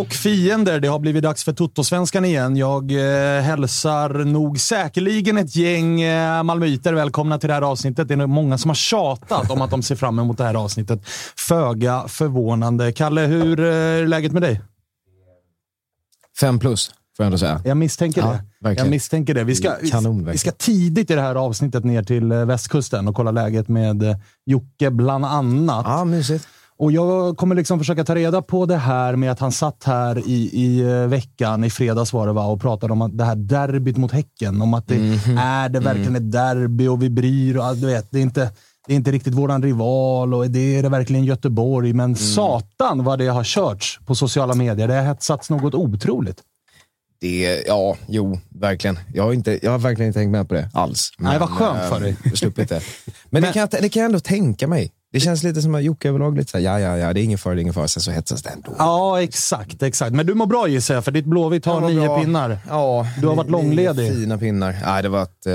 Och fiender, det har blivit dags för Toto-svenskan igen. Jag eh, hälsar nog säkerligen ett gäng eh, malmöiter välkomna till det här avsnittet. Det är nog många som har tjatat om att de ser fram emot det här avsnittet. Föga förvånande. Kalle, hur eh, är läget med dig? Fem plus, får jag ändå säga. Jag misstänker Ja, det. verkligen. Jag misstänker det. Vi ska, Kanon, vi ska tidigt i det här avsnittet ner till eh, västkusten och kolla läget med eh, Jocke bland annat. Ja, mysigt. Och jag kommer liksom försöka ta reda på det här med att han satt här i, i eh, veckan, i fredags var det va, och pratade om att det här derbyt mot Häcken. Om att det Mhm. är det verkligen Mm. ett derby och vi bryr och du vet, det är inte, det är inte riktigt våran rival och det är det verkligen Göteborg. Men Mm. satan vad det har körts på sociala medier. Det har hetsats något otroligt. Det, ja, jo, verkligen. Jag har, inte, jag har verkligen inte tänkt med på det alls. Nej, vad skönt för dig. eh, Sluppit det. Men, det, kan jag, det kan jag ändå tänka mig. Det känns lite som att Jocke överlag lite såhär, ja, ja, ja, det är ingen fara, det är ingen fara. Sen så hetsas det ändå. Ja, exakt. exakt. Men du mår bra gissar jag, för ditt Blåvitt har Ja, nio bra. pinnar. Ja, Du har varit nio långledig. Fina pinnar. Nej, det var ett, eh,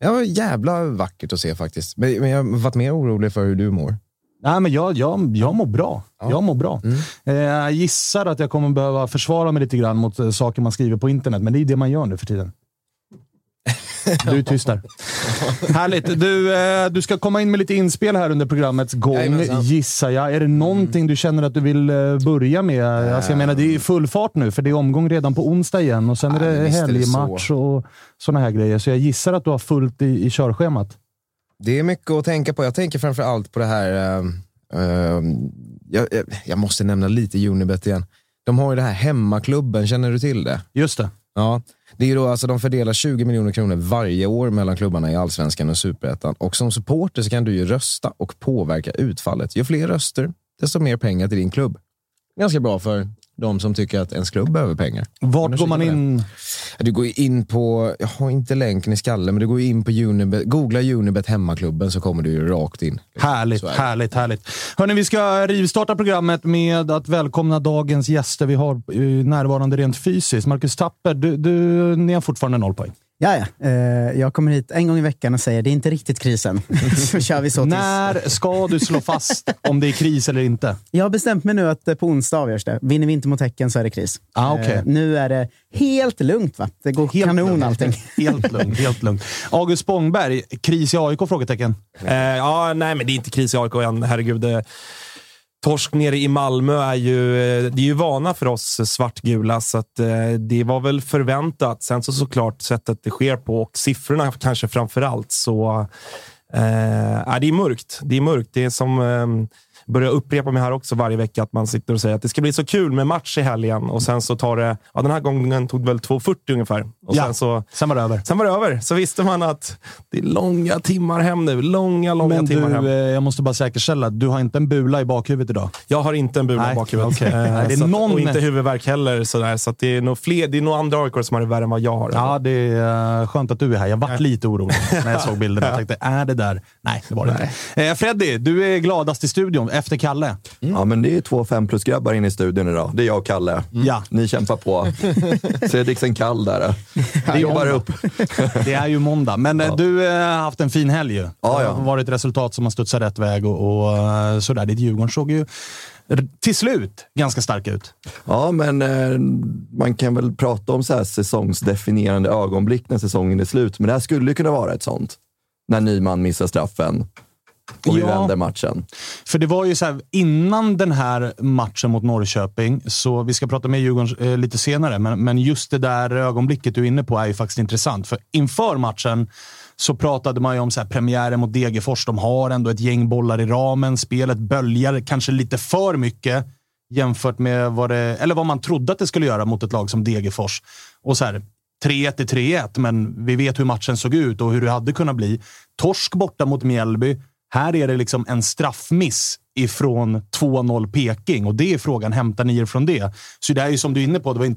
det var jävla vackert att se faktiskt. Men, men jag har varit mer orolig för hur du mår. Nej, men jag, jag, jag mår bra. Jag mår bra. Mm. Eh, Jag gissar att jag kommer behöva försvara mig lite grann mot eh, saker man skriver på internet, men det är det man gör nu för tiden. Du är tyst där. Härligt. Du, eh, du ska komma in med lite inspel här under programmets gång, Jajamensan. gissar jag. Är det någonting du känner att du vill eh, börja med? Alltså, jag menar, det är full fart nu, för det är omgång redan på onsdag igen och sen är det helgmatch och sådana här grejer. Så jag gissar att du har fullt i, i körschemat. Det är mycket att tänka på. Jag tänker framför allt på det här, ehm, ehm, jag, jag, jag måste nämna lite Unibet igen. De har ju det här hemmaklubben, känner du till det? Just det. Ja, det är ju då alltså de fördelar 20 miljoner kronor varje år mellan klubbarna i Allsvenskan och Superettan. Och som supporter så kan du ju rösta och påverka utfallet. Ju fler röster, desto mer pengar till din klubb. Ganska bra för de som tycker att ens klubb behöver pengar. Vart går man in? Du går in på, jag har inte länken i skallen, men du går in på Unibet, googla Unibet hemmaklubben så kommer du rakt in. Härligt, härligt, härligt. Hörni, vi ska rivstarta programmet med att välkomna dagens gäster vi har eh, närvarande rent fysiskt. Marcus Tapper, du, du, ni har fortfarande noll poäng. Ja, ja. Eh, jag kommer hit en gång i veckan och säger det är inte riktigt krisen. så kör vi så tills... När ska du slå fast om det är kris eller inte? Jag har bestämt mig nu att eh, på onsdag avgörs det. Vinner vi inte mot Häcken så är det kris. Ah, okay. eh, nu är det helt lugnt. va? Det går helt kanon lugnt. allting. helt lugnt. Helt lugnt. August Spångberg, kris i AIK? Frågetecken. Eh, ja, nej, men det är inte kris i AIK än. Herregud. Torsk nere i Malmö är ju, eh, det är ju vana för oss svartgula, så att, eh, det var väl förväntat. Sen så såklart sättet det sker på och siffrorna kanske framför allt. Så, eh, det är mörkt. Det är mörkt. Det är som eh, börjar upprepa mig här också varje vecka, att man sitter och säger att det ska bli så kul med match i helgen och sen så tar det, ja den här gången tog det väl 2.40 ungefär. Och ja, sen, så, sen var det över. Sen var det över. Så visste man att det är långa timmar hem nu. Långa, långa Men timmar du, hem. eh, jag måste bara säkerställa, du har inte en bula i bakhuvudet idag? Jag har inte en bula Nej, i bakhuvudet. okay. Eh, Nej, det är att- någon- Och inte huvudvärk heller. Sådär, så det är nog fler, det är nog andra AIK som har det värre än vad jag har. Ja, det är eh, skönt att du är här. Jag vart lite orolig när jag såg bilderna. Jag tänkte, är det där? Nej, det var det inte. Eh, Freddy, du är gladast i studion efter Kalle. Ja, men det är två fem plus grabbar inne i studion idag. Det är jag och Kalle. Ja. Ni kämpar på. Fredriksen kall där. Vi jobbar upp. Det är ju måndag, men eh, du eh, har haft en fin helg ju. Ja, Det ja. har varit resultat som har studsat rätt väg och, och eh, sådär. Ditt Djurgården såg ju till slut ganska stark ut. Ja, men eh, man kan väl prata om så här säsongsdefinierande ögonblick när säsongen är slut. Men det här skulle ju kunna vara ett sånt. När Nyman missar straffen och vi Ja. vänder matchen. För det var ju så här, innan den här matchen mot Norrköping, så vi ska prata med Djurgården eh, lite senare, men, men just det där ögonblicket du är inne på är ju faktiskt intressant. För inför matchen så pratade man ju om så här, premiären mot Degerfors. De har ändå ett gäng bollar i ramen. Spelet böljar kanske lite för mycket jämfört med vad, det, eller vad man trodde att det skulle göra mot ett lag som Degerfors. Och så här, 3-1 är 3-1, men vi vet hur matchen såg ut och hur det hade kunnat bli. Torsk borta mot Mjällby. Här är det liksom en straffmiss ifrån 2-0 Peking och det är frågan, hämtar ni er från det? Så det är ju som du är inne på, det var en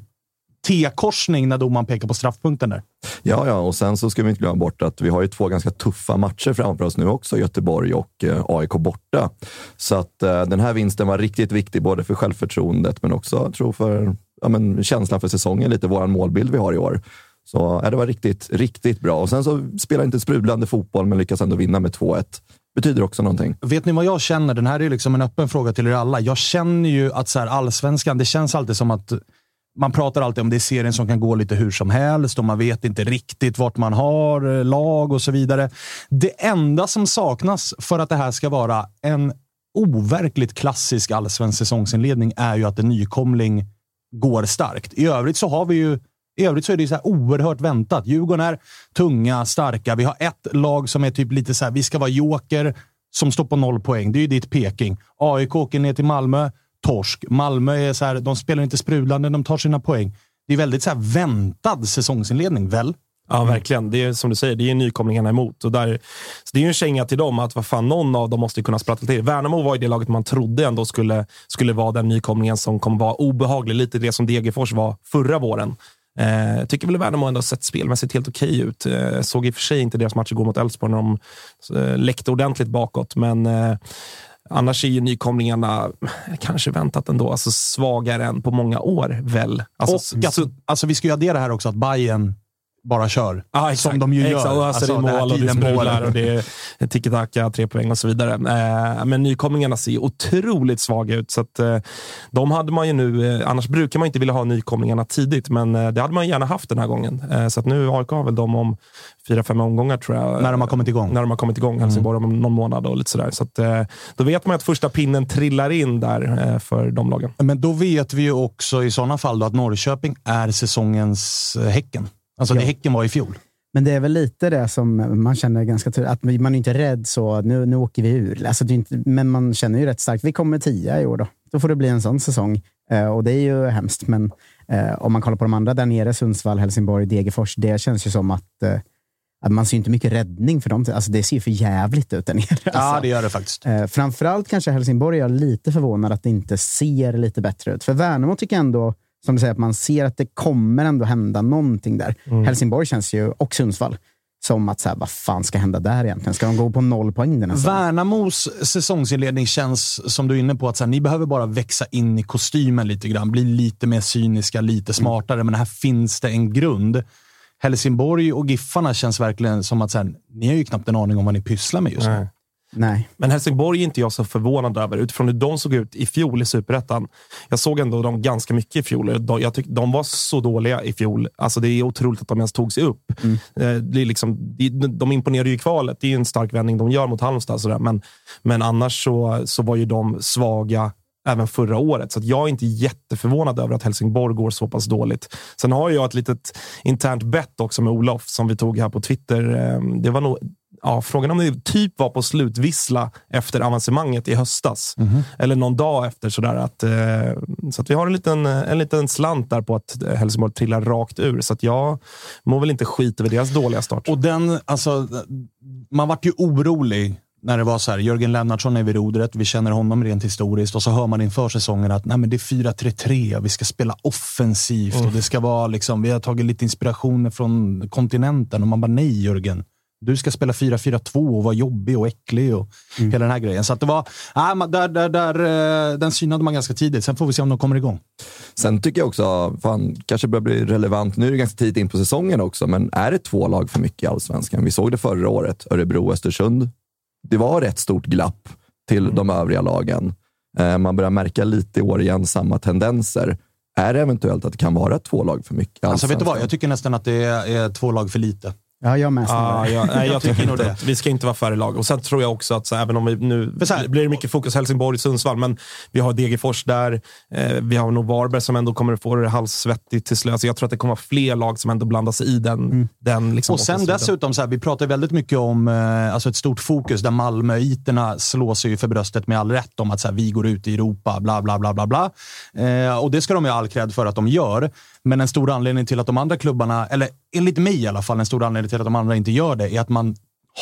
T-korsning när domaren pekar på straffpunkten där. Ja, ja, och sen så ska vi inte glömma bort att vi har ju två ganska tuffa matcher framför oss nu också, Göteborg och eh, AIK borta. Så att eh, den här vinsten var riktigt viktig, både för självförtroendet men också, jag tror, för ja, men, känslan för säsongen, lite vår målbild vi har i år. Så ja, det var riktigt, riktigt bra. Och sen så spelar inte sprudlande fotboll, men lyckas ändå vinna med 2-1. Betyder också någonting. Vet ni vad jag känner? Den här är liksom en öppen fråga till er alla. Jag känner ju att så här, allsvenskan, det känns alltid som att man pratar alltid om det är serien som kan gå lite hur som helst och man vet inte riktigt vart man har eh, lag och så vidare. Det enda som saknas för att det här ska vara en overkligt klassisk allsvensk säsongsinledning är ju att en nykomling går starkt. I övrigt så har vi ju i övrigt så är det så här oerhört väntat. Djurgården är tunga, starka. Vi har ett lag som är typ lite så här, vi ska vara joker, som står på noll poäng. Det är ju ditt Peking. AIK åker ner till Malmö, torsk. Malmö är så här, de spelar inte sprudlande, de tar sina poäng. Det är väldigt så här väntad säsongsinledning, väl? Ja, verkligen. Det är som du säger, det är nykomlingarna emot. Och där, så det är ju en känga till dem att vad fan, någon av dem måste kunna sprattla till. Värnamo var ju det laget man trodde ändå skulle, skulle vara den nykomlingen som kommer vara obehaglig. Lite det som Degerfors var förra våren. Eh, tycker väl Värnamo ändå sett spelmässigt helt okej ut. Eh, såg i och för sig inte deras matcher gå mot Elfsborg när de eh, läckte ordentligt bakåt, men eh, annars är ju nykomlingarna eh, kanske väntat ändå. Alltså svagare än på många år, väl? Alltså, och att, alltså, vi ska ju addera här också att Bayern bara kör. Exakt. Som de ju exakt. gör. Och Alltså, in det mål och det året. och det är tiki-taka, tre poäng och så vidare. Eh, men nykomlingarna ser otroligt svaga ut. Så att, eh, de hade man ju nu, eh, annars brukar man inte vilja ha nykomlingarna tidigt, men eh, det hade man gärna haft den här gången. Eh, så att nu AIK har väl dem om fyra, fem omgångar tror jag. När de har kommit igång. När de har kommit igång. Helsingborg om någon månad och lite sådär. Så att, eh, då vet man att första pinnen trillar in där eh, för de lagen. Men då vet vi ju också i sådana fall att Norrköping är säsongens eh, Häcken. Alltså det Häcken var i fjol. Men det är väl lite det som man känner ganska tydligt, att man är inte rädd så, nu, nu åker vi ur. Alltså, det är inte, men man känner ju rätt starkt, vi kommer tia i år då. Då får det bli en sån säsong. Eh, och det är ju hemskt, men eh, om man kollar på de andra där nere, Sundsvall, Helsingborg, Degerfors, det känns ju som att, eh, att man ser inte mycket räddning för dem. Alltså, det ser ju för jävligt ut där nere. Ja, Alltså. det gör det faktiskt. Eh, framförallt kanske Helsingborg är jag lite förvånad att det inte ser lite bättre ut. För Värnamo tycker jag ändå, som du säger, att man ser att det kommer ändå hända någonting där. Helsingborg känns ju, och Sundsvall, som att så här, vad fan ska hända där egentligen? Ska de gå på noll poäng den här säsongen? Värnamos säsongsinledning känns, som du är inne på, att så här, ni behöver bara växa in i kostymen lite grann. Bli lite mer cyniska, lite smartare, men här finns det en grund. Helsingborg och Giffarna känns verkligen som att så här, ni har ju knappt en aning om vad ni pysslar med just nu. Nej. Men Helsingborg är inte jag så förvånad över utifrån hur de såg ut i fjol i Superettan. Jag såg ändå dem ganska mycket i fjol. De, jag tyck, de var så dåliga i fjol. Alltså det är otroligt att de ens tog sig upp. Eh, Det är liksom, de, de imponerade ju i kvalet. Det är ju en stark vändning de gör mot Halmstad. Sådär. Men, men annars så, så var ju de svaga även förra året. Så att jag är inte jätteförvånad över att Helsingborg går så pass dåligt. Sen har jag ett litet internt bett också med Olof som vi tog här på Twitter. Eh, Det var nog Ja, frågan om det typ var på slutvissla efter avancemanget i höstas. Eller någon dag efter. Sådär, att, eh, så att vi har en liten, en liten slant där på att Helsingborg trillar rakt ur. Så att jag mår väl inte skit över deras dåliga start. Och den, alltså, man vart ju orolig när det var så här, Jörgen Lennartsson är vid rodret, vi känner honom rent historiskt och så hör man inför säsongen att Nej, men det är 4-3-3, vi ska spela offensivt och det ska vara liksom, vi har tagit lite inspiration från kontinenten och man bara nej Jörgen. Du ska spela 4-4-2 och vara jobbig och äcklig och hela den här grejen. Så att det var, man- där, där, där, eh, den synade man ganska tidigt. Sen får vi se om de kommer igång. Sen tycker jag också, fan, kanske börjar bli relevant, nu är det ganska tidigt in på säsongen också, men är det två lag för mycket i Allsvenskan? Vi såg det förra året, Örebro-Östersund. Det var rätt stort glapp till de övriga lagen. Eh, Man börjar märka lite i år igen samma tendenser. Är det eventuellt att det kan vara två lag för mycket? Alltså, vet du vad? Jag tycker nästan att det är, är två lag för lite. Ja, jag med. Ja, snarare. jag, nej, jag tycker nog det. att vi ska inte vara färre lag. Och sen tror jag också att så, även om vi nu här- blir det mycket fokus Helsingborg, Sundsvall, men vi har Degerfors där. Eh, vi har nog Varberg som ändå kommer att få det halvsvettigt till slut. Så jag tror att det kommer vara fler lag som ändå blandar sig i den. den liksom, Och sen dessutom, så här, vi pratar väldigt mycket om eh, alltså ett stort fokus där Malmöiterna slår sig för bröstet med all rätt om att så här, vi går ut i Europa, bla bla bla bla bla. Eh, och det ska de ju ha all cred för att de gör. Men en stor anledning till att de andra klubbarna, eller enligt mig i alla fall, en stor anledning till att de andra inte gör det är att man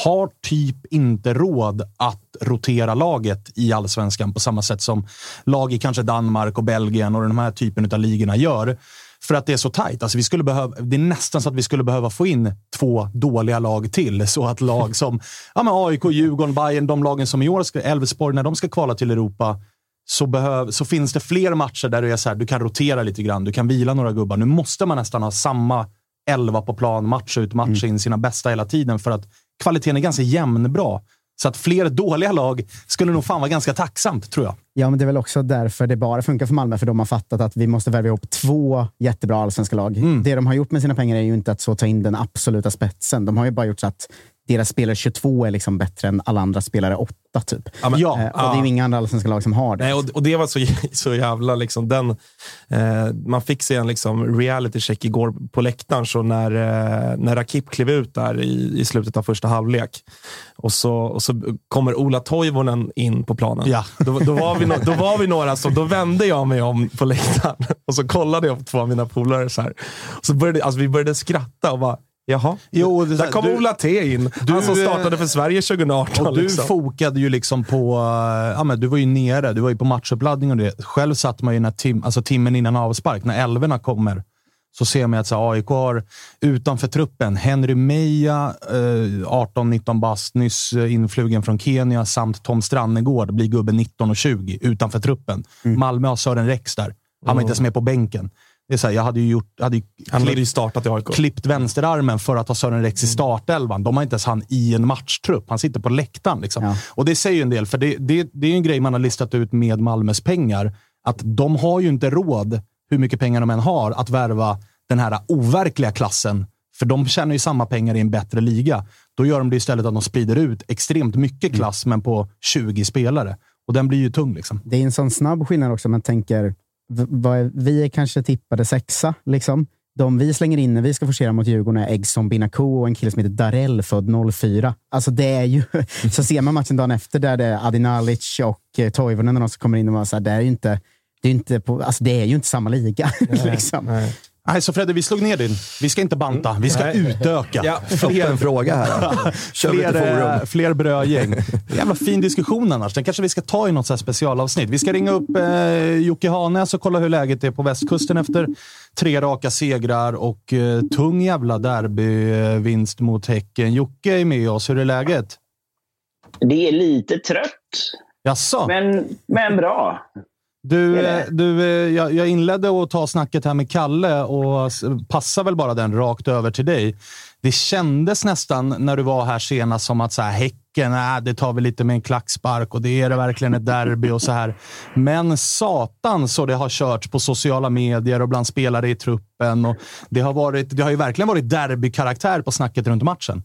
har typ inte råd att rotera laget i allsvenskan på samma sätt som lag i kanske Danmark och Belgien och den här typen av ligorna gör. För att det är så tajt. Alltså vi skulle behöva, det är nästan så att vi skulle behöva få in två dåliga lag till. Så att lag som ja, men AIK, Djurgården, Bayern, de lagen som i år Elfsborg, när de ska kvala till Europa, så, behöv, så finns det fler matcher där du, är så här, du kan rotera lite grann. Du kan vila några gubbar. Nu måste man nästan ha samma elva på plan, match ut, match in, sina bästa hela tiden. För att kvaliteten är ganska jämnbra. Så att fler dåliga lag skulle nog fan vara ganska tacksamt, tror jag. Ja, men det är väl också därför det bara funkar för Malmö, för de har fattat att vi måste värva ihop två jättebra allsvenska lag. Mm. Det de har gjort med sina pengar är ju inte att så ta in den absoluta spetsen. De har ju bara gjort så att deras spelare 22 är liksom bättre än alla andra spelare 8, typ. Ja, men- Ja, Eh, och det är ju inga andra allsvenska lag som har det. Nej, och, och det var så, så jävla... Liksom, den, eh, man fick se en liksom, reality check igår på läktaren, så när, eh, när Rakip klev ut där i, i slutet av första halvlek och så, och så kommer Ola Toivonen in på planen. Ja. Då, då, var vi no, då var vi några som, då vände jag mig om på läktaren och så kollade jag på två av mina polare. Så här. Och så började, alltså, vi började skratta och bara, jaha. Jo, det- där kom du- Ola T in. han som eh, startade för Sverige 2018. Och du liksom. fokade ju liksom på... eh, Ja, men du var ju nere. Du var ju på matchuppladdning och det. Själv satt man ju när tim, alltså timmen innan avspark, när älvorna kommer. Så ser man att så här, AIK har utanför truppen Henry Meja, eh, 18-19 bast, nyss eh, influgen från Kenya, samt Tom Strannegård blir gubbe 19 och 20 utanför truppen. Malmö har Sören Rex där. Han var inte ens med på bänken. Det är så här, jag hade ju gjort... Hade ju Han hade klippt- ju startat i AIK. klippt vänsterarmen för att ha Sören Rex i startelvan. De har inte ens han i en matchtrupp. Han sitter på läktaren. Liksom. Ja. Och det säger ju en del, för det, det, det är ju en grej man har listat ut med Malmös pengar. Att de har ju inte råd, hur mycket pengar de än har, att värva den här overkliga klassen. För de tjänar ju samma pengar i en bättre liga. Då gör de det istället att de sprider ut extremt mycket klass, men på 20 spelare. Och den blir ju tung. Liksom. Det är en sån snabb skillnad också. Man tänker, vad vi är kanske tippade sexa. Liksom. De vi slänger in när vi ska forcera mot Djurgården är Eggson Binako och en kille som heter Darell, född 04. Alltså det är ju, så ser man matchen dagen efter där det är Adinalic och eh, Toivonen när de ska komma in och vara så här, det är ju inte, det är inte, på, alltså det är ju inte samma liga. liksom. Nej, så Fredde, vi slog ner din. Vi ska inte banta, vi ska Nej. utöka. Ja, Öppen fråga här. Fler, eh, fler brödgäng. Jävla fin diskussion annars. Den kanske vi ska ta i något så här specialavsnitt. Vi ska ringa upp eh, Jocke Hanäs och kolla hur läget är på västkusten efter tre raka segrar och eh, tung jävla derbyvinst mot Häcken. Jocke är med oss. Hur är läget? Det är lite trött, Jaså? men, men bra. Du, du, eh, jag, inledde att ta snacket här med Kalle och passar väl bara den rakt över till dig. Det kändes nästan när du var här senast som att så här, Häcken, äh, det tar vi lite med en klackspark och det är det verkligen ett derby och så här. Men satan så det har körts på sociala medier och bland spelare i truppen. Och det, har varit, det har ju verkligen varit derbykaraktär på snacket runt matchen.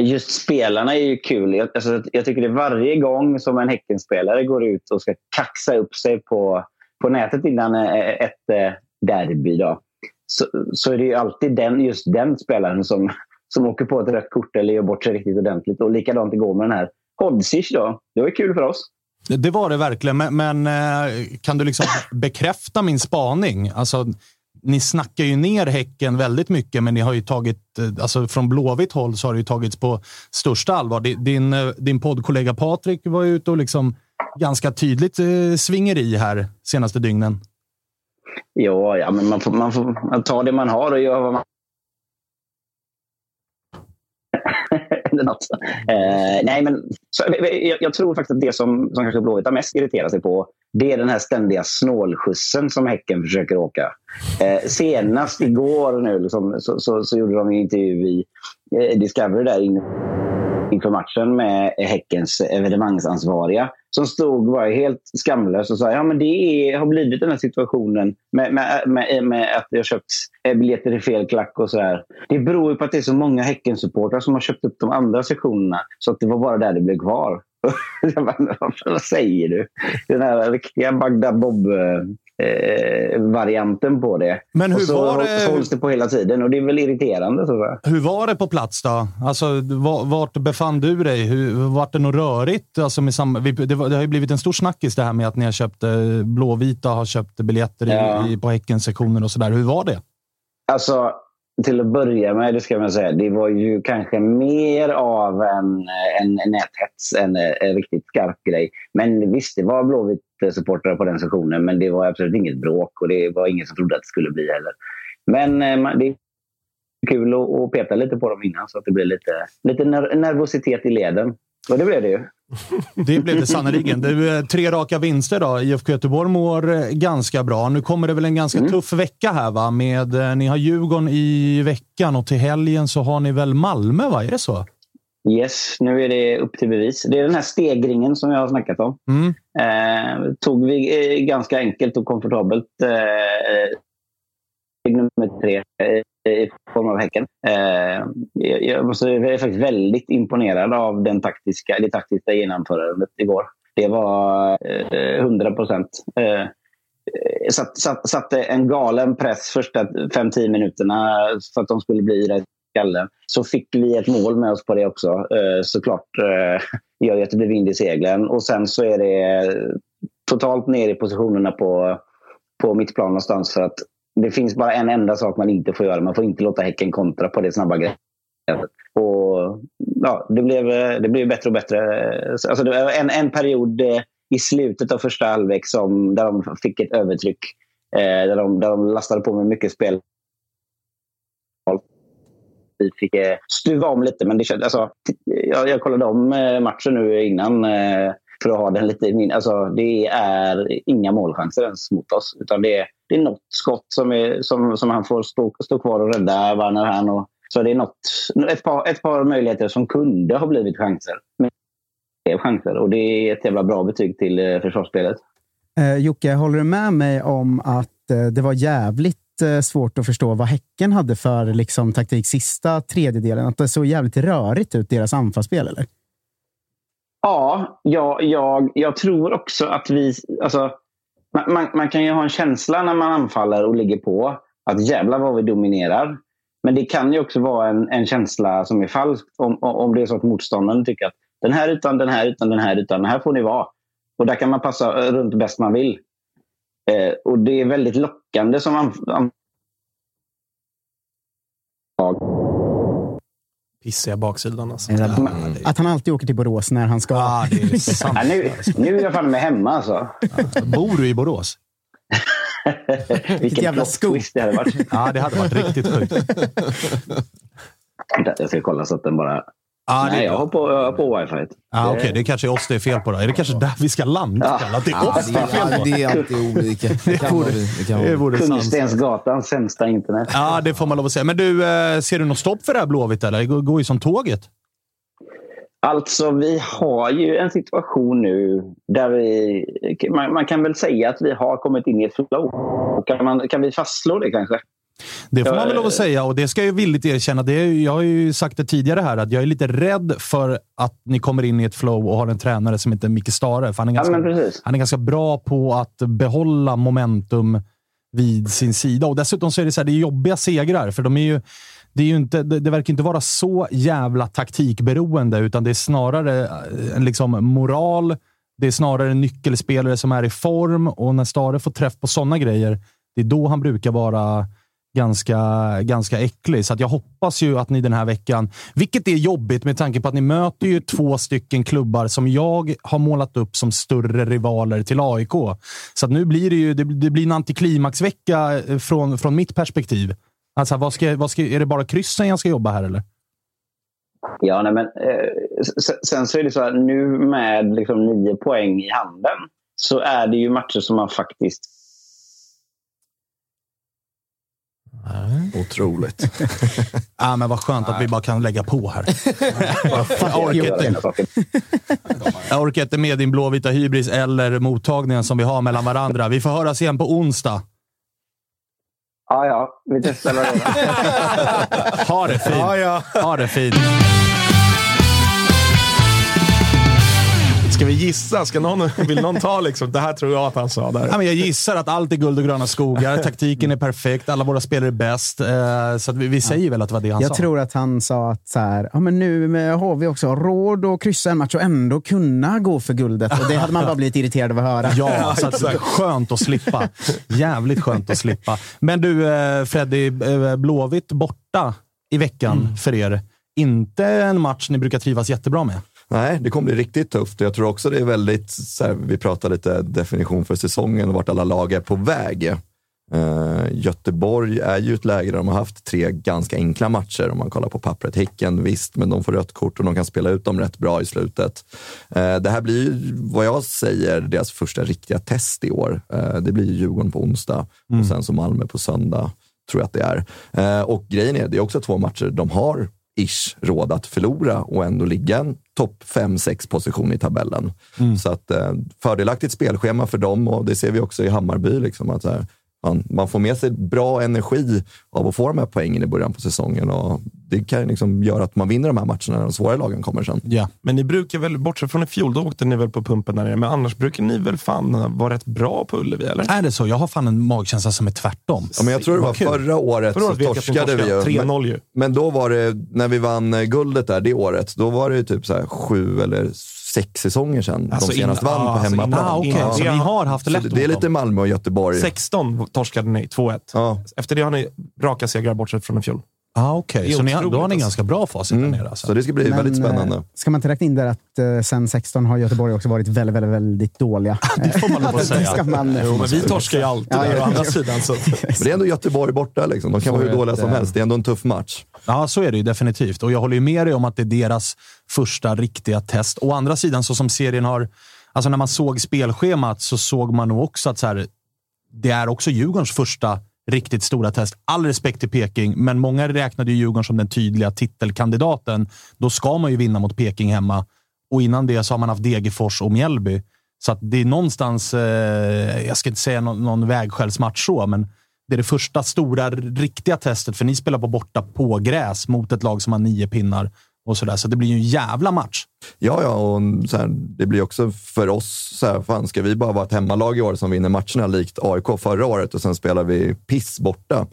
Just spelarna är ju kul. Jag, alltså, jag tycker det är varje gång som en Häckenspelare går ut och ska kaxa upp sig på, på nätet innan eh, ett eh, derby. Då, så, så är det ju alltid den, just den spelaren som, som åker på ett rött kort eller gör bort sig riktigt ordentligt. Och likadant igår med den här Hodzic. Då. Det var ju kul för oss. Det- var det verkligen, men, men eh, kan du liksom bekräfta min spaning? Alltså, ni snackar ju ner Häcken väldigt mycket, men ni har ju tagit, eh, alltså från Blåvitt håll så har det ju tagits på största allvar. Din, eh, din poddkollega Patrik var ju ute och liksom ganska tydligt eh, svinger i här senaste dygnen. Ja, ja men man får, man får ta det man har och göra vad man... händer något. Eh, nej, men så, eh, eh, jag, jag tror faktiskt att det som, som kanske Blåvitt har mest irriterat sig på det är den här ständiga snålskjutsen som Häcken försöker åka. Eh, senast igår nu liksom, så, så, så gjorde de en intervju i eh, Discovery där inne inför matchen med Häckens evenemangsansvariga som stod var helt skamlös och sa ja men det är, har blivit den här situationen med, med, med, med att jag köpt eh, biljetter i fel klack och så här. Det beror ju på att det är så många Häckensupportrar som har köpt upp de andra sektionerna så att det var bara där det blev kvar. Jag bara, Vad säger du? Den här riktiga Bagdad-Bob... Eh, Bob-varianten på det. Men hur och så, var det- så hålls det på hela tiden och det är väl irriterande. Så. Hur var det på plats då? Alltså, va- vart befann du dig? Hur, vart det något rörigt? Alltså med sam- det, har ju blivit en stor snackis det här med att ni har köpt, eh, Blåvita har köpt biljetter i, Ja. i, på Häckensektionen och sådär. Hur var det? Alltså, till att börja med, det ska man säga, det var ju kanske mer av en, en näthets än en riktigt skarp grej. Men visst, det var Blåvitt-supportrar på den sessionen, men det var absolut inget bråk och det var ingen som trodde att det skulle bli heller. Men eh, det är kul att, peta lite på dem innan så att det blir lite, lite ner- nervositet i leden. Och det blev det ju. Det blev det sannerligen. Du, eh, tre raka vinster då. IFK Göteborg mår eh, ganska bra. Nu kommer det väl en ganska tuff vecka här va? Med, ni har Djurgården i veckan och till helgen så har ni väl Malmö, va? Är det så? Yes, nu är det upp till bevis. Det är den här stegringen som jag har snackat om. Mm. Eh, tog vi eh, ganska enkelt och komfortabelt eh, nummer tre eh, i form av Häcken. Eh, jag är faktiskt väldigt imponerad av den taktiska, det taktiska genomförandet igår. Det var eh, 100 procent. Eh, satt, satt, satte en galen press första 5-10 minuterna för att de skulle bli rätt skallen. Så fick vi ett mål med oss på det också. Eh, såklart eh, gör ju att det blir vind i seglen. Och sen så är det totalt ner i positionerna på, på mittplan någonstans. För att det finns bara en enda sak man inte får göra. Man får inte låta Häcken kontra på det snabba greppet. Och, ja, det, blev, eh, det blev bättre och bättre. Eh, alltså, det var en, en period eh, i slutet av första halvlek som, där de fick ett övertryck. Eh, där, de, där de lastade på med mycket spel. Vi fick eh, stuva om lite, men det kändes, alltså, jag, jag kollade om eh, matchen nu innan eh, för att ha den lite i min. Alltså, det är inga målchanser ens mot oss. Utan det är, det är något skott som, är, som, som han får stå, stå kvar och rädda Werner här. Och, så det är något, ett, par, ett par möjligheter som kunde ha blivit chanser. Men det är chanser och det är ett jävla bra betyg till försvarsspelet. Eh, Jocke, håller du med mig om att eh, det var jävligt Eh, svårt att förstå vad Häcken hade för liksom, taktik sista tredjedelen? Att det såg jävligt rörigt ut, deras anfallsspel, eller? Ja, jag, jag, jag tror också att vi... Alltså, man, man, man kan ju ha en känsla när man anfaller och ligger på att jävlar vad vi dominerar. Men det kan ju också vara en, en känsla som är falsk om, om det är så att motståndaren tycker att den här utan den här utan den här utan den här får ni vara. Och där kan man passa runt bäst man vill. Eh, och det är väldigt lockande som anf- Pissiga baksidan alltså. Det Att han alltid åker till Borås när han ska... Ja, det är sant. ja, nu, nu är jag fan med hemma alltså. Bor du i Borås? Vilken jävla scoop. det hade varit. Ja, det hade varit riktigt sjukt. Jag ska kolla så att den bara Ah, Nej, jag har på, jag har på wifi. Ah, Okej, okay. det kanske är oss det är fel på. Då. Är det kanske där vi ska landa? Ja. Att det är oss det, det är fel på? det är alltid olika. Det kan vara. Det kan vara Det vore sant. Kungstensgatans sämsta internet. Ja, det får man lov att säga. Men du, eh, ser du något stopp för det här Blåvitt eller? Det går- ju som tåget. Alltså, vi har ju en situation nu där vi... Man, man kan väl säga att vi har kommit in i ett flow. Och Kan, man, kan vi fastslå det kanske? Det får Ja, man väl lov att säga och det ska jag villigt erkänna. Det är, jag har ju sagt det tidigare här att jag är lite rädd för att ni kommer in i ett flow och har en tränare som heter Micke Stare. För han, är Ja, ganska, precis. han är ganska bra på att behålla momentum vid sin sida. Och Dessutom så är det, så här, det är jobbiga segrar, för de är ju, det, är ju inte, det, det verkar inte vara så jävla taktikberoende, utan det är snarare eh, liksom moral. Det är snarare nyckelspelare som är i form och när Stare får träff på sådana grejer, det är då han brukar vara ganska, ganska äcklig. Så att jag hoppas ju att ni den här veckan, vilket är jobbigt med tanke på att ni möter ju två stycken klubbar som jag har målat upp som större rivaler till AIK. Så att nu blir det ju det, det blir en antiklimaxvecka eh, från, från mitt perspektiv. Alltså, vad ska, vad ska, är det bara kryssen jag ska jobba här eller? Ja, nej, men, eh, sen så är det så att nu med liksom nio poäng i handen så är det ju matcher som man faktiskt... Otroligt. Ah, men vad skönt att vi bara kan lägga på här. jag, orkar inte, jag orkar inte med din blåvita hybris eller mottagningen som vi har mellan varandra. Vi får höras igen på onsdag. Ja, ja, vi testar det. Ha det fint. Ha det fint. Ska vi gissa? Ska någon, vill någon ta liksom? Det här tror jag att han sa där. Ja, men jag gissar att allt är guld och gröna skogar. Taktiken är perfekt. Alla våra spelare är bäst. Eh, Så att vi, vi säger väl att det var det han Jag sa. tror att han sa att så här, ja, men nu har vi också råd att kryssa en match och ändå kunna gå för guldet. Och det hade man bara blivit irriterad av att höra. Ja, så att, skönt att slippa. Jävligt skönt att slippa. Men du, eh, Freddy, eh, Blåvitt borta i veckan för er. Inte en match ni brukar trivas jättebra med. Nej, det kommer bli riktigt tufft. Jag tror också det är väldigt, så här, vi pratar lite definition för säsongen och vart alla lag är på väg. Eh, Göteborg är ju ett läge där de har haft tre ganska enkla matcher om man kollar på pappret. Häcken, visst, men de får rött kort och de kan spela ut dem rätt bra i slutet. Eh, det här blir ju, vad jag säger, deras första riktiga test i år. Eh, det blir ju Djurgården på onsdag och sen så Malmö på söndag, tror jag att det är. Och grejen är, det är också två matcher de har ish råd att förlora och ändå ligga en topp 5-6 position i tabellen. Så att eh, fördelaktigt spelschema för dem och det ser vi också i Hammarby. Liksom, att så här, man, man får med sig bra energi av att få de här poängen i början på säsongen och det kan liksom göra att man vinner de här matcherna när de svåra lagen kommer sen. Ja. Men ni brukar väl, bortsett från i fjol, då åkte ni väl på pumpen där nere. Men annars brukar ni väl fan vara rätt bra på Ullevi, eller? Är det så? Jag har fan en magkänsla som är tvärtom. Ja, men jag tror det var kul. förra året Förra så året ni torskade vi ju. torskade. Men, 3-0 ju. men då var det, när vi vann eh, guldet där det året, då var det ju typ så här sju eller sex säsonger sedan Alltså de senast innan- vann ja, på alltså hemmaplan. innan- Ah, okej. Ja. Så ni har haft det lätt det, är lite. Malmö och Göteborg. 16 torskade ni, 2-1. Ja. Efter det har ni raka segrar bortsett från i fjol. Ah, Okej, Det är så ni, har- då har ni alltså. ganska bra facit där nere. Alltså. Så det ska bli Men, väldigt spännande. eh, Ska man inte räkna in där att eh, sen 16 har Göteborg också varit väldigt, väldigt, väldigt dåliga? Det får man Det säga. man, Jo, men vi torskar ju alltid Ja, där å andra sidan. Så. Men det är ändå Göteborg borta. Liksom. De kan vara hur dåliga ett, som helst. Det är ändå en tuff match. Ja, så är det ju definitivt. Och jag håller ju med dig om att det är deras första riktiga test. Å andra sidan, så som serien har... Alltså när man såg spelschemat så såg man nog också att så här, det är också Djurgårdens första riktigt stora test. All respekt till Peking, men många räknade ju Djurgården som den tydliga titelkandidaten. Då ska man ju vinna mot Peking hemma. Och innan det så har man haft Degerfors och Mjällby. Så att det är någonstans, eh, jag ska inte säga någon, någon vägskälsmatch så, men det är det första stora, riktiga testet. För ni spelar på borta på gräs mot ett lag som har nio pinnar och sådär. Så det blir ju en jävla match. Ja, ja, och så här, det blir också för oss, så här, fan ska vi bara vara ett hemmalag i år som vinner matcherna likt AIK förra året och sen spelar vi piss borta.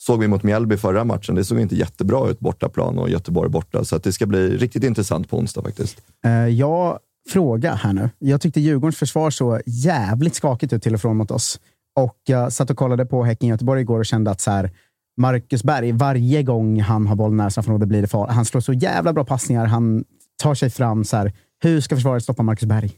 Såg vi mot Mjällby förra matchen, det såg inte jättebra ut bortaplan och Göteborg borta. Så att det ska bli riktigt intressant på onsdag faktiskt. Eh, jag fråga här nu. Jag tyckte Djurgårdens försvar så jävligt skakigt ut till och från mot oss. Och jag satt och kollade på Häcken-Göteborg igår och kände att så här, Marcus Berg, varje gång han har bollen nära straffområdet blir det far. Han slår så jävla bra passningar. Han tar sig fram. Så här, hur ska försvaret stoppa Marcus Berg?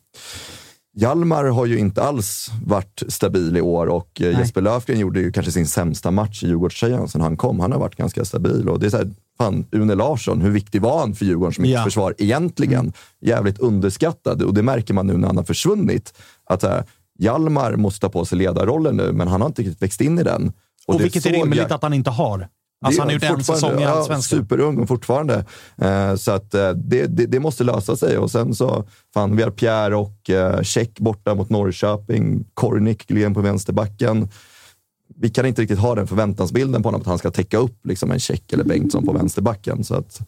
Hjalmar har ju inte alls varit stabil i år och eh, Nej. Jesper Löfgren gjorde ju kanske sin sämsta match i Djurgårdströjan sen han kom. Han har varit ganska stabil och det är så här, fan, Une Larsson, hur viktig var han för Djurgårdens mittförsvar ja. egentligen? Mm. Jävligt underskattad och det märker man nu när han har försvunnit. Att äh, Hjalmar måste ta på sig ledarrollen nu, men han har inte riktigt växt in i den. Och, och vilket är rimligt jag... att han inte har. Alltså han har gjort en säsong i Allsvenskan. Ja, superung fortfarande. Eh, så att eh, det, det, det, måste lösa sig. Och sen så, fan, vi har Pierre och eh, Check borta mot Norrköping. Kornik gled på vänsterbacken. Vi kan inte riktigt ha den förväntansbilden på honom att han ska täcka upp liksom en Check eller Bengtsson på vänsterbacken. Så att,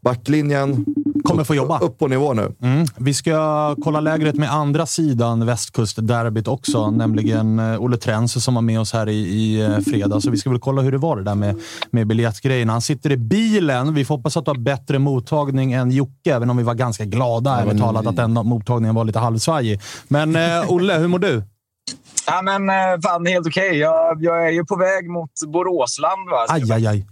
backlinjen kommer få jobba. Upp på nivå nu. Mm. Vi ska kolla lägret med andra sidan västkustderbyt också, nämligen eh, Olle Trense som var med oss här i, i eh, fredags. Så vi ska väl kolla hur det var det där med, med biljettgrejen. Han sitter i bilen. Vi får hoppas att du har bättre mottagning än Jocke, även om vi var ganska glada, ärligt talat, att den mottagningen var lite halvsvajig. Men eh, Olle, hur mår du? Ja, men eh, fan, helt okej. Okay. Jag, jag är ju på väg mot Boråsland. Va? Aj, aj, aj.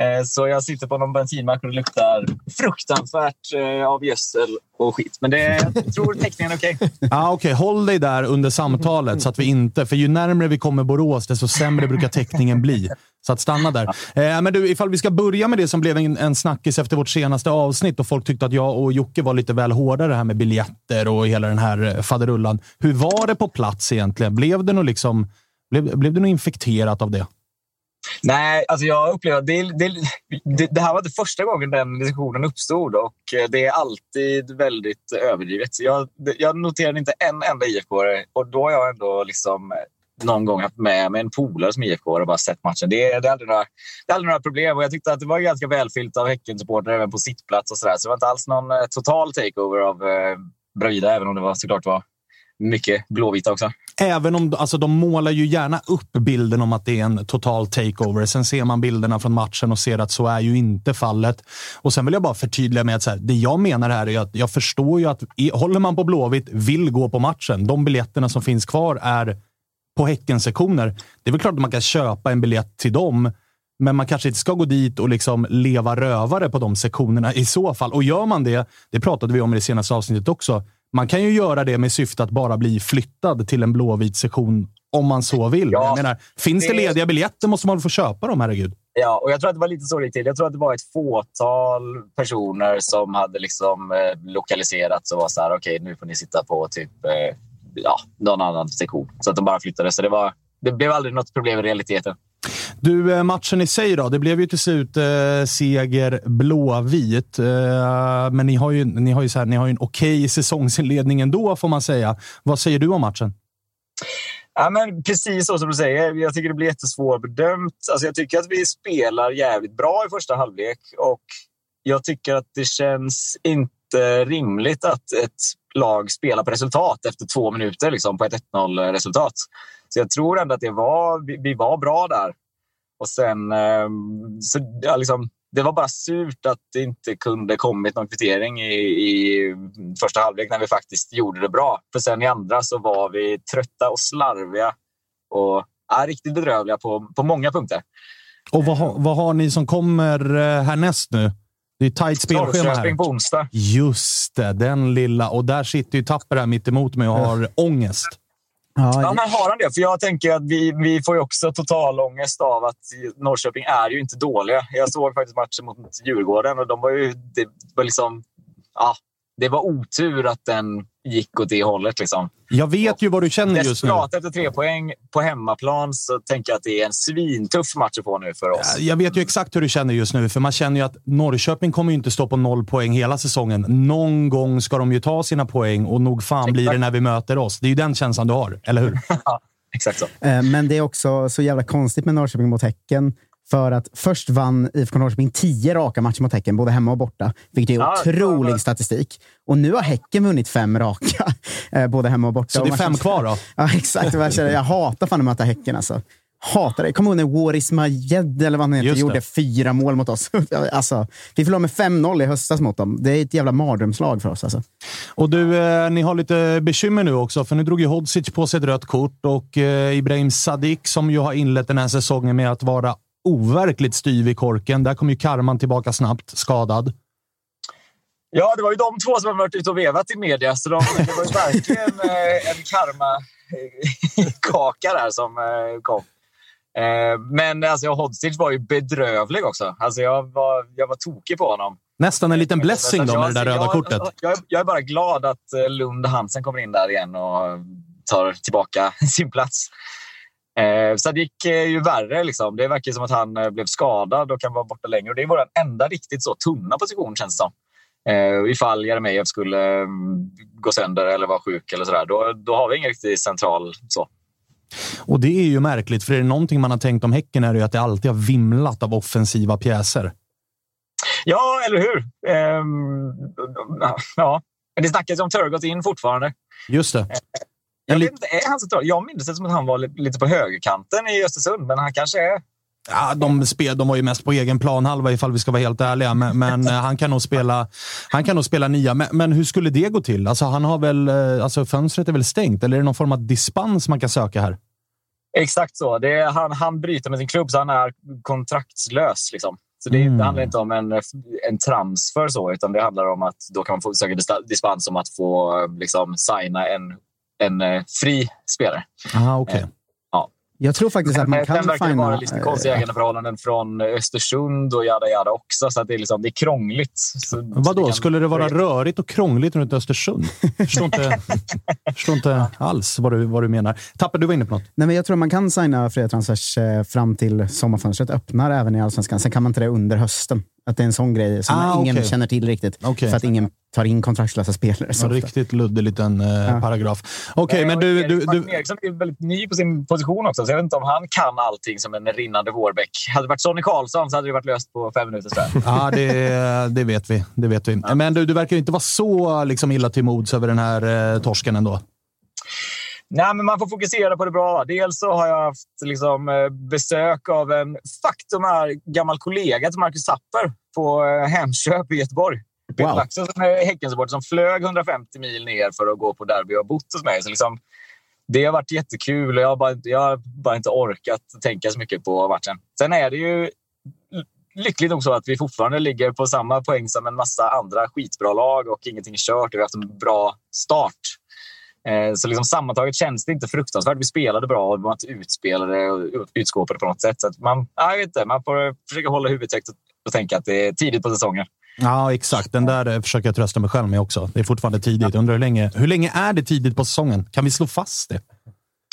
Eh, så jag sitter på någon bensinmack och det luktar fruktansvärt eh, av gödsel och skit. Men det, jag tror täckningen är okej. Okay. ah, okay. Håll dig där under samtalet så att vi inte... För ju närmare vi kommer Borås, desto sämre brukar täckningen bli. Så att stanna där. Eh, men du, ifall vi ska börja med det som blev en, en snackis efter vårt senaste avsnitt och folk tyckte att jag och Jocke var lite väl hårda det här med biljetter och hela den här eh, faderullan. Hur var det på plats egentligen? Blev det nog liksom, blev, blev det något infekterat av det? Nej, alltså jag upplever att det, det, det, det, här var inte första gången den diskussionen uppstod och eh, det är alltid väldigt överdrivet. Jag, jag noterade inte en enda IFK och då har jag ändå liksom eh, någon gång haft med mig en polare som IFK och bara sett matchen. Det, det, är aldrig några, det är aldrig några problem och jag tyckte att det var ganska välfyllt av Häckensupportrar även på sittplats och sådär. Så det var inte alls någon eh, total takeover av eh, Bröjda, även om det var såklart var mycket blåvita också. Även om alltså, de målar ju gärna upp bilden om att det är en total takeover. Sen ser man bilderna från matchen och ser att så är ju inte fallet. Och Sen vill jag bara förtydliga med att så här, det jag menar här är att jag förstår ju att håller man på Blåvitt, vill gå på matchen. De biljetterna som finns kvar är på Häckensektioner. Det är väl klart att man kan köpa en biljett till dem, men man kanske inte ska gå dit och liksom leva rövare på de sektionerna i så fall. Och gör man det, det pratade vi om i det senaste avsnittet också, man kan ju göra det med syfte att bara bli flyttad till en blåvit sektion om man så vill. Ja, jag menar, finns det, det lediga biljetter måste man få köpa dem, herregud. Ja, och jag tror att det var lite så det till. Jag tror att det var ett fåtal personer som hade liksom eh, lokaliserats och var så här, okej, okay, nu får ni sitta på typ eh, ja, någon annan sektion. Så att de bara flyttade. Så det, var, det blev aldrig något problem i realiteten. Du, eh, matchen i sig då. Det blev ju till slut eh, seger blåvit. Eh, men ni har ju, ni har ju, så här, ni har ju en okej okay säsongsinledning ändå, får man säga. Vad säger du om matchen? Ja, men precis så som du säger. Jag tycker det blir jättesvårbedömt. Alltså, jag tycker att vi spelar jävligt bra i första halvlek och jag tycker att det känns inte rimligt att ett lag spelar på resultat efter två minuter liksom, på ett 1-0 resultat. Så jag tror ändå att det var, vi, vi var bra där. Och sen, eh, så, ja, liksom, det var bara surt att det inte kunde kommit någon kvittering i, i första halvlek när vi faktiskt gjorde det bra. För sen i andra så var vi trötta och slarviga och ja, riktigt bedrövliga på, på många punkter. Och vad, har, vad har ni som kommer eh, härnäst nu? Det är tajt spelschema här. på onsdag. Just det, den lilla. Och där sitter ju Tapper här mitt emot mig och har ångest. Ja, ja, men har han det? För jag tänker att vi, vi får ju också total ångest av att Norrköping är ju inte dåliga. Jag såg faktiskt matchen mot Djurgården och de var ju... Det var liksom... Ja, det var otur att den gick åt det hållet. Liksom. Jag vet ju vad du känner just nu. Desperat efter tre poäng på hemmaplan så tänker jag att det är en svintuff match att få nu för oss. Jag vet ju exakt hur du känner just nu, för man känner ju att Norrköping kommer ju inte stå på noll poäng hela säsongen. Någon gång ska de ju ta sina poäng och nog fan exakt. blir det när vi möter oss. Det är ju den känslan du har, eller hur? exakt så. Eh, men det är också så jävla konstigt med Norrköping mot Häcken. För att först vann IFK Norrköping tio raka matcher mot Häcken, både hemma och borta. Vilket är ja, otrolig statistik. Och nu har Häcken vunnit fem raka, eh, både hemma och borta. Så det är fem kvar då? Ja, exakt. Jag hatar fan att möta Häcken alltså. Hatar det. Kommer ihåg när Waris Majed, eller vad han heter, gjorde fyra mål mot oss. alltså, vi förlorade med 5-0 i höstas mot dem. Det är ett jävla mardrömslag för oss. Alltså. Och du, eh, ni har lite bekymmer nu också, för nu drog ju Hodzic på sig ett rött kort och eh, Ibrahim Sadik, som ju har inlett den här säsongen med att vara overkligt styv i korken. Där kom ju Karman tillbaka snabbt, skadad. Ja, det var ju de två som har varit ute och vevat i media, så de, det var ju verkligen eh, en karma-kaka där som eh, kom. Eh, men alltså, Hodzic var ju bedrövlig också. Alltså, jag, var, jag var tokig på honom. Nästan en liten blessing då med det där röda kortet. Jag, jag är bara glad att eh, Lund Hansen kommer in där igen och tar tillbaka sin plats. Eh, Sadik är ju värre. Liksom. Det verkar som att han eh, blev skadad och kan vara borta längre. Och det är vår enda riktigt så tunna position känns det som. Eh, ifall Jeremejeff skulle mm, gå sönder eller vara sjuk eller sådär, då, då har vi ingen riktigt central så. Och det är ju märkligt, för är det någonting man har tänkt om Häcken är det ju att det alltid har vimlat av offensiva pjäser. Ja, eller hur? Ehm, ja. Men det snackas om Turgott in fortfarande. Just det. Jag, vet inte, är han så jag minns det som att han var lite på högerkanten i Östersund, men han kanske är... Ja, de, spel, de var ju mest på egen planhalva ifall vi ska vara helt ärliga, men, men eh, han kan nog spela, han kan nog spela nia. Men, men, hur skulle det gå till? Alltså, han har väl, eh, alltså, fönstret är väl stängt, eller är det någon form av dispens man kan söka här? Exakt så. Det är, han, han bryter med sin klubb, så han är kontraktslös. Liksom. Så det, mm. det, handlar inte om en, en transfer, så, utan det handlar om att då kan man få söka dispens om att få liksom, signa en, en eh, fri spelare. Aha, okay. Jag tror faktiskt att man kan Sen verkar det vara lite konstiga ägandeförhållanden från Östersund och jada jada också. Så att det, är liksom, det är krångligt. Så, Vadå, kan... skulle det vara rörigt och krångligt runt Östersund? Jag förstår inte, förstår inte alls vad du, vad du menar. Tapper, du var inne på något. Nej, men jag tror man kan signa fria transfers eh, fram till sommarfönstret öppnar även i Allsvenskan. Sen kan man inte det under hösten. Att det är en sån grej som Ah, ingen okej. känner till riktigt. Okej. För att ingen tar in kontraktslösa spelare. Så En riktigt luddig liten eh, Ja. paragraf. Okej, men och du... Du, du Eriksson är väldigt ny på sin position också, så jag vet inte om han kan allting som en rinnande vårbäck. Hade det varit Sonny Karlsson så hade det varit löst på fem minuter. ja, det, det vet vi. Det vet vi. Men du, du verkar inte vara så liksom, illa till mods över den här eh, torsken ändå. Nej, men man får fokusera på det bra. Dels så har jag haft liksom, eh, besök av en faktum är gammal kollega till Marcus Tapper på eh, Hemköp i Göteborg. Peter Wow. Laxson som är Häckensupporter som flög 150 mil ner för att gå på derby och har bott hos mig. Så liksom, det har varit jättekul och jag har, bara, inte- jag har bara inte orkat tänka så mycket på matchen. Sen är det ju lyckligt nog så att vi fortfarande ligger på samma poäng som en massa andra skitbra lag och ingenting är kört. och Vi har haft en bra start. Eh, Så liksom sammantaget känns det inte fruktansvärt. Vi spelade bra och var inte utspelade och utskåpade på något sätt. Så man, ja, jag vet inte, man får försöka hålla huvudet högt och tänka att det är tidigt på säsongen. Ja, exakt. Den där eh, försöker jag trösta mig själv med också. Det är fortfarande tidigt. Undrar hur länge, hur länge är det tidigt på säsongen? Kan vi slå fast det?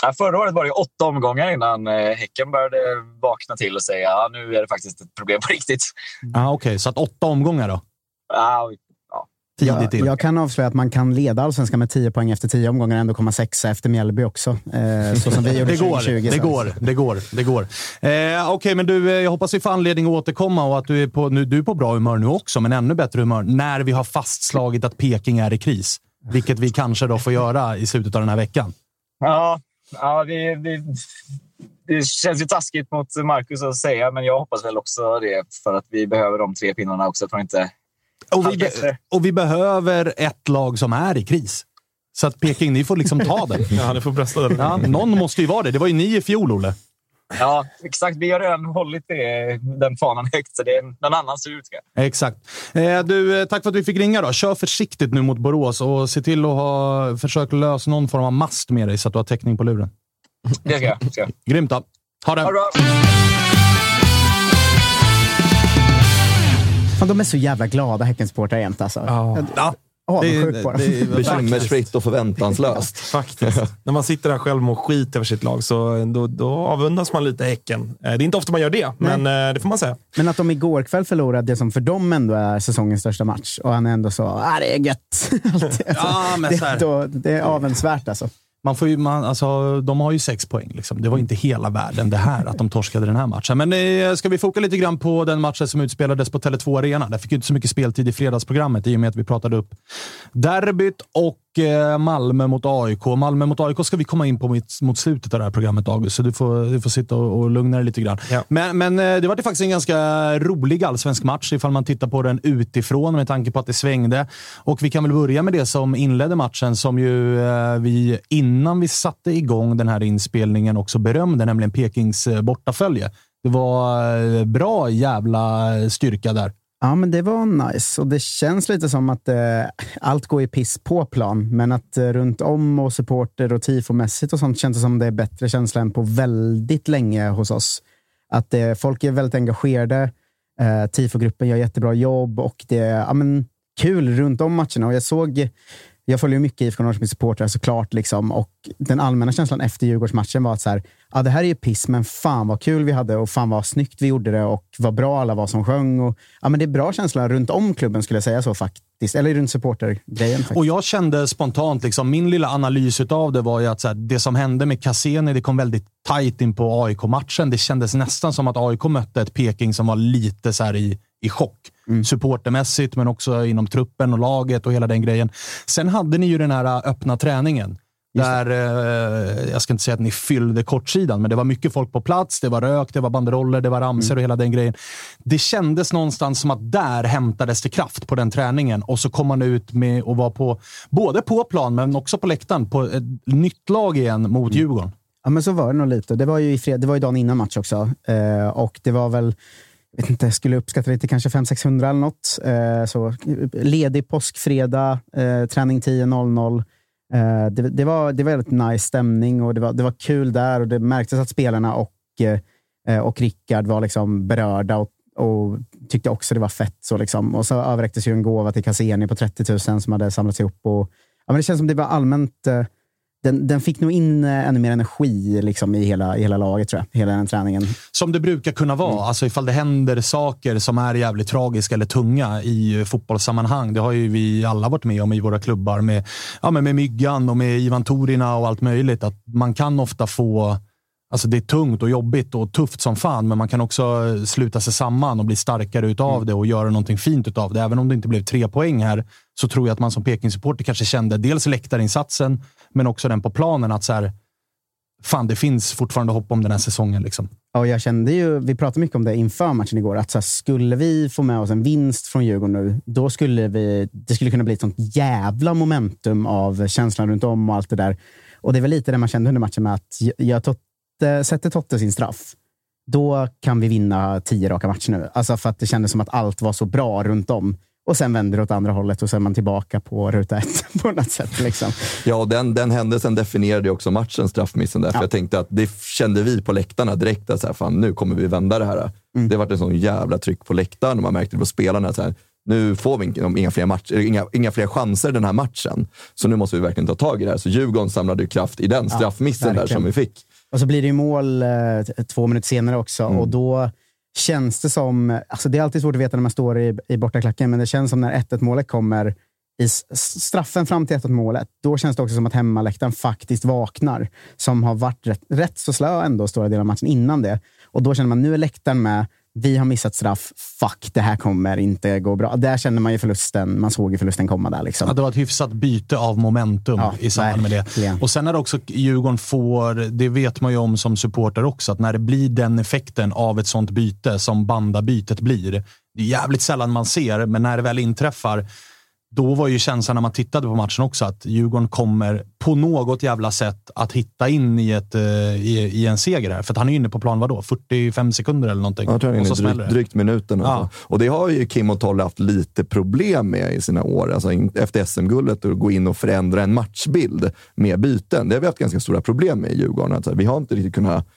Ja, förra året var det åtta omgångar innan eh, Häcken började vakna till och säga ja, nu är det faktiskt ett problem på riktigt. Ja, Okej, så att åtta omgångar då? Ja, Tidigt Jag, in. jag kan avslöja att man kan leda allsvenskan med 10 poäng efter 10 omgångar och ändå komma sexa efter Mjällby också. Eh, så som vi gjorde Det går, 2020. det så- går, det går, det går. Eh, Okej, men du, eh, jag hoppas vi får anledning att återkomma och att du är, på, nu, du är på bra humör nu också, men ännu bättre humör när vi har fastslagit att Peking är i kris. Vilket vi kanske då får göra i slutet av den här veckan. ja, ja det, det, det känns ju taskigt mot Marcus att säga, men jag hoppas väl också det för att vi behöver de tre pinnarna också. Jag tror inte Och vi, be- och vi behöver ett lag som är i kris. Så att Peking, ni får liksom ta den. Ja, ni får brösta den. Ja, någon måste ju vara det. Det var ju ni i fjol, Olle. Ja, exakt. Vi har redan hållit det, den fanan högt, så det är någon annans jag. Exakt. Eh, du, eh, tack för att vi fick ringa. då. Kör försiktigt nu mot Borås och se till att ha, försök lösa någon form av mast med dig så att du har täckning på luren. Det ska jag. Ska jag. Grymt då. Ha det! Ha det bra. Fan, de är så jävla glada Häckensupportrar jämt alltså. Ja. Jag- Avundsjuk på dem. Bekymmersfritt och förväntanslöst. Faktiskt. När man sitter där själv och skit över sitt lag så då, då avundas man lite Häcken. Eh, Det är inte ofta man gör det, men eh, det får man säga. Men att de igår kväll förlorade det som för dem ändå är säsongens största match och han är ändå så, ah, det är gött. Alltid. Ja, men så det, då, det är avundsvärt alltså. Man får ju, man, alltså, de har ju sex poäng. Liksom. Det var inte hela världen det här, att de torskade den här matchen. Men eh, ska vi foka lite grann på den matchen som utspelades på Tele2 Arena? Där fick ju inte så mycket speltid i fredagsprogrammet i och med att vi pratade upp derbyt och Malmö mot AIK. Malmö mot AIK ska vi komma in på mot, mot slutet av det här programmet, August. Så du får, du får sitta och, och lugna dig lite grann. Ja. Men, men eh, det var faktiskt en ganska rolig allsvensk match ifall man tittar på den utifrån med tanke på att det svängde. Och vi kan väl börja med det som inledde matchen som ju eh, vi innan vi satte igång den här inspelningen också berömde, nämligen Pekings eh, bortafölje. Det var eh, bra jävla styrka där. Ja, men det var nice. Och det känns lite som att eh, allt går i piss på plan, men att eh, runt om och supporter och tifomässigt och sånt känns det som det är bättre känsla än på väldigt länge hos oss. Att eh, folk är väldigt engagerade. Eh, Tifogruppen gör jättebra jobb och det är ja, men, kul runt om matcherna. Och jag såg jag följer mycket IFK Norrköpings supportrar såklart. Liksom, och den allmänna känslan efter Djurgårdsmatchen var att så här, ah, det här är ju piss, men fan vad kul vi hade och fan vad snyggt vi gjorde det och vad bra alla var som sjöng. Och, ah, men det är bra känsla runt om klubben skulle jag säga så faktiskt. Eller runt supportergrejen. Och jag kände spontant, liksom, min lilla analys av det var ju att så här, det som hände med Cassini, det kom väldigt tajt in på AIK-matchen. Det kändes nästan som att AIK mötte ett Peking som var lite så i, i chock. Mm. Supportermässigt, men också inom truppen och laget och hela den grejen. Sen hade ni ju den här äh, öppna träningen. Där, eh, jag ska inte säga att ni fyllde kortsidan, men det var mycket folk på plats. Det var rök, det var banderoller, det var ramser mm. och hela den grejen. Det kändes någonstans som att där hämtades det kraft på den träningen och så kom man ut med att vara på, både på plan, men också på läktaren, på ett nytt lag igen mot mm. Djurgården. Ja, men så var det nog lite. Det var ju, i fred, det var ju dagen innan match också. Eh, och det var väl vet inte, jag skulle uppskatta lite kanske 500-600 eller något. Eh, så, ledig påskfredag, eh, träning 10.00. Eh, det, det, var, det var väldigt nice stämning och det var, det var kul där och det märktes att spelarna och, eh, och Rickard var liksom berörda och, och tyckte också det var fett. Så liksom. Och så överräcktes ju en gåva till Cassini på 30 000 som hade samlats ihop. Och, ja, men det känns som det var allmänt eh, den, den fick nog in eh, ännu mer energi liksom, i, hela, i hela laget, tror jag. Hela den träningen. Som det brukar kunna vara. Mm. Alltså ifall det händer saker som är jävligt tragiska eller tunga i fotbollssammanhang. Det har ju vi alla varit med om i våra klubbar med, ja, med Myggan och med Ivan Torina och allt möjligt. Att man kan ofta få Alltså det är tungt och jobbigt och tufft som fan, men man kan också sluta sig samman och bli starkare utav mm. det och göra någonting fint utav det. Även om det inte blev tre poäng här, så tror jag att man som Peking-supporter kanske kände dels läktarinsatsen, men också den på planen. att så här, fan, det finns fortfarande hopp om den här säsongen. Liksom. Ja, jag kände ju, vi pratade mycket om det inför matchen igår, att så här, skulle vi få med oss en vinst från Djurgården nu, då skulle vi, det skulle kunna bli ett sånt jävla momentum av känslan runt om och allt det där. Och det väl lite det man kände under matchen med att jag Totte, sätter Totte sin straff, då kan vi vinna tio raka matcher nu. Alltså för att det kändes som att allt var så bra runt om. Och sen vänder det åt andra hållet och så är man tillbaka på ruta ett på något sätt. Liksom. Ja, och den, den händelsen definierade också matchen, straffmissen. Där, ja. jag tänkte att det kände vi på läktarna direkt, att så här, fan, nu kommer vi vända det här. Mm. Det var ett sån jävla tryck på läktaren och man märkte det på spelarna. Så här, nu får vi inga fler, match, inga, inga fler chanser den här matchen. Så nu måste vi verkligen ta tag i det här. Så Djurgården samlade kraft i den straffmissen ja, där som vi fick. Och så blir det ju mål eh, två minuter senare också mm. och då känns det som... Alltså det är alltid svårt att veta när man står i, i bortaklacken, men det känns som när 1-1 målet kommer i straffen fram till 1 målet, då känns det också som att hemmaläktaren faktiskt vaknar. Som har varit rätt, rätt så slö ändå stora delar av matchen innan det. Och då känner man, nu är läktaren med vi har missat straff. Fuck, det här kommer inte gå bra. Där känner man ju förlusten. Man såg ju förlusten komma där. Liksom. Ja, det var ett hyfsat byte av momentum ja, i samband med det. Och sen när också Djurgården får, det vet man ju om som supporter också, att när det blir den effekten av ett sånt byte som bandabytet blir. Det är jävligt sällan man ser, men när det väl inträffar då var ju känslan när man tittade på matchen också att Djurgården kommer på något jävla sätt att hitta in i, ett, eh, i, i en seger här. För han är inne på plan, vadå? 45 sekunder eller någonting? Ja, jag tror och så drygt, drygt minuten. Ja. Och det har ju Kim och Tolle haft lite problem med i sina år. Alltså efter SM-guldet, att gå in och förändra en matchbild med byten. Det har vi haft ganska stora problem med i Djurgården. Alltså, vi har inte riktigt kunnat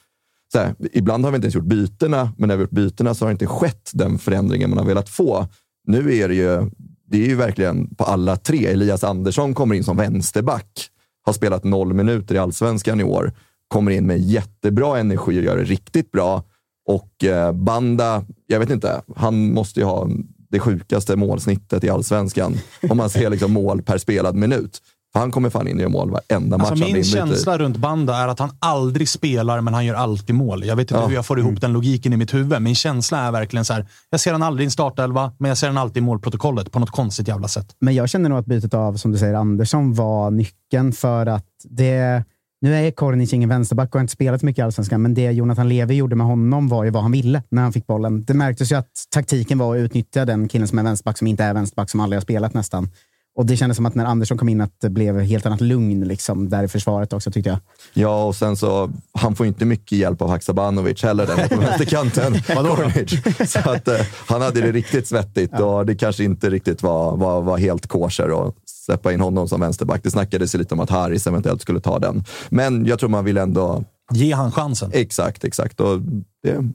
här, ibland har vi inte ens gjort bytena, men när vi har gjort bytena så har det inte skett den förändringen man har velat få. Nu är det ju det är ju verkligen på alla tre. Elias Andersson kommer in som vänsterback, har spelat noll minuter i allsvenskan i år, kommer in med jättebra energi och gör det riktigt bra. Och eh, Banda, jag vet inte, han måste ju ha det sjukaste målsnittet i allsvenskan om man ser liksom mål per spelad minut. Han kommer fan in och gör mål varenda match alltså Min känsla runt Banda är att han aldrig spelar, men han gör alltid mål. Jag vet inte ja. hur jag får ihop mm. den logiken i mitt huvud. Min känsla är verkligen så här. Jag ser han aldrig i en startelva, men jag ser han alltid i målprotokollet på något konstigt jävla sätt. Men jag känner nog att bytet av, som du säger, Andersson var nyckeln för att det... Nu är Kornic ingen vänsterback och har inte spelat mycket i Allsvenskan, men det Jonathan Levi gjorde med honom var ju vad han ville när han fick bollen. Det märktes ju att taktiken var att utnyttja den killen som är vänsterback, som inte är vänsterback, som aldrig har spelat nästan Och det kändes som att när Andersson kom in att det blev helt annat lugn liksom, där i försvaret också tyckte jag. Ja, och sen så, han får inte mycket hjälp av Haksabanovic heller, den på vänsterkanten. Så att, eh, han hade det riktigt svettigt och det kanske inte riktigt var, var, var helt kosher att släppa in honom som vänsterback. Det snackades ju lite om att Haris eventuellt skulle ta den. Men jag tror man vill ändå... Ge han chansen. Exakt, exakt. Och det,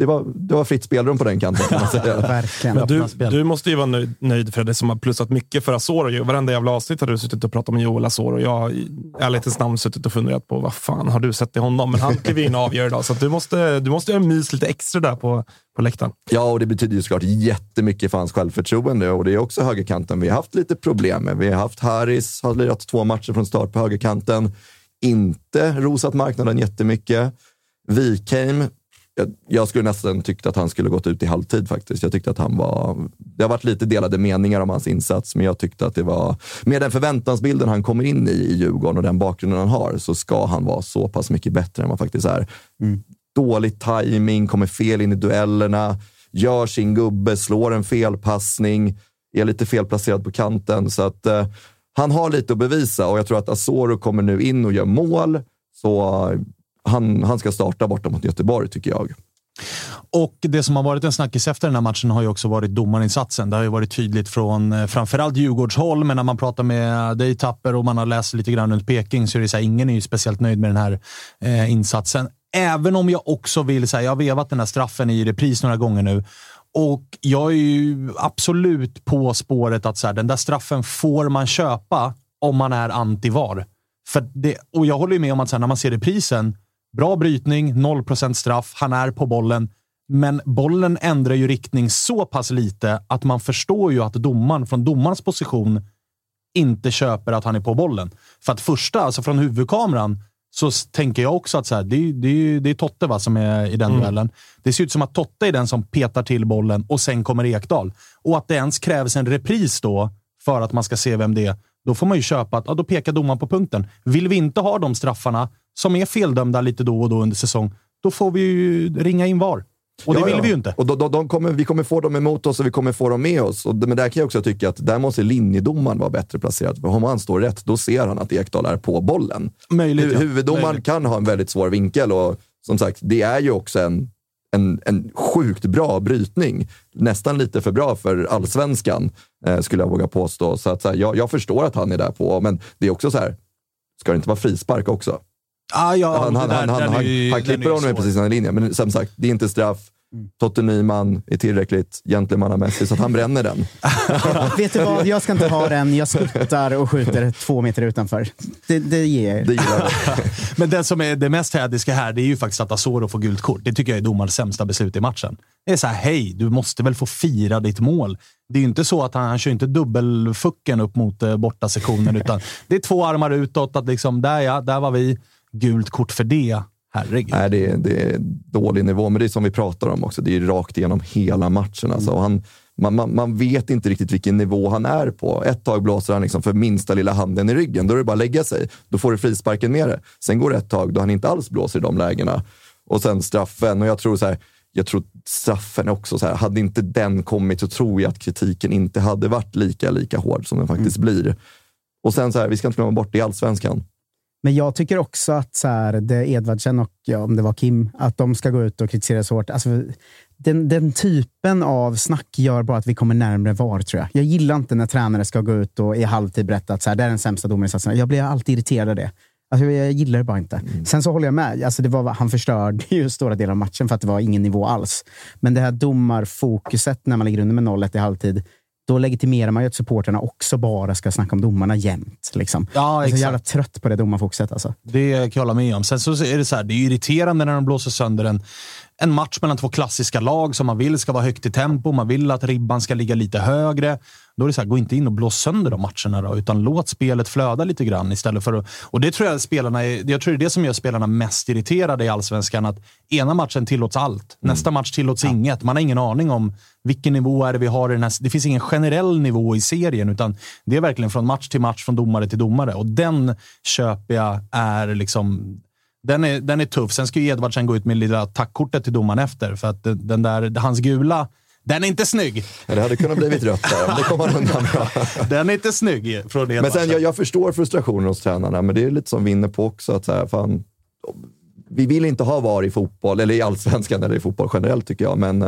det var, det var fritt spelrum på den kanten kan man säga. Verkligen. Men du, du måste ju vara nöjd, nöjd Fredde, som har plussat mycket för Asoro. Varenda jävla avsnitt har du suttit och pratat om Joel Asoro. Jag har i ärlighetens namn suttit och funderat på vad fan har du sett i honom? Men han klev in och avgör idag, så att du måste, du måste göra mys lite extra där på, på läktaren. Ja, och det betyder ju såklart jättemycket för hans självförtroende och det är också högerkanten vi har haft lite problem med. Vi har haft Harris, har lirat två matcher från start på högerkanten. Inte rosat marknaden jättemycket. Wikheim jag, jag skulle nästan tyckt att han skulle gått ut i halvtid faktiskt. Jag tyckte att han var... Det har varit lite delade meningar om hans insats, men jag tyckte att det var... Med den förväntansbilden han kommer in i i Djurgården och den bakgrunden han har, så ska han vara så pass mycket bättre än vad han faktiskt är. Mm. Dålig timing, kommer fel in i duellerna, gör sin gubbe, slår en felpassning, är lite felplacerad på kanten. Så att eh, han har lite att bevisa och jag tror att Asoro kommer nu in och gör mål. Så han, han ska starta borta mot Göteborg, tycker jag. Och det som har varit en snackis efter den här matchen har ju också varit domarinsatsen. Det har ju varit tydligt från eh, framförallt Djurgårdshåll, men när man pratar med dig Tapper och man har läst lite grann runt Peking så är det så här, ingen är ju speciellt nöjd med den här eh, insatsen. Även om jag också vill säga, jag har vevat den här straffen i repris några gånger nu och jag är ju absolut på spåret att så här, den där straffen får man köpa om man är anti-VAR. För det, och jag håller ju med om att så här, när man ser reprisen, Bra brytning, 0% straff, han är på bollen. Men bollen ändrar ju riktning så pass lite att man förstår ju att domaren från domarens position inte köper att han är på bollen. För att första, alltså från huvudkameran, så tänker jag också att så här, det, det, det är Totte va, som är i den mm. duellen. Det ser ut som att Totte är den som petar till bollen och sen kommer Ekdal. Och att det ens krävs en repris då för att man ska se vem det är. Då får man ju köpa att ja, då pekar domaren på punkten. Vill vi inte ha de straffarna som är feldömda lite då och då under säsong, då får vi ju ringa in VAR. Och det ja, vill ja. vi ju inte. Och då, då, de kommer, vi kommer få dem emot oss och vi kommer få dem med oss. Och, men där kan jag också tycka att där måste linjedomaren vara bättre placerad. För om han står rätt, då ser han att Ekdal är på bollen. Möjligt, ja. Huvuddomaren Möjligt. kan ha en väldigt svår vinkel och som sagt, det är ju också en, en, en sjukt bra brytning. Nästan lite för bra för allsvenskan, eh, skulle jag våga påstå. Så, att, så här, jag, jag förstår att han är där på, men det är också så här, ska det inte vara frispark också? Ah, ja, han, han, där, han, han, han, klipper honom precis den linjen, men som sagt, det är inte straff. Mm. Totte Nyman är tillräckligt gentlemannamässig så att han bränner den. Vet du vad? Jag ska inte ha den. Jag skuttar och skjuter två meter utanför. Det, det ger det Men det som är det mest hädiska här, det är ju faktiskt att Asoro får gult kort. Det tycker jag är domarens sämsta beslut i matchen. Det är så här, hej, du måste väl få fira ditt mål. Det är ju inte så att han, han kör inte dubbelfucken upp mot eh, borta sektionen, utan det är två armar utåt. Att liksom, där ja, där var vi gult kort för det. Herregud. Nej, det är, det är dålig nivå, men det är som vi pratar om också. Det är rakt igenom hela matchen. Alltså. Mm. Han, man, man, man, vet inte riktigt vilken nivå han är på. Ett tag blåser han liksom för minsta lilla handen i ryggen. Då är det bara att lägga sig. Då får du frisparken med det. Sen går det ett tag då han inte alls blåser i de lägena. Och sen straffen. Och jag tror så här, jag tror straffen också, så här, hade inte den kommit så tror jag att kritiken inte hade varit lika, lika hård som den faktiskt mm. blir. Och sen så här, vi ska inte glömma bort det i allsvenskan. Men jag tycker också att så här, det Edvardsen och ja, om det var Kim, att de ska gå ut och kritisera så hårt. Alltså, den, den typen av snack gör bara att vi kommer närmare VAR, tror jag. Jag gillar inte när tränare ska gå ut och i halvtid berätta att så här, det är den sämsta domarinsatsen. Jag blir alltid irriterad av det. Alltså, jag gillar det bara inte. Mm. Sen så håller jag med. Alltså, det var, han förstörde ju stora delar av matchen för att det var ingen nivå alls. Men det här domarfokuset när man ligger under med 0-1 i halvtid, då legitimerar man ju att supporterna också bara ska snacka om domarna jämt. Liksom. Ja, jag är så jävla trött på det domarfokuset. Alltså. Det kan jag hålla med om. Sen så är det så här, det är irriterande när de blåser sönder en, en match mellan två klassiska lag som man vill ska vara högt i tempo. Man vill att ribban ska ligga lite högre. Då är det så här, gå inte in och blås sönder de matcherna då, utan låt spelet flöda lite grann istället för att... Och det tror jag spelarna är, jag tror det är det som gör spelarna mest irriterade i allsvenskan. Att ena matchen tillåts allt, mm. nästa match tillåts ja. inget. Man har ingen aning om vilken nivå är det vi har i den här... Det finns ingen generell nivå i serien, utan det är verkligen från match till match, från domare till domare. Och den köper jag är liksom... Den är, den är tuff. Sen ska ju Edvardsen gå ut med lilla tackkortet till domaren efter, för att den där, hans gula Den är inte snygg. Ja, det hade kunnat blivit rött där, men det kom han undan bra. Den är inte snygg från det Men sen, jag, jag förstår frustrationen hos tränarna, men det är lite som vinner på också. Att så här, fan, vi vill inte ha VAR i fotboll, eller i allsvenskan eller i fotboll generellt tycker jag. Men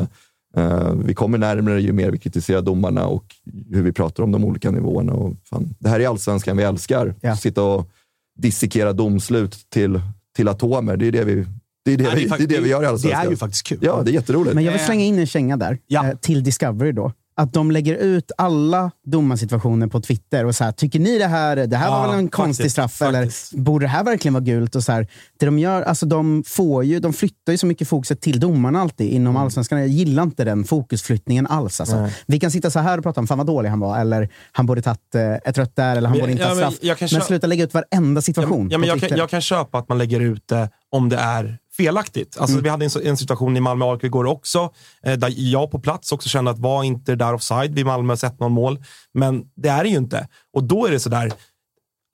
eh, vi kommer närmare ju mer vi kritiserar domarna och hur vi pratar om de olika nivåerna. Och fan, det här är allsvenskan vi älskar. Ja. Sitta och dissekera domslut till, till atomer. Det är det vi, det är det Nej, vi, det är det vi gör i Det allsvenskan. är ju faktiskt kul. Ja, det är jätteroligt. Men jag vill slänga in en känga där, Ja. eh, till Discovery då. Att de lägger ut alla domarsituationer på Twitter och så här, tycker ni det här, det här var Ja, väl en konstig faktiskt, straff faktiskt. eller borde det här verkligen vara gult? Och så här, det de gör, alltså de får ju, de flyttar ju så mycket fokuset till domarna alltid inom Mm. allsvenskan. Jag gillar inte den fokusflyttningen alls. Alltså. Vi kan sitta så här och prata om fan vad dålig han var, eller han borde tagit eh, ett rött där, eller han Men- borde inte ja, ha men straff. men kö- sluta lägga ut varenda situation Ja, men på jag, kan, jag kan köpa att man lägger ut det om det är felaktigt. Alltså, Vi hade en, en situation i Malmö AIK igår också, eh, där jag på plats också kände att var inte där offside vid Malmös 1-0 mål. Men det är det ju inte. Och då är det sådär,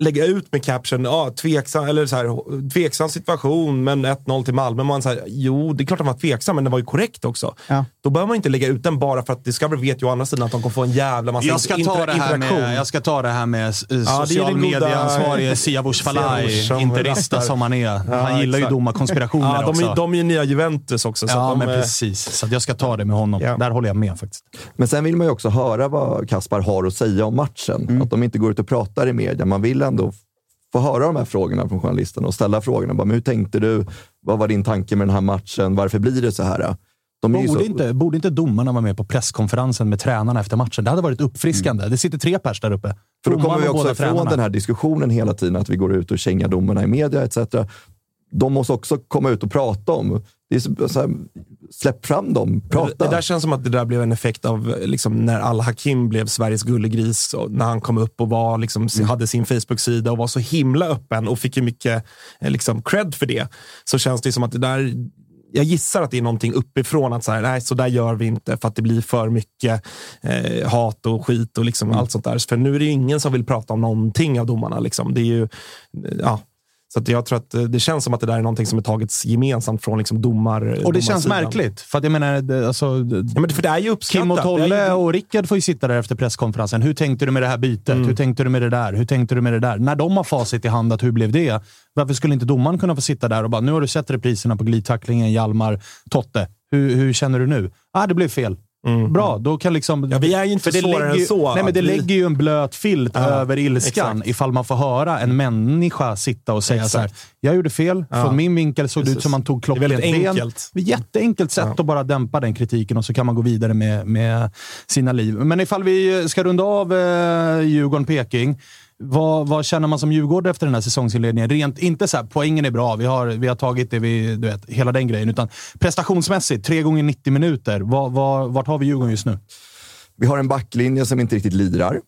lägga ut med caption, ja, tveksam, eller så här, tveksam situation, men 1-0 till Malmö. Man säger, jo, det är klart att man var tveksam, men det var ju korrekt också. Ja. Då behöver man inte lägga ut den bara för att Discovery vet ju å andra sidan att de kommer få en jävla massa Jag ska, ta inter- det här interaktion. med, jag ska ta det här med är social den goda- medieansvarige Siavush Falai, interista som han är. Han gillar ju exakt. domarkonspirationer Ja, de, också. är, de är ju nya Juventus också. Så ja, att de, men precis. Så att jag ska ta det med honom. Ja. Där håller jag med faktiskt. Men sen vill man ju också höra vad Kaspar har att säga om matchen. Att de inte går ut och pratar i media. Man vill ändå få höra de här frågorna från journalisterna och ställa frågorna. Bara, men hur tänkte du? Vad var din tanke med den här matchen? Varför blir det så här? De Borde, så... inte, borde inte domarna vara med på presskonferensen med tränarna efter matchen? Det hade varit uppfriskande. Det sitter tre pers där uppe. För då kommer vi också ifrån tränarna. den här diskussionen hela tiden, att vi går ut och kängar domarna i media etc. De måste också komma ut och prata om. Det är så här, släpp fram dem, prata. Det, där känns som att det där blev en effekt av liksom, när Al-Hakim blev Sveriges gullegris. Och när han kom upp och var, liksom, hade sin Facebook-sida och var så himla öppen och fick ju mycket eh, liksom, cred för det. Så känns det som att det där jag gissar att det är någonting uppifrån, att så, här, nej, så där gör vi inte för att det blir för mycket eh, hat och skit och liksom allt sånt där. För nu är det ju ingen som vill prata om någonting av domarna. Liksom. Det är ju, ja, så jag tror att eh, det känns som att det där är någonting som är tagits gemensamt från liksom domar Och det känns märkligt. För att jag menar, det, alltså, Ja, men för det är ju uppskattat. Kim och Tolle ju- och Rickard får ju sitta där efter presskonferensen. Hur tänkte du med det här bytet? Mm. Hur tänkte du med det där? Hur tänkte du med det där? När de har facit i hand, att hur blev det? Varför skulle inte domaren kunna få sitta där och bara, nu har du sett repriserna på glidtacklingen, Hjalmar, Totte. Hur, hur känner du nu? Ah, det blev fel. Bra, då kan liksom... Mm. Ja, vi är ju inte för det svårare lägger än ju, så, Nej, men det vi- lägger ju en blöt filt Ja, över ilskan exakt. ifall man får höra en människa sitta och säga så här. Exakt. Jag gjorde fel. Ja. Från min vinkel såg det ut som man tog Det är väldigt klockrent enkelt. Det är jätteenkelt sätt Ja. att bara dämpa den kritiken och så kan man gå vidare med, med sina liv. Men ifall vi ska runda av eh, Djurgården-Peking. Vad, vad känner man som Djurgårdare efter den här säsongsinledningen? Rent, inte så här, poängen är bra, vi har, vi har tagit det, vi, du vet, hela den grejen. Utan prestationsmässigt, tre gånger 90 minuter. Vad, vad, vart har vi Djurgården just nu? Vi har en backlinje som inte riktigt lirar,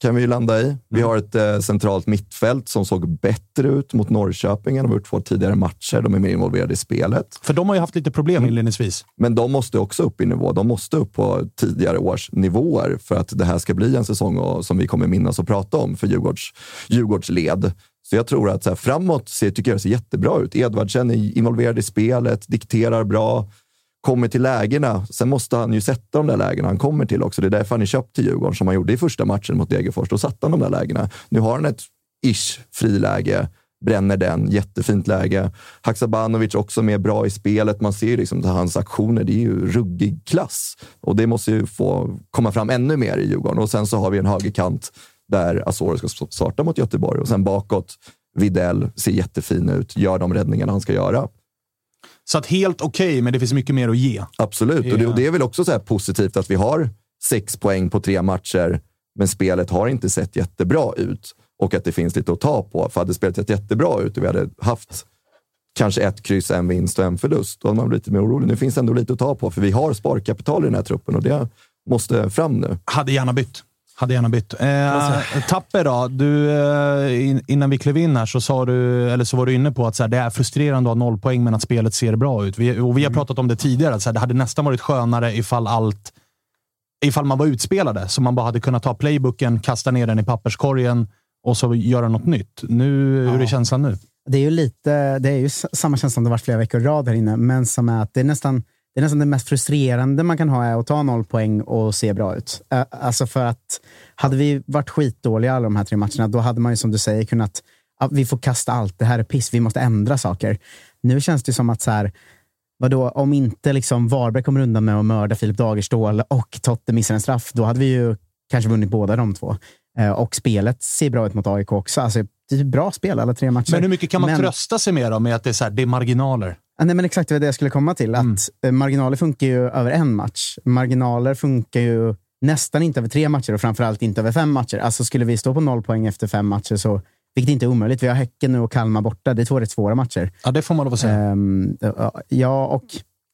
kan vi ju landa i. Vi har ett eh, centralt mittfält som såg bättre ut mot Norrköping än de har gjort två tidigare matcher. De är mer involverade i spelet. För de har ju haft lite problem inledningsvis. Men de måste också upp i nivå. De måste upp på tidigare års nivåer för att det här ska bli en säsong och, som vi kommer minnas och prata om för Djurgårds, Djurgårds led. Så jag tror att så här, framåt ser, tycker jag det ser jättebra ut. Edvardsen är involverad i spelet, dikterar bra, kommer till lägena. Sen måste han ju sätta de där lägena han kommer till också. Det är därför han är köpt till Djurgården, som han gjorde i första matchen mot Degerfors. Då satte han de där lägena. Nu har han ett ish friläge, bränner den, jättefint läge. Haksabanovic också med bra i spelet. Man ser ju liksom att hans aktioner, det är ju ruggig klass. Och det måste ju få komma fram ännu mer i Djurgården. Och sen så har vi en högerkant där Asoro ska starta mot Göteborg och sen bakåt Videll ser jättefin ut, gör de räddningarna han ska göra. Så att helt okej, men det finns mycket mer att ge. Absolut, och, det, och det är väl också så positivt att vi har sex poäng på tre matcher, men spelet har inte sett jättebra ut och att det finns lite att ta på. För hade spelet sett jättebra ut och vi hade haft kanske ett kryss, en vinst och en förlust, då hade man blivit lite mer orolig. Nu finns det ändå lite att ta på, för vi har sparkapital i den här truppen och det måste fram nu. Hade gärna bytt. Hade gärna bytt. Eh, Tapper då? Du, eh, in, innan vi klev in här så, sa du, eller så var du inne på att så här, det är frustrerande att ha noll poäng men att spelet ser bra ut. Vi, och vi har pratat om det tidigare. Att så här, det hade nästan varit skönare ifall allt ifall man var utspelade. Så man bara hade kunnat ta playbooken, kasta ner den i papperskorgen och så göra något nytt. Nu, Hur är känslan nu? Det är ju lite, det är ju samma känsla som det varit flera veckor i rad här inne, men som är att det är nästan, det är nästan det mest frustrerande man kan ha är att ta noll poäng och se bra ut. Alltså för att hade vi varit skitdåliga alla de här tre matcherna, då hade man ju som du säger kunnat, vi får kasta allt, det här är piss, vi måste ändra saker. Nu känns det som att så här, vadå, om inte liksom Varberg kommer undan med att mörda Filip Dagerstål och Totte missar en straff, då hade vi ju kanske vunnit båda de två. Och spelet ser bra ut mot AIK också. Alltså, det är bra spel alla tre matcher. Men hur mycket kan man Men- trösta sig med då, med att det är, så här, det är marginaler? Ja, nej, men exakt det var det jag skulle komma till. Mm. Att eh, Marginaler funkar ju över en match. Marginaler funkar ju nästan inte över tre matcher och framförallt inte över fem matcher. Alltså skulle vi stå på noll poäng efter fem matcher, så, vilket inte är omöjligt. Vi har Häcken nu och Kalmar borta. Det är två rätt svåra matcher. Ja, det får man lov att säga. Ehm, ja, och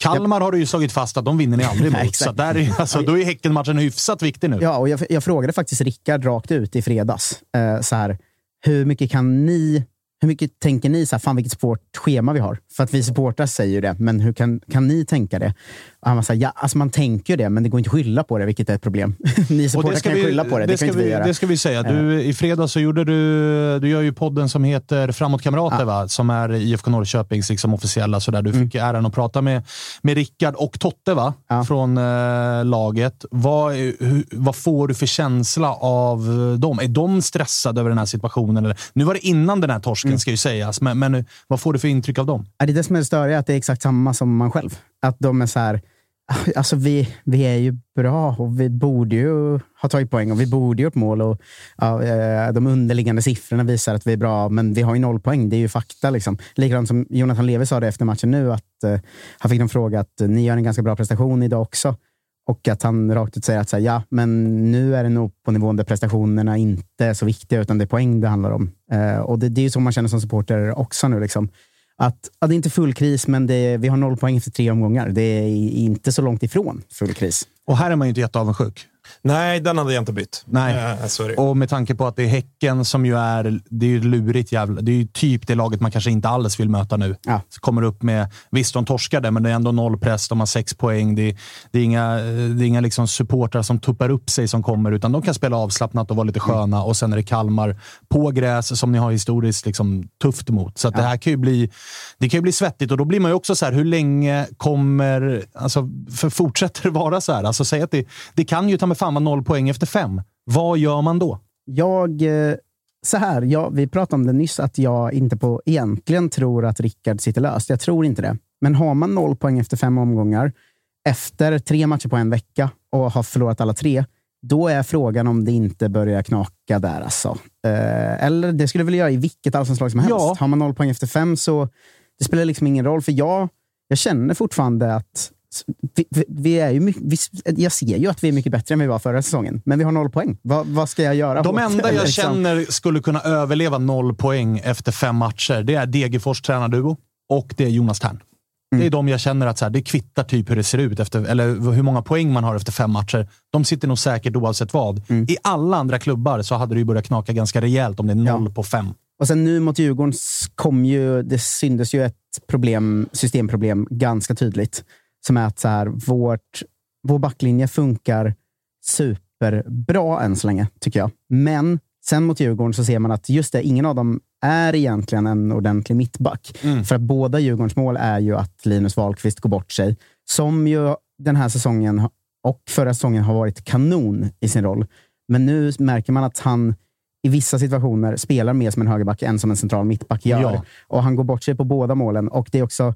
Kalmar har du ju slagit fast att de vinner ni aldrig mot. så där är, alltså, då är Häckenmatchen hyfsat viktig nu. Ja, och jag, jag frågade faktiskt Rickard rakt ut i fredags. Eh, så här, hur mycket kan ni hur mycket tänker ni, så här, fan vilket svårt schema vi har? För att vi supportrar säger ju det, men hur kan, kan ni tänka det? Han var så här, ja, alltså man tänker ju det, men det går inte att skylla på det, vilket är ett problem. ni supportrar kan ju skylla på det, det, ska kan inte vi, vi, göra. det ska vi säga. Du, I fredags så gjorde du, du gör ju podden som heter Framåt Kamrater, va? som är IFK Norrköpings liksom officiella. Sådär. Du fick äran att prata med, med Rickard och Totte va? från eh, laget. Vad, hur, vad får du för känsla av dem? Är de stressade över den här situationen? Eller? Nu var det innan den här torsken, ska ju sägas, men, men vad får du för intryck av dem? Ja, det är det som är det störiga, att det är exakt samma som man själv. Att de är så här, alltså vi, vi är ju bra och vi borde ju ha tagit poäng och vi borde ju upp mål. Och, ja, eh, de underliggande siffrorna visar att vi är bra, men vi har ju noll poäng. Det är ju fakta. Liksom. Likadant som Jonathan Levi sa det efter matchen nu, att eh, han fick en fråga att eh, ni gör en ganska bra prestation idag också. Och att han rakt ut säger att så här, ja, men nu är det nog på nivån där prestationerna inte är så viktiga, utan det är poäng det handlar om. Eh, och det, det är ju så man känner som supporter också nu. Liksom. Att, ja, det är inte full kris, men det, vi har noll poäng efter tre omgångar. Det är inte så långt ifrån full kris. Och här är man ju inte jätteavundsjuk. Nej, den hade jag inte bytt. Nej. Det. Och med tanke på att det är Häcken som ju är, det är ju lurigt jävla, det är ju typ det laget man kanske inte alls vill möta nu. Ja. Så kommer upp med, visst de torskade, men det är ändå noll press, de har sex poäng. Det är, det är inga, det är inga liksom supportrar som tuppar upp sig som kommer, utan de kan spela avslappnat och vara lite sköna. Och sen är det Kalmar på gräs som ni har historiskt liksom tufft mot. Så att det här kan ju bli, det kan ju bli svettigt och då blir man ju också så här, hur länge kommer, alltså, för fortsätter det vara så här? Alltså säg att det, det kan ju ta med fan vara noll poäng efter fem. Vad gör man då? Jag, eh, så här, jag, vi pratade om det nyss, att jag inte på egentligen tror att Rickard sitter löst. Jag tror inte det. Men har man noll poäng efter fem omgångar, efter tre matcher på en vecka och har förlorat alla tre, då är frågan om det inte börjar knaka där. Alltså. Eh, eller det skulle väl göra i vilket allsvenskt som helst. Ja. Har man noll poäng efter fem så det spelar liksom ingen roll. För jag, jag känner fortfarande att vi, vi, vi är ju, mycket- vi, jag ser ju att vi är mycket bättre än vi var förra säsongen, men vi har noll poäng. Vad, vad ska jag göra? De enda jag liksom- känner skulle kunna överleva noll poäng efter fem matcher, det är Degerfors tränarduo och det är Jonas Tern. Det är de jag känner att så här, det kvittar typ hur det ser ut, efter, eller hur många poäng man har efter fem matcher. De sitter nog säkert oavsett vad. I alla andra klubbar så hade det ju börjat knaka ganska rejält om det är noll på fem. Och sen nu mot Djurgården kom ju, det syndes ju ett problem, systemproblem ganska tydligt. Som är att så här, vårt, vår backlinje funkar superbra än så länge, tycker jag. Men sen mot Djurgården så ser man att just det, ingen av dem är egentligen en ordentlig mittback. För att båda Djurgårdens mål är ju att Linus Wahlqvist går bort sig. Som ju den här säsongen och förra säsongen har varit kanon i sin roll. Men nu märker man att han i vissa situationer spelar mer som en högerback än som en central mittback gör. Ja. Och han går bort sig på båda målen. Och det är också,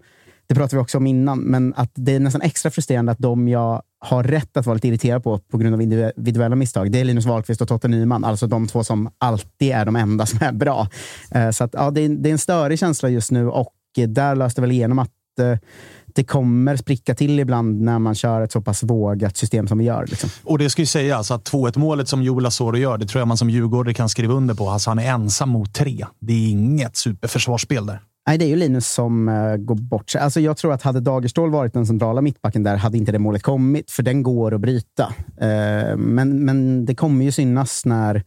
det pratade vi också om innan, men att det är nästan extra frustrerande att de jag har rätt att vara lite irriterad på, på grund av individuella misstag, det är Linus Wahlqvist och Totte Nyman. Alltså de två som alltid är de enda som är bra. Eh, så att, ja, det, är, det är en störig känsla just nu och där löste väl igenom att eh, det kommer spricka till ibland när man kör ett så pass vågat system som vi gör. Liksom. Och det ska ju sägas att 2-1 målet som Joel Asoro gör, det tror jag man som djurgårdare kan skriva under på. Alltså han är ensam mot tre. Det är inget superförsvarsspel där. Nej, det är ju Linus som eh, går bort sig. Alltså, jag tror att hade Dagerstål varit den centrala mittbacken där hade inte det målet kommit, för den går att bryta. Eh, men, men det kommer ju synas när...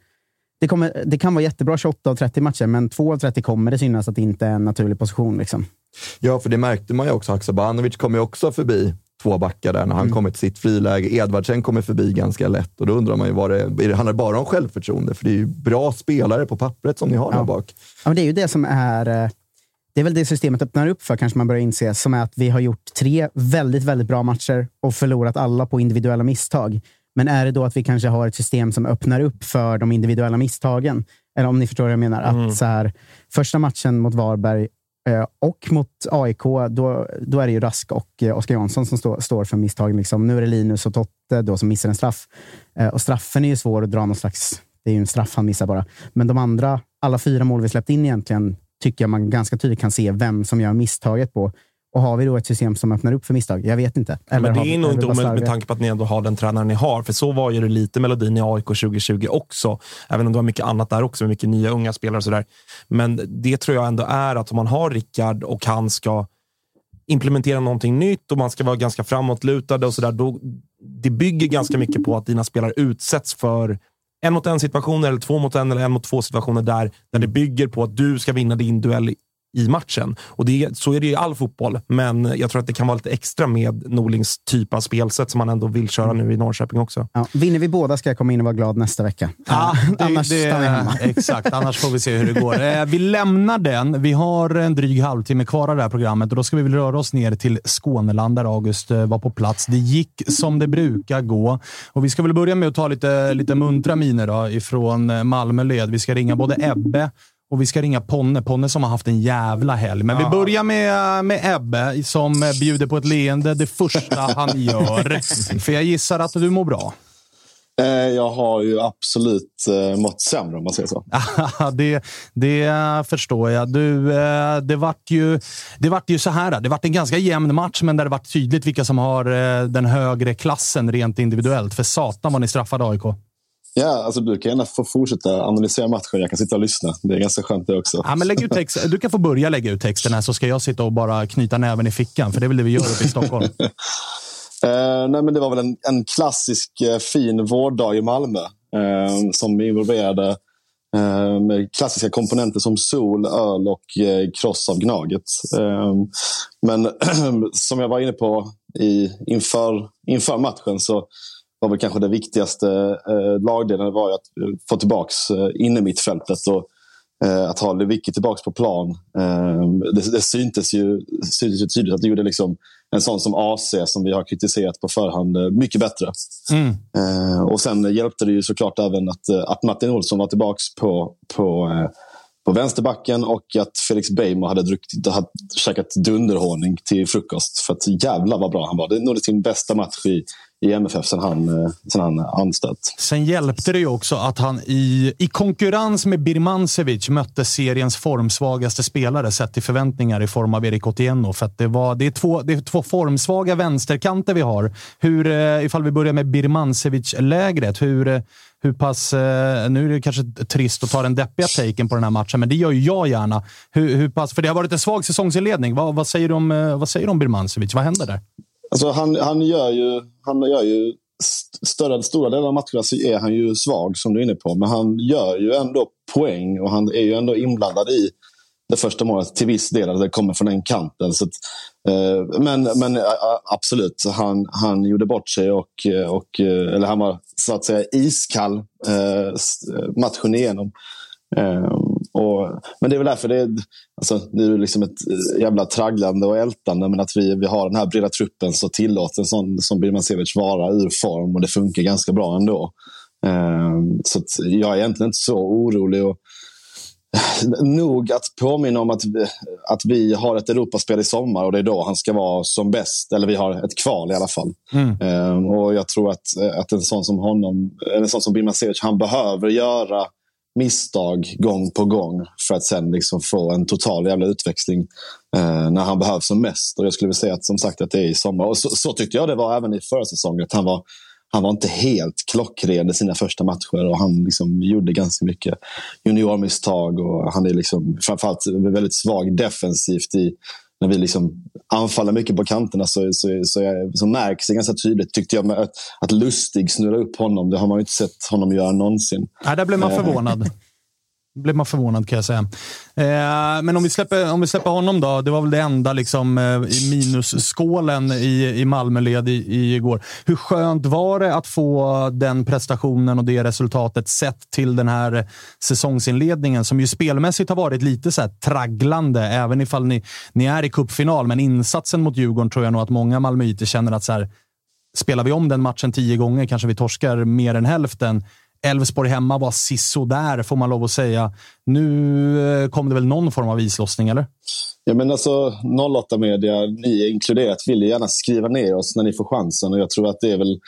Det, kommer, det kan vara jättebra 28 av 30 matcher, men 2 av 30 kommer det synas att det inte är en naturlig position. Liksom. Ja, för det märkte man ju också. Haksabanovic kom ju också förbi två backar där när han kom till sitt friläge. Edvardsen kommer förbi ganska lätt och då undrar man ju, vad det, är det handlar det bara om självförtroende? För det är ju bra spelare på pappret som ni har där bak. Ja, men det är ju det som är... det är väl det systemet öppnar upp för, kanske man börjar inse, som är att vi har gjort tre väldigt, väldigt bra matcher och förlorat alla på individuella misstag. Men är det då att vi kanske har ett system som öppnar upp för de individuella misstagen? Eller om ni förstår vad jag menar. Att Mm. så här, första matchen mot Varberg eh, och mot AIK, då, då är det ju Rask och eh, Oskar Jansson som stå, står för misstagen. Liksom. Nu är det Linus och Totte då som missar en straff. Eh, och straffen är ju svår att dra någon slags... Det är ju en straff han missar bara. Men de andra, alla fyra mål vi släppt in egentligen, tycker jag man ganska tydligt kan se vem som gör misstaget på. Och har vi då ett system som öppnar upp för misstag? Jag vet inte. men har det vi- är nog inte omöjligt med tanke på att ni ändå har den tränaren ni har. För så var ju det lite melodin i AIK 2020 också. Även om det var mycket annat där också, med mycket nya unga spelare och sådär. Men det tror jag ändå är att om man har Rickard och han ska implementera någonting nytt och man ska vara ganska framåtlutade och sådär. Det bygger ganska mycket på att dina spelare utsätts för en mot en situationer eller två mot en eller en mot två situationer där, där det bygger på att du ska vinna din duell i matchen. Och det, Så är det i all fotboll, men jag tror att det kan vara lite extra med Norlings typ av spelsätt som man ändå vill köra nu i Norrköping också. Ja, vinner vi båda ska jag komma in och vara glad nästa vecka. Ja, det, Annars det, stannar jag hemma. Exakt, annars får vi se hur det går. Eh, Vi lämnar den. Vi har en dryg halvtimme kvar av det här programmet och då ska vi väl röra oss ner till Skåneland där August eh, var på plats. Det gick som det brukar gå och vi ska väl börja med att ta lite, lite muntra miner då, ifrån eh, Malmö led. Vi ska ringa både Ebbe och vi ska ringa Ponne. Ponne som har haft en jävla helg. Men vi börjar med, med Ebbe som bjuder på ett leende det första han gör. För jag gissar att du mår bra. Eh, Jag har ju absolut eh, mått sämre om man säger så. det, det förstår jag. Du, eh, det, vart ju, det vart ju så här. Det vart en ganska jämn match, men där det vart tydligt vilka som har den högre klassen rent individuellt. För satan vad ni straffade AIK. Ja, alltså du kan gärna få fortsätta analysera matchen. Jag kan sitta och lyssna. Det är ganska skönt det också. Ja, men lägg ut text. Du kan få börja lägga ut texten här, så ska jag sitta och bara knyta näven i fickan. För det är väl det vi gör uppe i Stockholm. Eh, nej, men det var väl en, en klassisk eh, fin vårdag i Malmö eh, som involverade med klassiska komponenter som sol, öl och kross av Gnaget. Men som jag var inne på i, inför, inför matchen så var väl kanske det viktigaste eh, lagdelen var ju att eh, få tillbaka eh, innermittfältet och eh, att ha Lewicki tillbaka på plan. Eh, det, det syntes, ju, syntes ju tydligt att det gjorde liksom en sån som AC som vi har kritiserat på förhand eh, mycket bättre. Mm. Eh, och sen hjälpte det ju såklart även att, eh, att Martin Olsson var tillbaka på, på, eh, på vänsterbacken och att Felix Beijmo hade, druckit, hade käkat dunderhonung till frukost. För att jävlar vad bra han var. Det är nog sin bästa match i, i MFF sen han, eh, sen han anställt. Sen hjälpte det ju också att han i, i konkurrens med Birmancevic mötte seriens formsvagaste spelare sett till förväntningar i form av Erik Otieno. För att det, var, det, är två, det är två formsvaga vänsterkanter vi har. Hur, eh, ifall vi börjar med Birmancevic-lägret, hur, eh, hur pass... Eh, nu är det kanske trist att ta den deppiga taken på den här matchen, men det gör ju jag gärna. Hur, hur pass, för det har varit en svag säsongsinledning. Vad, vad, säger, du om, eh, vad säger du om Birmancevic? Vad händer där? Alltså han, han gör ju, han gör ju st- större, stora delar av matcherna så är han ju svag som du är inne på. Men han gör ju ändå poäng och han är ju ändå inblandad i det första målet till viss del. Att det kommer från den kanten. Så att, eh, men men eh, absolut, han, han gjorde bort sig och, eh, och eh, eller han var så att säga iskall eh, matchen igenom. Eh, och, men det är väl därför det är, alltså, det är liksom ett jävla tragglande och ältande. Men att vi, vi har den här breda truppen så tillåter en sån som Birmancevic vara ur form och det funkar ganska bra ändå. Eh, så att jag är egentligen inte så orolig. Och, nog att påminna om att vi, att vi har ett Europaspel i sommar och det är då han ska vara som bäst. Eller vi har ett kval i alla fall. Eh, och jag tror att, att en sån som honom, en sån som Birmancevic, han behöver göra misstag gång på gång för att sen liksom få en total jävla utväxling eh, när han behövs som mest. Och jag skulle vilja säga att som sagt att det är i sommar. Och så, så tyckte jag det var även i förra säsongen. Att han var, han var inte helt klockren i sina första matcher och han liksom gjorde ganska mycket juniormisstag. Och han är liksom framförallt väldigt svag defensivt i när vi liksom anfaller mycket på kanterna så, så, så, är- så märks det ganska tydligt tyckte jag att, att Lustig snurrar upp honom. Det har man ju inte sett honom göra någonsin. Nej, där blev man Eh, förvånad blev man förvånad kan jag säga. Eh, men om vi, släpper, om vi släpper honom då. Det var väl det enda liksom, eh, i minusskålen i, i Malmöled i, i igår. Hur skönt var det att få den prestationen och det resultatet sett till den här säsongsinledningen som ju spelmässigt har varit lite så här tragglande, även ifall ni, ni är i cupfinal. Men insatsen mot Djurgården tror jag nog att många malmöiter känner att så här, spelar vi om den matchen tio gånger kanske vi torskar mer än hälften. Elfsborg hemma var sisådär, får man lov att säga. Nu eh, kom det väl någon form av islossning, eller? Ja, men alltså 08 Media, ni inkluderat, vill ju gärna skriva ner oss när ni får chansen. Och jag tror att det är väl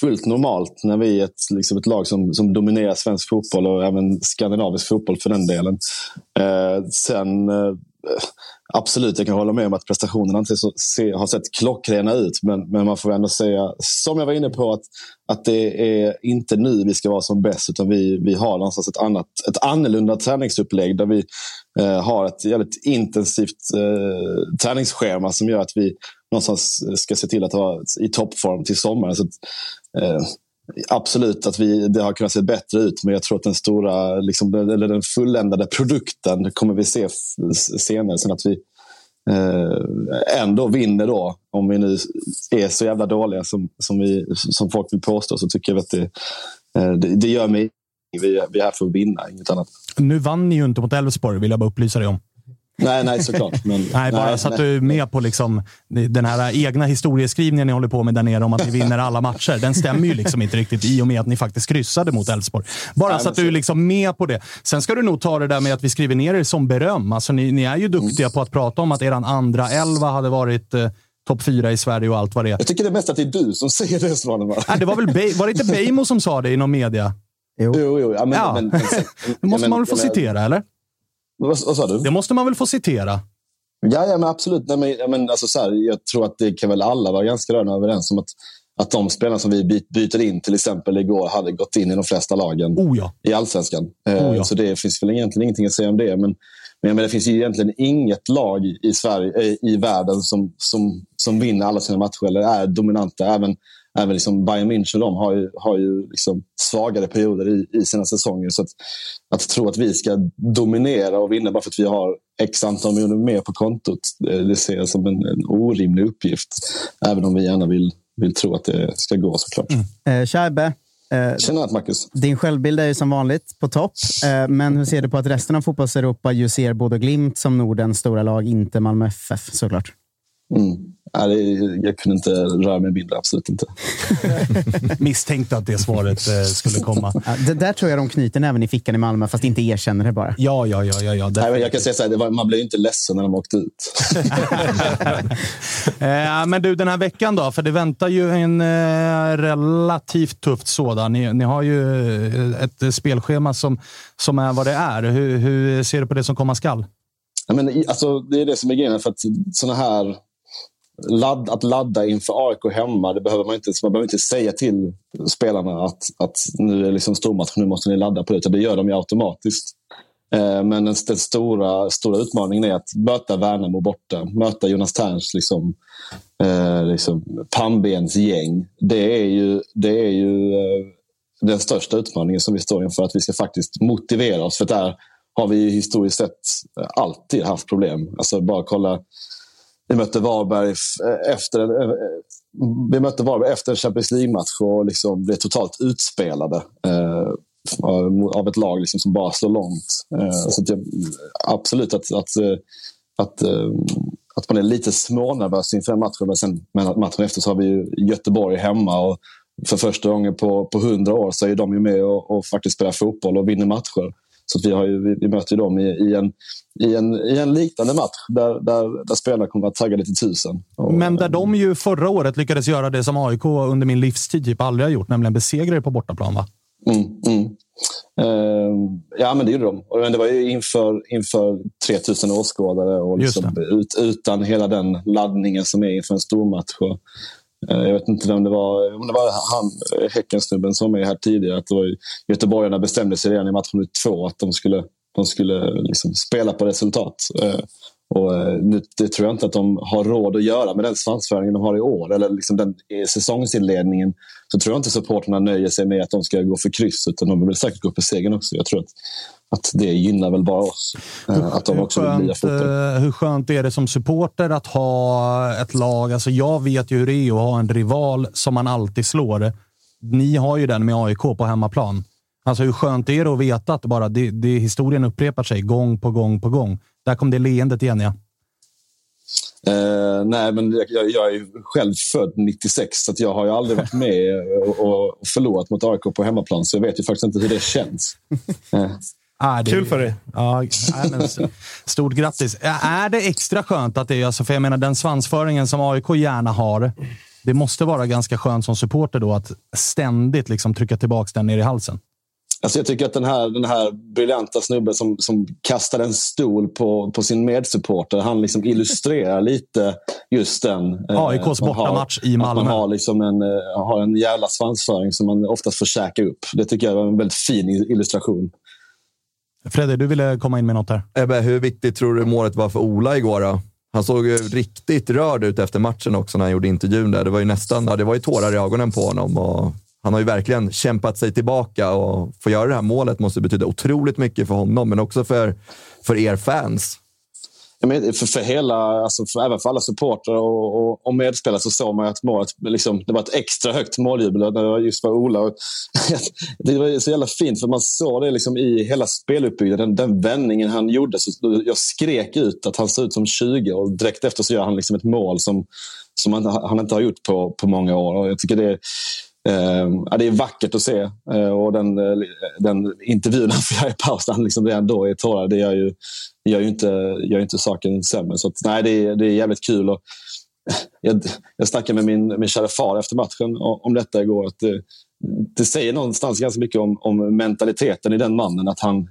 fullt normalt när vi är ett, liksom ett lag som, som dominerar svensk fotboll och även skandinavisk fotboll för den delen. Eh, sen eh, absolut, jag kan hålla med om att prestationerna inte så, se, har sett klockrena ut. Men, men man får ändå säga, som jag var inne på, att, att det är inte nu vi ska vara som bäst. Utan vi, vi har någonstans ett, annat, ett annorlunda träningsupplägg där vi eh, har ett jävligt intensivt eh, träningsschema som gör att vi någonstans ska se till att vara i toppform till sommaren. Så att, eh, Absolut att vi, det har kunnat se bättre ut, men jag tror att den stora, liksom, eller den fulländade produkten kommer vi se senare. Sen att vi eh, ändå vinner då, om vi nu är så jävla dåliga som, som, vi, som folk vill påstå, så tycker jag att det, eh, det, det gör mig vi, vi är här för att vinna, inget annat. Nu vann ni ju inte mot Elfsborg, vill jag bara upplysa dig om. Nej, nej såklart. Men, nej, bara nej, så att du är med på liksom, den här egna historieskrivningen ni håller på med där nere om att ni vinner alla matcher. Den stämmer ju liksom inte riktigt i och med att ni faktiskt kryssade mot Elfsborg. Bara nej, så att du är liksom med på det. Sen ska du nog ta det där med att vi skriver ner er som beröm. Alltså, ni, ni är ju duktiga mm. på att prata om att er andra elva hade varit eh, topp fyra i Sverige och allt vad det är. Jag tycker det är mest att det är du som säger det, Svanen. Nej, det var, väl var det inte Beijmo som sa det i någon media? Jo, jo. jo ja, men, ja. Men, men, det måste ja, man väl få citera, eller? Vad, vad sa du? Det måste man väl få citera? Ja, ja men absolut. Nej, men, men, alltså, så här, jag tror att det kan väl alla vara ganska rörande överens om att, att de spelarna som vi byter in, till exempel igår, hade gått in i de flesta lagen oh ja. i allsvenskan. Eh, oh ja. Så det finns väl egentligen ingenting att säga om det. Men, men, men det finns ju egentligen inget lag i, Sverige, eh, i världen som, som, som vinner alla sina matcher eller är dominanta. Även, även liksom Bayern München de har ju, har ju liksom svagare perioder i, i sina säsonger. Så att, att tro att vi ska dominera och vinna bara för att vi har x antal miljoner mer på kontot, det ser jag som en, en orimlig uppgift. Även om vi gärna vill, vill tro att det ska gå såklart. Mm. Eh, Eh, Tjena Marcus. Din självbild är ju som vanligt på topp. Eh, men hur ser du på att resten av fotbollseuropa ju ser både Glimt som Nordens stora lag, inte Malmö FF såklart? Mm. Jag kunde inte röra mig mindre, absolut inte. Misstänkte att det svaret eh, skulle komma. Ja, det där tror jag de knyter även i fickan i Malmö, fast inte erkänner det bara. Ja, ja, ja. ja, ja Nej, men jag kan säga så här, var, man blir inte ledsen när de åkte ut. eh, men du, den här veckan då? För det väntar ju en eh, relativt tufft sådan. Ni, ni, har ju eh, ett spelschema som, som är vad det är. Hur, hur ser du på det som komma skall? Ja, men, alltså, det är det som är grejen. För att såna här ladd, att ladda inför AIK hemma, det behöver man inte, man behöver inte säga till spelarna att, att nu är det liksom stormatch, nu måste ni ladda på det. Det gör de ju automatiskt. Eh, men den, den, stora, stora utmaningen är att möta Värnamo borta, möta Jonas Terns liksom, eh, liksom, pannbensgäng. Det är ju, det är ju eh, den största utmaningen som vi står inför, att vi ska faktiskt motivera oss. För där har vi historiskt sett alltid haft problem. Alltså bara kolla vi mötte Varberg efter, vi mötte Varberg efter en Champions League-match och liksom blev totalt utspelade eh, av ett lag liksom som bara slår långt. Eh, så jag, absolut att, att, eh, att, eh, att man är lite smånervös inför den matchen. Men sen men matchen efter så har vi Göteborg hemma. Och för första gången på, på hundra år så är de ju med och, och faktiskt spelar fotboll och vinner matcher. Så vi, har ju, vi, vi möter dem i, i, en, i, en, i en liknande match där, där, där spelarna kommer att vara taggade till tusen. Och, Men där de ju förra året lyckades göra det som AIK under min livstid typ aldrig har gjort, nämligen besegra er på bortaplan. Va? Mm, mm. Uh, ja, men det gjorde de. Men det var ju inför, inför 3000 åskådare och liksom ut, utan hela den laddningen som är inför en stormatch. Och, Eh, jag vet inte om det var, om det var han, Häckensnubben som var med här tidigare. Att det var Göteborgarna bestämde sig redan i match nummer två att de skulle, de skulle liksom spela på resultat. Eh, och, eh, nu, det tror jag inte att de har råd att göra med den svansföringen de har i år. Eller liksom den eh, säsongsinledningen. Så tror jag inte supporterna nöjer sig med att de ska gå för kryss. Utan de vill säkert gå för segern också. Jag tror att, att det gynnar väl bara oss. eh, att de också vill skönt, fotboll. eh, hur skönt är det som supporter att ha ett lag? Alltså jag vet ju hur det är att ha en rival som man alltid slår. Ni har ju den med AIK på hemmaplan. Alltså hur skönt är det att veta att bara det, det, historien upprepar sig gång på gång på gång? Där kom det leendet igen, ja. Eh, nej, men jag, jag jag är själv född 96 så att jag har ju aldrig varit med och, och förlorat mot AIK på hemmaplan. Så jag vet ju faktiskt inte hur det känns. Eh, Ah, det, Kul för dig. Ja, men, stort grattis. Är det extra skönt att det är, alltså, för jag menar den svansföringen som AIK gärna har, det måste vara ganska skönt som supporter då att ständigt liksom trycka tillbaka den ner i halsen. Alltså jag tycker att den här, den här briljanta snubben som, som kastade en stol på, på sin medsupporter, han liksom illustrerar lite just den. eh, AIKs bortamatch i Malmö. Att man har, liksom en, eh, har en jävla svansföring som man oftast får käka upp. Det tycker jag var en väldigt fin illustration. Fredde, du ville komma in med något här. Ebbe, hur viktigt tror du målet var för Ola igår då? Han såg ju riktigt rörd ut efter matchen också när han gjorde intervjun där. Det var ju nästan, det var ju tårar i ögonen på honom. Och han har ju verkligen kämpat sig tillbaka och få göra det här målet måste betyda otroligt mycket för honom, men också för, för er fans. Jag menar, för, för hela, alltså för, även för alla supportrar och, och, och medspelare så såg man ju att målet, liksom, det var ett extra högt måljubel när det var just var Ola. Det var så jävla fint för man såg det liksom i hela speluppbyggnaden. Den, den vändningen han gjorde. Så jag skrek ut att han såg ut som 20 och direkt efter så gör han liksom ett mål som, som han, han inte har gjort på, på många år. Och jag tycker det är, Eh, ja, det är vackert att se. Eh, och den, eh, den intervjun han får göra i paus, där han liksom redan då är tårar, det gör ju, gör ju, inte, gör inte saken sämre. Så att, nej, det, är, det är jävligt kul. Och, jag, jag snackade med min, min kära far efter matchen om, detta igår. Att det, det säger någonstans ganska mycket om, om mentaliteten i den mannen. Att han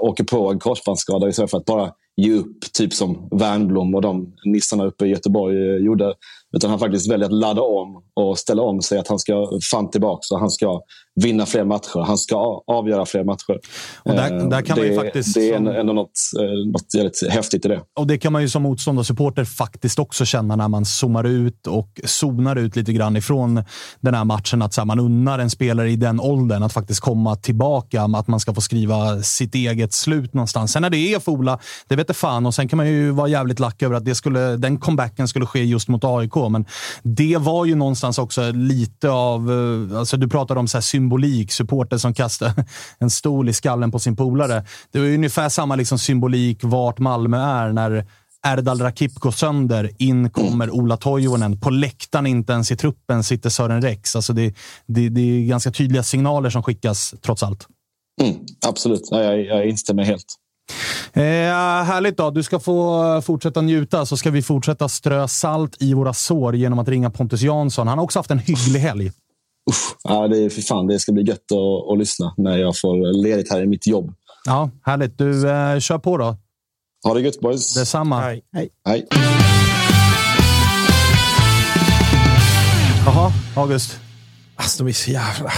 åker på en korsbandsskada istället för att bara ge upp. Typ som Wernbloom och de nissarna uppe i Göteborg eh, gjorde. Utan han faktiskt väljer att ladda om och ställa om sig. Att han ska fan tillbaka och han ska vinna fler matcher. Han ska avgöra fler matcher. Och där- Eh, där kan man det, ju faktiskt det är som- ändå något, eh, något jävligt häftigt i det. Och det kan man ju som motståndarsupporter faktiskt också känna när man zoomar ut och zonar ut lite grann ifrån den här matchen. Att här, man unnar en spelare i den åldern att faktiskt komma tillbaka. Att man ska få skriva sitt eget slut någonstans. Sen när det är för Ola, det vet fan. Och sen kan man ju vara jävligt lack över att det skulle, den comebacken skulle ske just mot AIK. Men det var ju någonstans också lite av... Eh, alltså du pratade om så här symbolik. Supporter som kastar en stol i skallen på sin polare. Det var ju ungefär samma liksom symbolik vart Malmö är när Erdal Rakip går sönder. In kommer Ola Toivonen. På läktaren, inte ens i truppen, sitter Sören Rex. Alltså det, det, det är ganska tydliga signaler som skickas, trots allt. Mm, absolut, jag, jag instämmer helt. Eh, härligt då. Du ska få fortsätta njuta, så ska vi fortsätta strö salt i våra sår genom att ringa Pontus Jansson. Han har också haft en hygglig helg. Ja, det, är, för fan, det ska bli gött att, att lyssna när jag får ledigt här i mitt jobb. Ja, härligt. Du, eh, kör på då. Ha det gött boys. Detsamma. Nej. Hej. Jaha, August. Alltså, de är så jävla...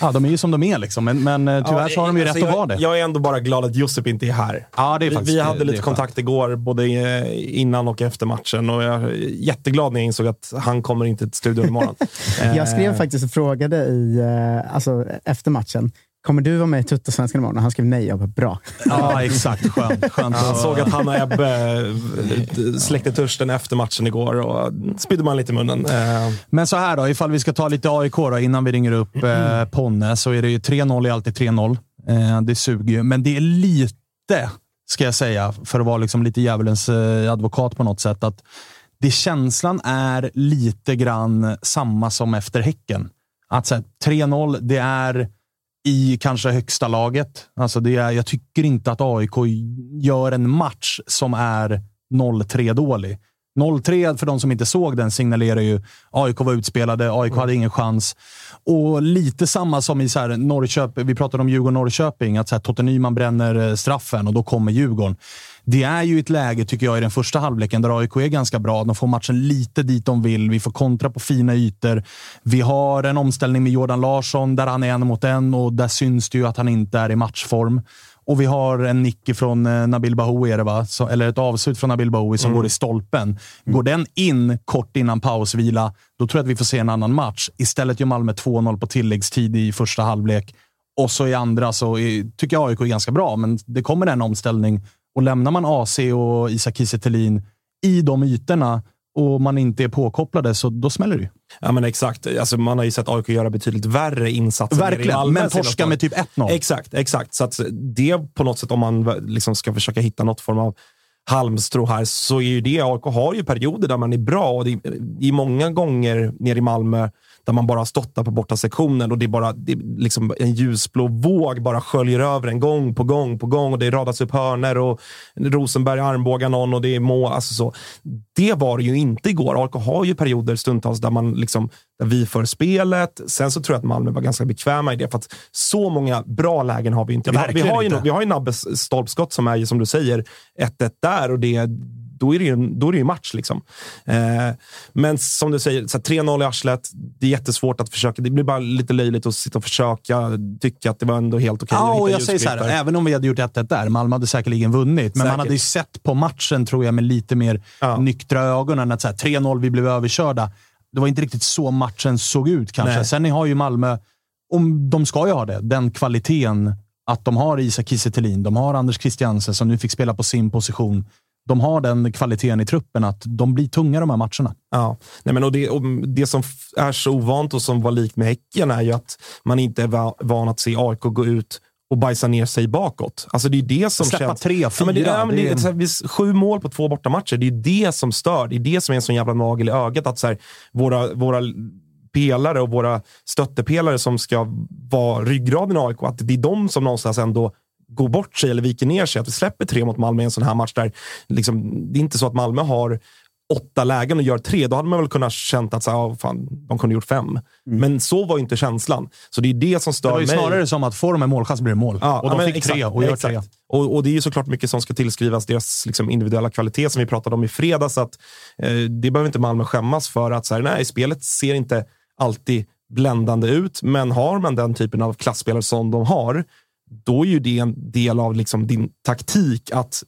Ja, de är ju som de är, liksom. men, men eh, tyvärr så har de ju Alltså, rätt att jag, vara det. Jag är ändå bara glad att Josip inte är här. Ja, det är Vi, faktiskt, vi hade det- det lite är kontakt igår, både eh, innan och efter matchen. Och jag är jätteglad när jag insåg att han kommer inte till studion imorgon. Jag skrev Eh, faktiskt och frågade i, alltså, efter matchen. Kommer du vara med i Tuttosvenskan imorgon? Och han skrev nej. Jag bara, bra. Ja, exakt. Skönt. skönt Han såg att han och Ebbe eh, släckte törsten efter matchen igår och spydde man lite i munnen. Eh, Men så här då, ifall vi ska ta lite AIK då, innan vi ringer upp eh, Ponne, så är det ju 3-0 är alltid 3-0. Eh, det suger ju, men det är lite, ska jag säga, för att vara liksom lite djävulens advokat på något sätt, att det känslan är lite grann samma som efter Häcken. Att så här, 3-0, det är i kanske högsta laget. Alltså det är, jag tycker inte att AIK gör en match som är 0-3 dålig. 0-3, för de som inte såg den, signalerar ju AIK var utspelade, AIK hade ingen chans. Och lite samma som i så här Norrköping, vi pratade om Djurgården-Norrköping, att så här, Totte Nyman bränner eh, straffen och då kommer Djurgården. Det är ju ett läge, tycker jag, i den första halvleken där AIK är ganska bra. De får matchen lite dit de vill. Vi får kontra på fina ytor. Vi har en omställning med Jordan Larsson där han är en mot en och där syns det ju att han inte är i matchform. och vi har en nick från eh, Nabil Bahoui, är det va? Så, eller ett avslut från Nabil Bahoui som Mm. går i stolpen. Går den in kort innan pausvila, då tror jag att vi får se en annan match. Istället gör Malmö 2-0 på tilläggstid i första halvlek. Och så i andra så är, tycker jag AIK är ganska bra, men det kommer en omställning. Och lämnar man AC och Isak Kiese i de ytorna och man inte är påkopplade, så då smäller det ju. Ja, men exakt. Alltså, man har ju sett AIK göra betydligt värre insatser. Verkligen, men torska med typ 1-0. Exakt, exakt. Så att det på något sätt, om man liksom ska försöka hitta något form av halmstrå här, så är ju det, AIK har ju perioder där man är bra och det är många gånger nere i Malmö där man bara har stått där på borta sektionen och det är bara det är liksom en ljusblå våg bara sköljer över en gång på gång på gång och det radas upp hörner och Rosenberg armbågar någon och det är mål. Alltså så. Det var det ju inte igår. AIK har ju perioder stundtals där man liksom där vi för spelet. Sen så tror jag att Malmö var ganska bekväma i det, för att så många bra lägen har vi inte. Vi har, vi har ju, inte. vi har ju Nabbes stolpskott som är ju, som du säger, 1-1 där och det, då är det ju, då är det ju match. Liksom. Eh, men som du säger, så här, 3-0 i arslet. Det är jättesvårt att försöka. Det blir bara lite löjligt att sitta och försöka tycka att det var ändå helt okej. Ja, och hitta jag säger så här, även om vi hade gjort 1-1 där, Malmö hade säkerligen vunnit, men man Säkert. hade ju sett på matchen, tror jag, med lite mer Ja. nyktra ögonen att så här, 3-0, vi blev överkörda. Det var inte riktigt så matchen såg ut kanske. Nej. Sen har ju Malmö, om de ska ju ha det, den kvaliteten att de har Isak Kiese de har Anders Christiansen som nu fick spela på sin position. De har den kvaliteten i truppen att de blir tunga de här matcherna. Ja, Nej, men och det, och det som är så ovant och som var likt med Häcken är ju att man inte är va- van att se AIK gå ut och bajsa ner sig bakåt. Alltså det är det som Släppa känns... tre, Ja, men det, fyra, ja, det, är- här, sju mål på två bortamatcher, det är det som stör. Det är det som är en sån jävla nagel i ögat. Att så här, våra, våra pelare och våra stöttepelare som ska vara ryggraden i AIK, att det är de som någonstans ändå går bort sig eller viker ner sig. Att vi släpper tre mot Malmö i en sån här match där liksom, det är inte så att Malmö har åtta lägen och gör tre, då hade man väl kunnat känt att så, här, "Ja, fan, de kunde gjort fem. Men så var inte känslan. Så det är det som stör Det var ju mig. snarare som att får de en målchans blir det mål. Ja, och de men fick tre exakt, och gör exakt. tre. Och, och det är ju såklart mycket som ska tillskrivas deras liksom, individuella kvalitet som vi pratade om i fredags. Att, eh, det behöver inte Malmö skämmas för. att så här, nej, Spelet ser inte alltid bländande ut, men har man den typen av klassspelare som de har, då är ju det en del av liksom, din taktik att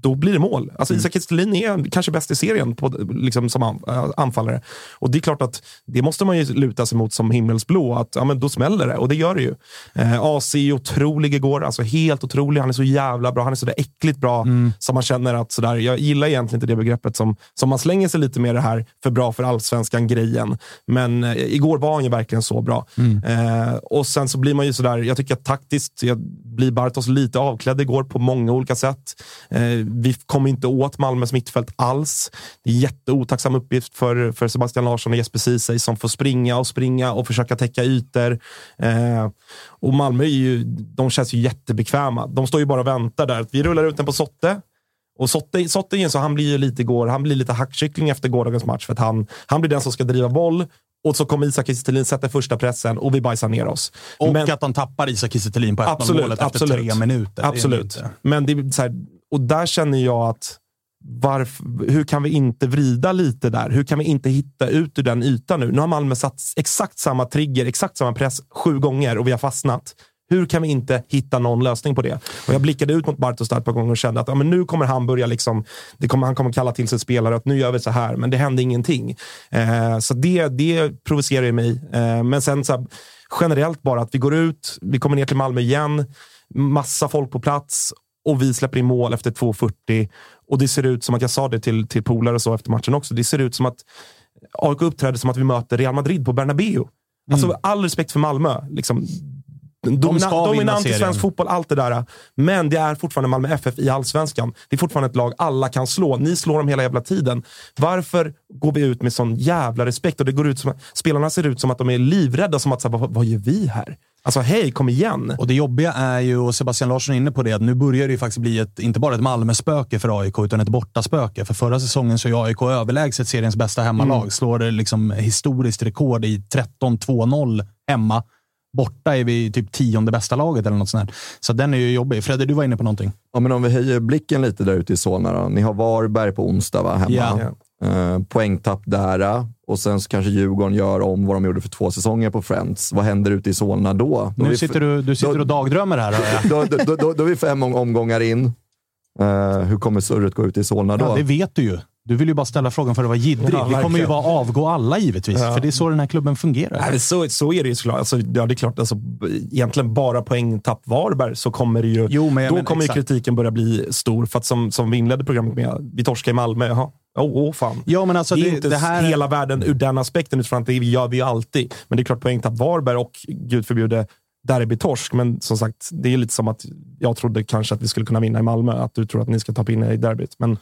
då blir det mål. Alltså Isak Kristelin är kanske bäst i serien på, liksom, som äh, anfallare. Och det är klart att det måste man ju luta sig mot som himmelsblå. Att ja, men då smäller det och det gör det ju. Eh, AC är otrolig igår, alltså helt otrolig. Han är så jävla bra. Han är så där äckligt bra som man känner att sådär, jag gillar egentligen inte det begreppet som, som man slänger sig lite med det här för bra för allsvenskan-grejen. Men eh, igår var han ju verkligen så bra. Eh, och sen så blir man ju sådär, jag tycker att taktiskt jag blir Bartos lite avklädd igår på många olika sätt. Eh, vi kom inte åt Malmös mittfält alls. Det är en jätteotacksam uppgift för, för Sebastian Larsson och Jesper Ceesay som får springa och springa och försöka täcka ytor. Eh, och Malmö är ju, de känns ju jättebekväma. De står ju bara och väntar där. Vi rullar ut den på Sotte. Och Sotte, så han blir ju lite igår, han blir lite hackkyckling efter gårdagens match. För att han, han blir den som ska driva boll. Och så kommer Isak Kristelin sätta första pressen och vi bajsar ner oss. Och Men- att de tappar Isak Kiese på 1-0 Absolut, målet efter absolut. tre minuter. Absolut. Men det är så här, och där känner jag att varf, hur kan vi inte vrida lite där? Hur kan vi inte hitta ut ur den ytan nu? Nu har Malmö satt exakt samma trigger, exakt samma press sju gånger och vi har fastnat. Hur kan vi inte hitta någon lösning på det? Och jag blickade ut mot Bartos där ett par gånger och kände att ja, men nu kommer han börja, liksom, det kommer, han kommer kalla till sig spelare att nu gör vi så här, men det hände ingenting. Eh, så det, det provocerar ju mig. Eh, men sen så här, generellt bara att vi går ut, vi kommer ner till Malmö igen, massa folk på plats och vi släpper in mål efter 2.40. Och det ser ut som att, jag sa det till, till polare och så efter matchen också, det ser ut som att AIK uppträder som att vi möter Real Madrid på Bernabéu. Alltså all respekt för Malmö. Liksom, domina, dominant i svensk fotboll, allt det där. Men det är fortfarande Malmö FF i allsvenskan. Det är fortfarande ett lag alla kan slå. Ni slår dem hela jävla tiden. Varför går vi ut med sån jävla respekt? Och det går ut som spelarna ser ut som att de är livrädda, som att så här, vad, vad gör vi här? Alltså hej, kom igen. Och det jobbiga är ju, och Sebastian Larsson är inne på det, att nu börjar det ju faktiskt bli ett, inte bara ett Malmö-spöke för AIK, utan ett bortaspöke. För förra säsongen så är AIK överlägset seriens bästa hemmalag. Mm. Slår liksom historiskt rekord i 13-2-0 hemma. Borta är vi typ tionde bästa laget eller något sånt här. Så den är ju jobbig. Fredde, du var inne på någonting. Ja, men om vi höjer blicken lite där ute i Solna då. Ni har Varberg på onsdag va, hemma. Ja. Eh, poängtapp där. och sen så kanske Djurgården gör om vad de gjorde för två säsonger på Friends. Vad händer ute i Solna då? då nu sitter du, du sitter och dagdrömmer här, då, då, då, då är vi fem omgångar in. Uh, hur kommer surret gå ut i Solna då? Ja, det vet du ju. Du vill ju bara ställa frågan för att vara jiddrig. Ja, det kommer ju vara avgå alla givetvis, ja. för det är så den här klubben fungerar. Nej, så, så är det ju såklart. Alltså, ja, det är klart, alltså, egentligen bara poängtapp Varberg så kommer det ju... Jo, men, då men, kommer ju kritiken börja bli stor. För att som, som vi inledde programmet med, vi torskar i Malmö. Jaha. Åh, oh, oh, fan. Ja, men alltså, det är det, inte det här... hela världen ur den aspekten, utifrån att det gör vi alltid. Men det är klart, poängtapp Varberg och gud förbjude derbytorsk. Men som sagt, det är lite som att jag trodde kanske att vi skulle kunna vinna i Malmö. Att du tror att ni ska ta pinne i derbyt. Men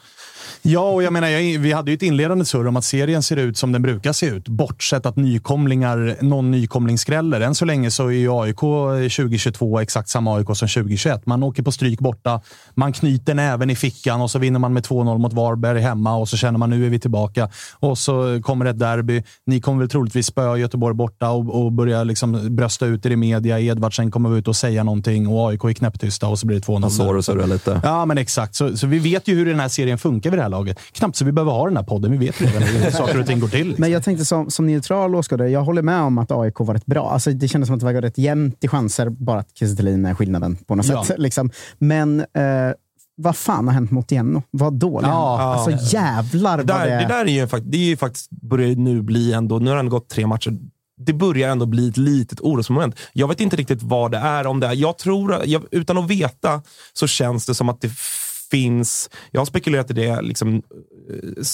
Ja, och jag menar, jag, vi hade ju ett inledande surr om att serien ser ut som den brukar se ut. Bortsett att nykomlingar, någon nykomling skräller. Än så länge så är ju AIK 2022 exakt samma AIK som 2021. Man åker på stryk borta, man knyter näven i fickan och så vinner man med 2-0 mot Varberg hemma och så känner man nu är vi tillbaka. Och så kommer ett derby. Ni kommer väl troligtvis spöa Göteborg borta och, och börja liksom brösta ut er i media. Edvardsen kommer ut och säga någonting och AIK är knäpptysta och så blir det 2-0. Så surrar lite. Ja, men exakt. Så, så vi vet ju hur den här serien funkar vid det här laget. Knappt så vi behöver ha den här podden. Vi vet redan hur saker och ting går till. Liksom. Men jag tänkte som, som neutral åskådare, jag håller med om att AIK var rätt bra. Alltså, det kändes som att det var rätt jämnt i chanser, bara att Kiese är skillnaden på något ja. sätt. Liksom. Men eh, vad fan har hänt mot Jenno? Vad dålig ja, Alltså jävlar det där, det... det där är ju, det är ju faktiskt, börjar nu bli ändå, nu har det gått tre matcher det börjar ändå bli ett litet orosmoment. Jag vet inte riktigt vad det är. om det är. Jag tror, jag, Utan att veta så känns det som att det finns... Jag har spekulerat i det liksom, eh,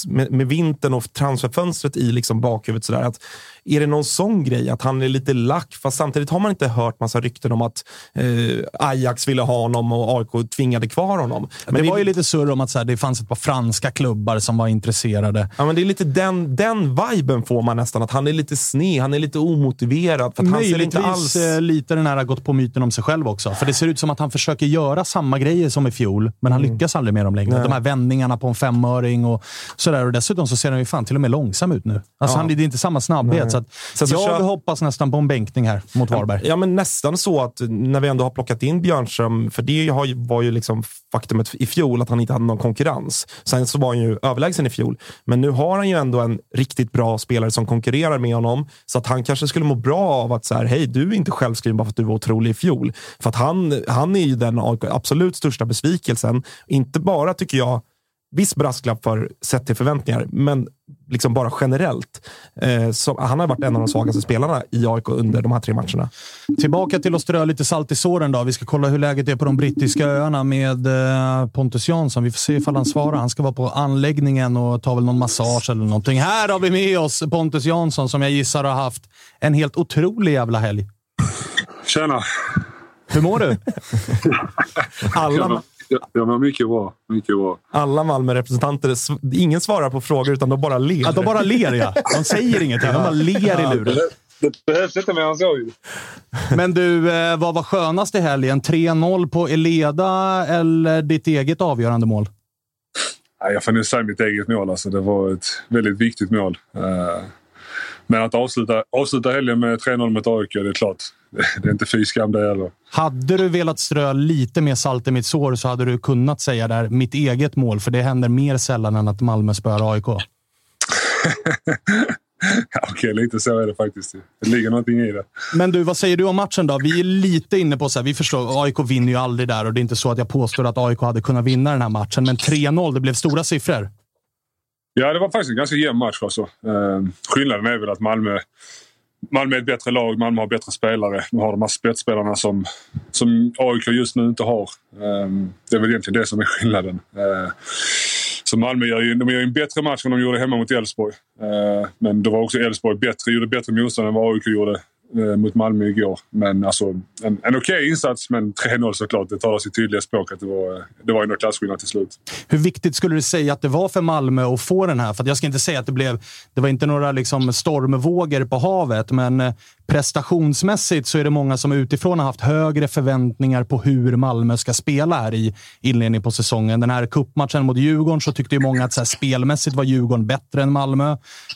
med, med vintern och transferfönstret i liksom bakhuvudet. Sådär, att är det någon sån grej att han är lite lack? Fast samtidigt har man inte hört massa rykten om att eh, Ajax ville ha honom och AIK tvingade kvar honom. Men det, det var ju lite surr om att så här, det fanns ett par franska klubbar som var intresserade. Ja, men det är lite den, den viben får man nästan. Att han är lite sned, han är lite omotiverad. För han ser inte alls... Eh, lite den här gått på myten om sig själv också. För det ser ut som att han försöker göra samma grejer som i fjol, men han mm. lyckas aldrig med dem längre. Nej. De här vändningarna på en femöring och sådär. Och dessutom så ser han ju fan till och med långsam ut nu. Alltså, ja. han, det är inte samma snabbhet. Så, att, så jag kör... hoppas nästan på en bänkning här mot Varberg. Ja, men nästan så att när vi ändå har plockat in Björnström, för det var ju liksom faktumet i fjol att han inte hade någon konkurrens. Sen så var han ju överlägsen i fjol, men nu har han ju ändå en riktigt bra spelare som konkurrerar med honom. Så att han kanske skulle må bra av att så här, hej, du är inte självskriven bara för att du var otrolig i fjol. För att han, han är ju den absolut största besvikelsen. Inte bara, tycker jag, viss brasklapp för sett till förväntningar, men liksom bara generellt. Eh, så han har varit en av de svagaste spelarna i AIK under de här tre matcherna. Tillbaka till att strö lite salt i såren. Då. Vi ska kolla hur läget är på de brittiska öarna med eh, Pontus Jansson. Vi får se ifall han svarar. Han ska vara på anläggningen och ta väl någon massage eller någonting. Här har vi med oss Pontus Jansson som jag gissar har haft en helt otrolig jävla helg. Tjena! Hur mår du? Alla, jag mår mycket bra. Mycket bra. Alla Malmö-representanter, ingen svarar på frågor utan de bara ler. Ja, de bara ler, ja. De säger ingenting. De bara ler i luren. Det behövs inte mer än så ju. Men du, eh, vad var skönast i helgen? 3-0 på Eleda eller ditt eget avgörande mål? Jag får nu säga mitt eget mål. Alltså, det var ett väldigt viktigt mål. Eh, men att avsluta, avsluta helgen med 3-0 mot AIK, det är klart. Det är inte fy skam det heller. Hade du velat strö lite mer salt i mitt sår så hade du kunnat säga där mitt eget mål, för det händer mer sällan än att Malmö spöar AIK. Okej, okay, lite så är det faktiskt. Det ligger någonting i det. Men du, vad säger du om matchen då? Vi är lite inne på så här, vi förstår, AIK vinner ju aldrig där och det är inte så att jag påstår att AIK hade kunnat vinna den här matchen. Men 3-0, det blev stora siffror. Ja, det var faktiskt en ganska jämn match. Alltså. Eh, skillnaden är väl att Malmö, Malmö är ett bättre lag, Malmö har bättre spelare. De har de här spetsspelarna som, som AIK just nu inte har. Ehm, det är väl egentligen det som är skillnaden. Ehm, så Malmö gör ju, de gör en bättre match än de gjorde hemma mot Elfsborg. Ehm, men då var också Elfsborg bättre, gjorde bättre motstånd än vad AIK gjorde Eh, mot Malmö igår. Men alltså, en, en okej okay insats, men 3-0 såklart. Det talar sitt tydliga språk att det var, eh, det var ändå klasskillnad till slut. Hur viktigt skulle du säga att det var för Malmö att få den här? För jag ska inte säga att det blev... Det var inte några liksom stormvågor på havet, men eh, prestationsmässigt så är det många som utifrån har haft högre förväntningar på hur Malmö ska spela här i inledningen på säsongen. Den här kuppmatchen mot Djurgården så tyckte ju många att så här, spelmässigt var Djurgården bättre än Malmö.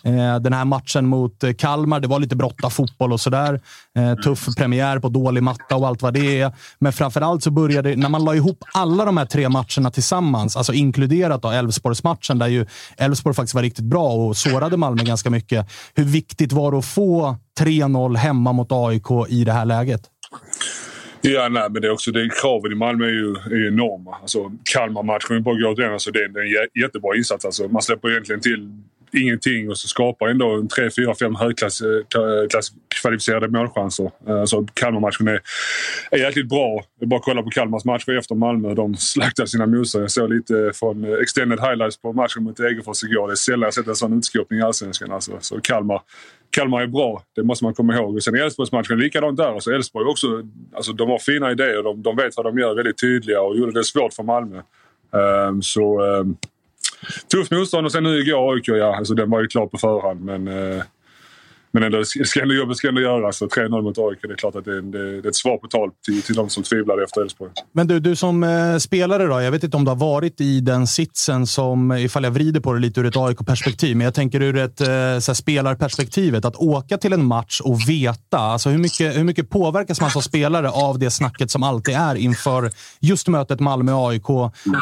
Eh, den här matchen mot eh, Kalmar, det var lite brotta fotboll och sådär. Eh, tuff premiär på dålig matta och allt vad det är. Men framförallt så började, när man la ihop alla de här tre matcherna tillsammans, alltså inkluderat Elfsborgsmatchen, där ju Elfsborg faktiskt var riktigt bra och sårade Malmö ganska mycket. Hur viktigt var det att få 3-0 hemma mot AIK i det här läget? Ja, nej, men det är också det, kraven i Malmö är ju, är enorma. Alltså, Kalmar-matchen, bara går till den, alltså, det, är, det är en jättebra insats. Alltså, man släpper egentligen till ingenting och så skapar ändå en 3, 4, 5 högklasskvalificerade eh, eh, målchanser. Eh, så Kalmar-matchen är, är jäkligt bra. Det är bara att kolla på Kalmars matcher efter Malmö. De slaktade sina motståndare. Jag såg lite från extended highlights på matchen mot Degerfors igår. Det är sällan jag sett en sån utskåpning i Allsvenskan. Alltså. Så Kalmar, Kalmar är bra, det måste man komma ihåg. Och sen Elfsborgsmatchen, likadant där. Alltså Elfsborg också, alltså de har fina idéer. De, de vet vad de gör, väldigt tydliga och gjorde det svårt för Malmö. Um, så um, tufft motstånd och sen nu igår AIK, ja. Alltså, den var ju klar på förhand. Men, eh, men ändå, ska ändå, jobbet ska ändå göras. 3-0 mot AIK, det är klart att det är, det är ett svar på tal till, till de som tvivlade efter Elfsborg. Men du, du som eh, spelare då. Jag vet inte om du har varit i den sitsen som, eh, ifall jag vrider på det lite ur ett AIK-perspektiv, men jag tänker ur ett eh, så spelarperspektivet. Att åka till en match och veta. Alltså hur, mycket, hur mycket påverkas man som spelare av det snacket som alltid är inför just mötet Malmö-AIK?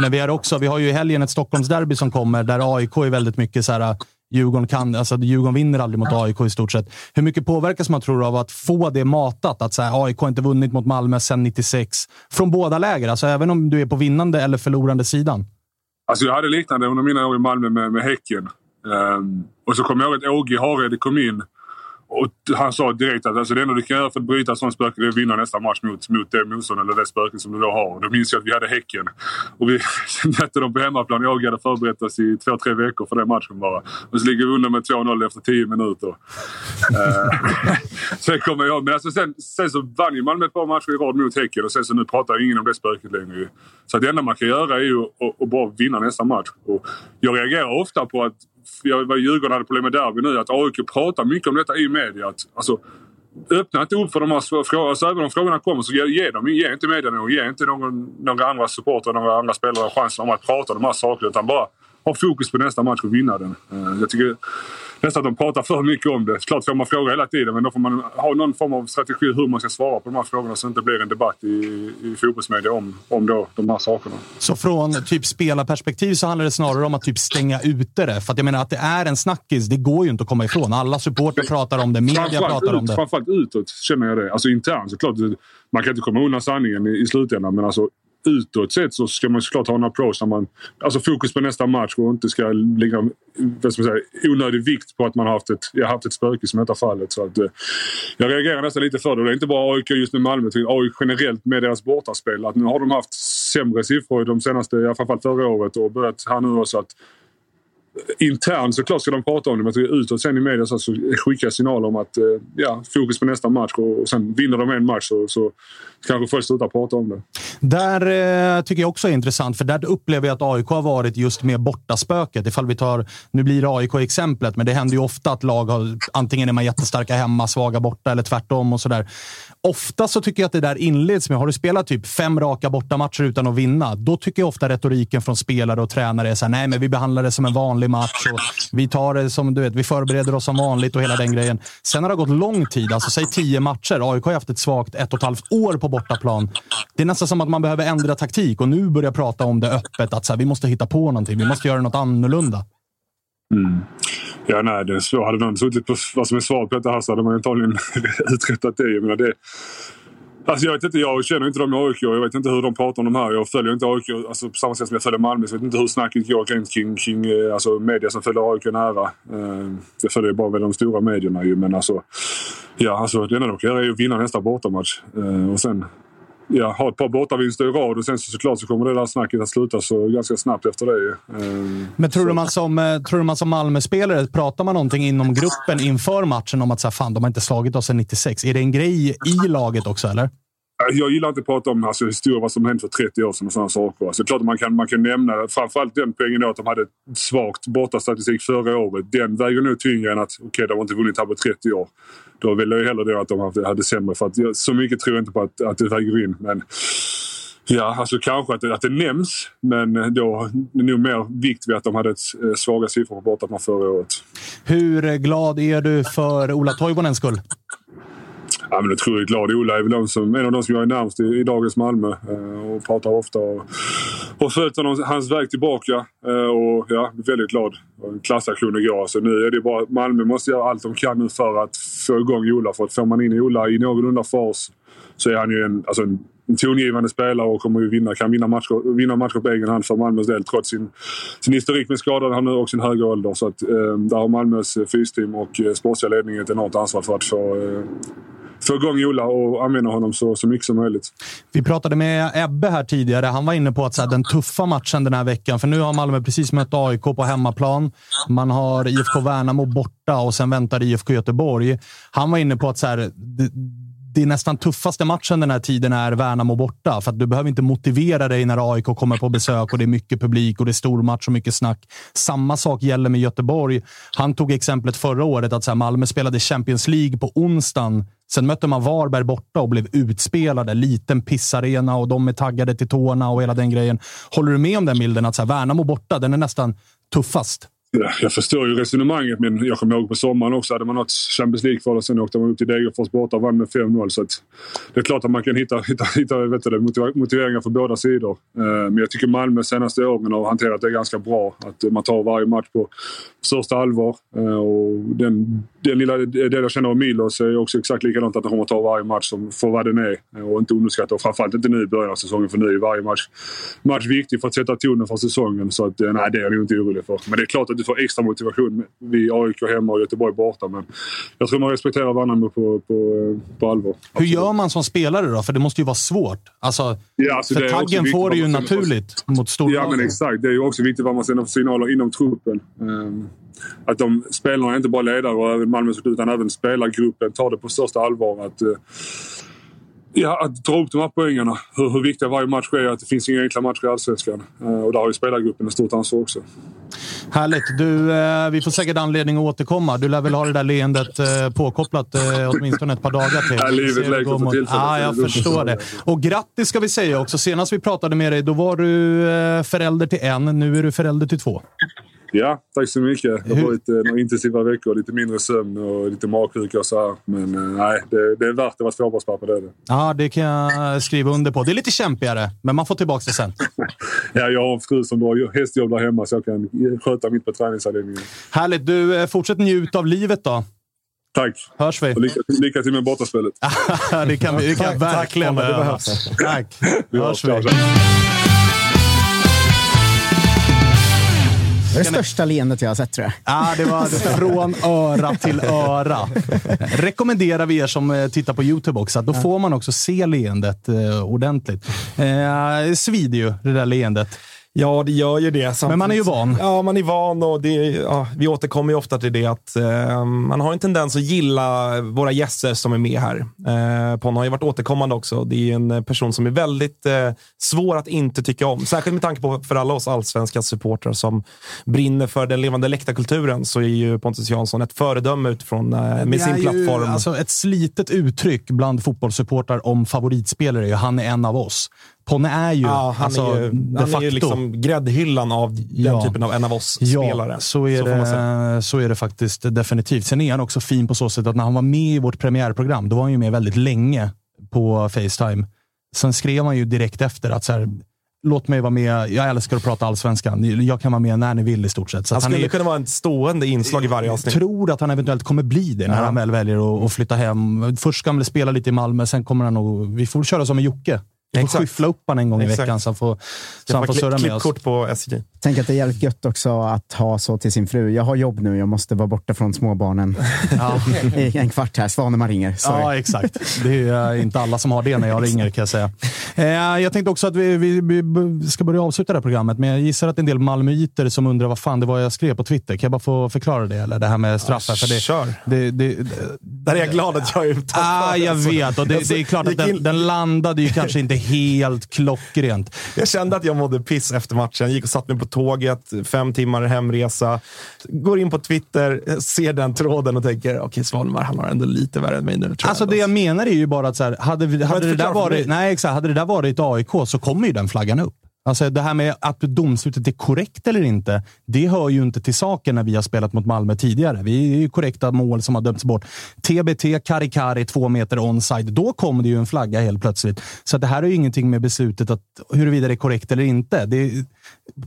Men vi, är också, vi har ju i helgen ett Stockholmsderby som kommer där AIK är väldigt mycket så här Djurgården, kan, alltså Djurgården vinner aldrig mot AIK i stort sett. Hur mycket påverkas man tror av att få det matat? Att så här, AIK har inte vunnit mot Malmö sedan 96. Från båda läger, alltså även om du är på vinnande eller förlorande sidan. Alltså jag hade liknande under mina år i Malmö med, med Häcken. Um, och så kommer jag ihåg att Åge Hareide kom in och han sa direkt att alltså, det enda du kan göra för att bryta ett sånt spöke är att vinna nästa match mot, mot det motstånd eller det spöket som du då har. Och då minns jag att vi hade Häcken. Och vi mötte dem på hemmaplan. Jag hade förberett oss i två, tre veckor för den matchen bara. Och så ligger vi under med 2-0 efter 10 minuter. uh, sen kommer jag Men alltså sen, sen så vann ju Malmö ett par matcher i rad mot Häcken och sen så nu pratar ingen om det spöket längre. Så det enda man kan göra är ju att, att bara vinna nästa match. Och jag reagerar ofta på att jag var Djurgården hade problem med derby nu, att AIK pratar mycket om detta i media. Att, alltså, öppna inte upp för de här frågorna. Alltså, även om frågorna kommer så ge, ge, dem, ge inte media någon, ge inte någon, några andra supportrar, några andra spelare chansen om att prata om de här sakerna. Utan bara ha fokus på nästa match och vinna den. Eh, jag tycker nästan att de pratar för mycket om det. Klart får man fråga hela tiden men då får man ha någon form av strategi hur man ska svara på de här frågorna så det inte blir en debatt i, i fotbollsmedia om, om då de här sakerna. Så från typ spelarperspektiv så handlar det snarare om att typ stänga ute det? För att jag menar att det är en snackis, det går ju inte att komma ifrån. Alla supporter pratar om det, media pratar ut, om det. Framförallt utåt känner jag det. Alltså internt såklart. Man kan inte komma undan sanningen i, i slutändan men alltså utåt sett så ska man såklart ha en approach där man... Alltså fokus på nästa match och inte ska lägga vad ska man säga, onödig vikt på att man har haft ett, jag har haft ett spöke som i detta fallet. Så att, eh, jag reagerar nästan lite för det. Det är inte bara AIK just med Malmö, utan AIK generellt med deras bortaspel. Att nu har de haft sämre siffror de senaste, i alla fall förra året och börjat här nu också att internt såklart ska de prata om det, men utåt sen i media så, så skickar signaler om att eh, ja, fokus på nästa match och, och sen vinner de en match så, så kanske folk slutar prata om det. Där eh, tycker jag också är intressant, för där upplever jag att AIK har varit just med bortaspöket. Ifall vi tar, nu blir det AIK exemplet, men det händer ju ofta att lag har, antingen är man jättestarka hemma, svaga borta eller tvärtom och sådär. Ofta så tycker jag att det där inleds med, har du spelat typ fem raka bortamatcher utan att vinna, då tycker jag ofta retoriken från spelare och tränare är så här, nej men vi behandlar det som en vanlig match och vi tar det som, du vet, vi förbereder oss som vanligt och hela den grejen. Sen har det gått lång tid, alltså säg tio matcher. AIK har haft ett svagt ett och ett halvt år på bortaplan. Det är nästan som att man behöver ändra taktik och nu börja prata om det öppet. Att så här, vi måste hitta på någonting. Vi måste göra något annorlunda. Mm. Ja, nej, det är svårt. Hade någon suttit på vad som är svaret på detta här så hade man antagligen uträttat det. Jag menar, det Alltså jag vet inte, jag känner inte dem i AIK. Jag vet inte hur de pratar om de här. Jag följer inte AIK alltså på samma sätt som jag följer Malmö. Så jag vet inte hur snacket går kring, kring, kring eh, alltså media som följer AIK nära. Eh, jag följer bara med de stora medierna ju. Men alltså, ja, alltså, det enda de kan göra är att vinna nästa bortamatch. Eh, och sen ja, ha ett par bortavinster i rad och sen så såklart så kommer det där snacket att sluta så ganska snabbt efter det. Mm. Men tror du, man som, eh, tror du man som Malmö-spelare, pratar man någonting inom gruppen inför matchen om att så här, fan, de har inte slagit oss sedan 96? Är det en grej i laget också eller? Jag gillar inte att prata om alltså, historia, vad som hände för 30 år sedan och sådana saker. Alltså, klart att man kan, man kan nämna framförallt den poängen då att de hade svagt bortastatistik förra året. Den väger nog tyngre än att okej, okay, de har inte vunnit här på 30 år. Då vill jag hellre då att de hade, sämre. För att, så mycket tror jag inte på att, att det väger in. Men Ja, alltså kanske att det, att det nämns, men då är nog mer vikt vid att de hade ett, eh, svaga siffror på bortaplan förra året. Hur glad är du för Ola Toivonens skull? Ja, men otroligt glad. Ola är väl de som, en av de som jag är närmast i, i dagens Malmö eh, och pratar ofta. Och, och följt honom, hans väg tillbaka. Eh, och ja, väldigt glad. En klassaktion igår. Så alltså, nu är det bara Malmö måste göra allt de kan nu för att få igång Ola. För att får man in Ola i någorlunda fas så är han ju en, alltså en, en tongivande spelare och kommer ju vinna, kan vinna matcher, vinna matcher på egen hand för Malmös del trots sin, sin historik med skadade han nu och sin höga ålder. Så att, eh, där har Malmös eh, fysteam och eh, sportsliga ledning ett enormt ansvar för att få eh, få igång Ola och använda honom så, så mycket som möjligt. Vi pratade med Ebbe här tidigare. Han var inne på att så här, den tuffa matchen den här veckan, för nu har Malmö precis mött AIK på hemmaplan. Man har IFK Värnamo borta och sen väntar IFK Göteborg. Han var inne på att så här, det, är nästan tuffaste matchen den här tiden är Värnamo borta. För att du behöver inte motivera dig när AIK kommer på besök och det är mycket publik och det är stor match och mycket snack. Samma sak gäller med Göteborg. Han tog exemplet förra året att så här, Malmö spelade Champions League på onsdagen. Sen mötte man Varberg borta och blev utspelade. Liten pissarena och de är taggade till tårna och hela den grejen. Håller du med om den bilden att så här, Värnamo borta, den är nästan tuffast? Jag förstår ju resonemanget, men jag kommer ihåg på sommaren också hade man nått Champions League-kval och sen åkte man upp till Degerfors borta och vann med 5-0. Så det är klart att man kan hitta, hitta, hitta vet du, motiveringar för båda sidor. Eh, men jag tycker Malmö senaste åren har hanterat det ganska bra. Att man tar varje match på största allvar. Eh, och den, den lilla del jag känner av Milos är också exakt likadant. Att de kommer att ta varje match som för vad den är eh, och inte underskatta. Och framförallt inte nu i början av säsongen för nu är varje match, match viktig för att sätta tonen för säsongen. Så att, nej, det är jag inte orolig för. Men det är klart att du får extra motivation vid AIK hemma och Göteborg borta. Men jag tror man respekterar varandra på, på, på allvar. Hur gör man som spelare då? För det måste ju vara svårt. Alltså, ja, alltså för taggen får du ju naturligt mot storlagen. Ja, men exakt. Det är ju också viktigt vad man sänder för signaler inom truppen. Um, att de spelarna inte bara ledare och Malmös utan även spelargruppen tar det på största allvar. Att, uh, Ja, att dra upp de här poängerna. Hur, hur viktiga varje match är. Att det finns inga enkla matcher i Allsvenskan. Uh, och där har ju spelargruppen ett stort ansvar också. Härligt. Du, eh, vi får säkert anledning att återkomma. Du lär väl ha det där leendet eh, påkopplat eh, åtminstone ett par dagar till. Ja, livet leker för tillfället. Ja, jag förstår det. Och grattis ska vi säga också. Senast vi pratade med dig, då var du eh, förälder till en. Nu är du förälder till två. Ja, tack så mycket. Det har varit eh, några intensiva veckor. Lite mindre sömn och lite magsjuka och så här. Men eh, nej, det, det är värt det att vara tvåbarnspappa. Det är det. Ja, det kan jag skriva under på. Det är lite kämpigare, men man får tillbaka det sen. ja, jag har en fru som har hästjobb där hemma så jag kan sköta mitt på träningsanläggningen. Härligt. Du, eh, fortsätt njuta av livet då. Tack. Hörs vi. Och lycka, lycka till med bortaspelet. det kan, det kan verkligen behövas. Tack. Hörs vi. Det är det största leendet jag har sett tror jag. Ja, det var från öra till öra. Rekommenderar vi er som eh, tittar på YouTube också, att då får man också se leendet eh, ordentligt. Eh, svider ju, det där leendet. Ja, det gör ju det. Samtidigt. Men man är ju van. Ja, man är van och det, ja, vi återkommer ju ofta till det att eh, man har en tendens att gilla våra gäster som är med här. Eh, Pon har ju varit återkommande också. Det är en person som är väldigt eh, svår att inte tycka om. Särskilt med tanke på för alla oss allsvenska supportrar som brinner för den levande läktarkulturen så är ju Pontus Jansson ett föredöme utifrån eh, med sin plattform. Ju, alltså ett slitet uttryck bland fotbollssupportrar om favoritspelare. Han är en av oss. Ponne är ju, ja, han alltså, är ju, de han facto. är ju liksom gräddhyllan av den ja. typen av en av oss-spelare. Ja, så är, så, det, så är det faktiskt definitivt. Sen är han också fin på så sätt att när han var med i vårt premiärprogram, då var han ju med väldigt länge på Facetime. Sen skrev han ju direkt efter att så här, låt mig vara med. Jag älskar att prata allsvenskan. Jag kan vara med när ni vill i stort sett. Så han skulle han är, kunna vara ett stående inslag i varje avsnitt. Jag tror att han eventuellt kommer bli det när ja. han väl väljer att, att, flytta hem. Först ska han väl spela lite i Malmö, sen kommer han nog... Vi får köra som med Jocke Vi får Exakt. skyffla upp han en gång i Exakt. veckan så han får, så han får surra med oss. på SJ. Tänk att det är jävligt gött också att ha så till sin fru. Jag har jobb nu, jag måste vara borta från småbarnen i en kvart här. Svanemar ringer. Sorry. Ja, exakt. Det är eh, inte alla som har det när jag ringer kan jag säga. Eh, jag tänkte också att vi, vi, vi ska börja avsluta det här programmet, men jag gissar att det är en del malmöiter som undrar vad fan det var jag skrev på Twitter. Kan jag bara få förklara det? Eller det här med straffar? För det, Kör. det, det, det, Där är jag glad att jag är utanför. Ah, jag vet. Och det, det är klart att den, den landade ju kanske inte helt klockrent. Jag kände att jag mådde piss efter matchen. Gick och satt mig på tåget, fem timmar hemresa. Går in på Twitter, ser den tråden och tänker, okej Svanemar, han har ändå lite värre än mig nu. Alltså det jag menar är ju bara att så här, hade, hade, det där varit, nej, exakt, hade det där varit AIK så kommer ju den flaggan upp. Alltså det här med att domslutet är korrekt eller inte, det hör ju inte till saken när vi har spelat mot Malmö tidigare. Vi är ju korrekta mål som har dömts bort. TBT, Karikari, två meter onside. Då kom det ju en flagga helt plötsligt. Så det här är ju ingenting med beslutet att huruvida det är korrekt eller inte. Det,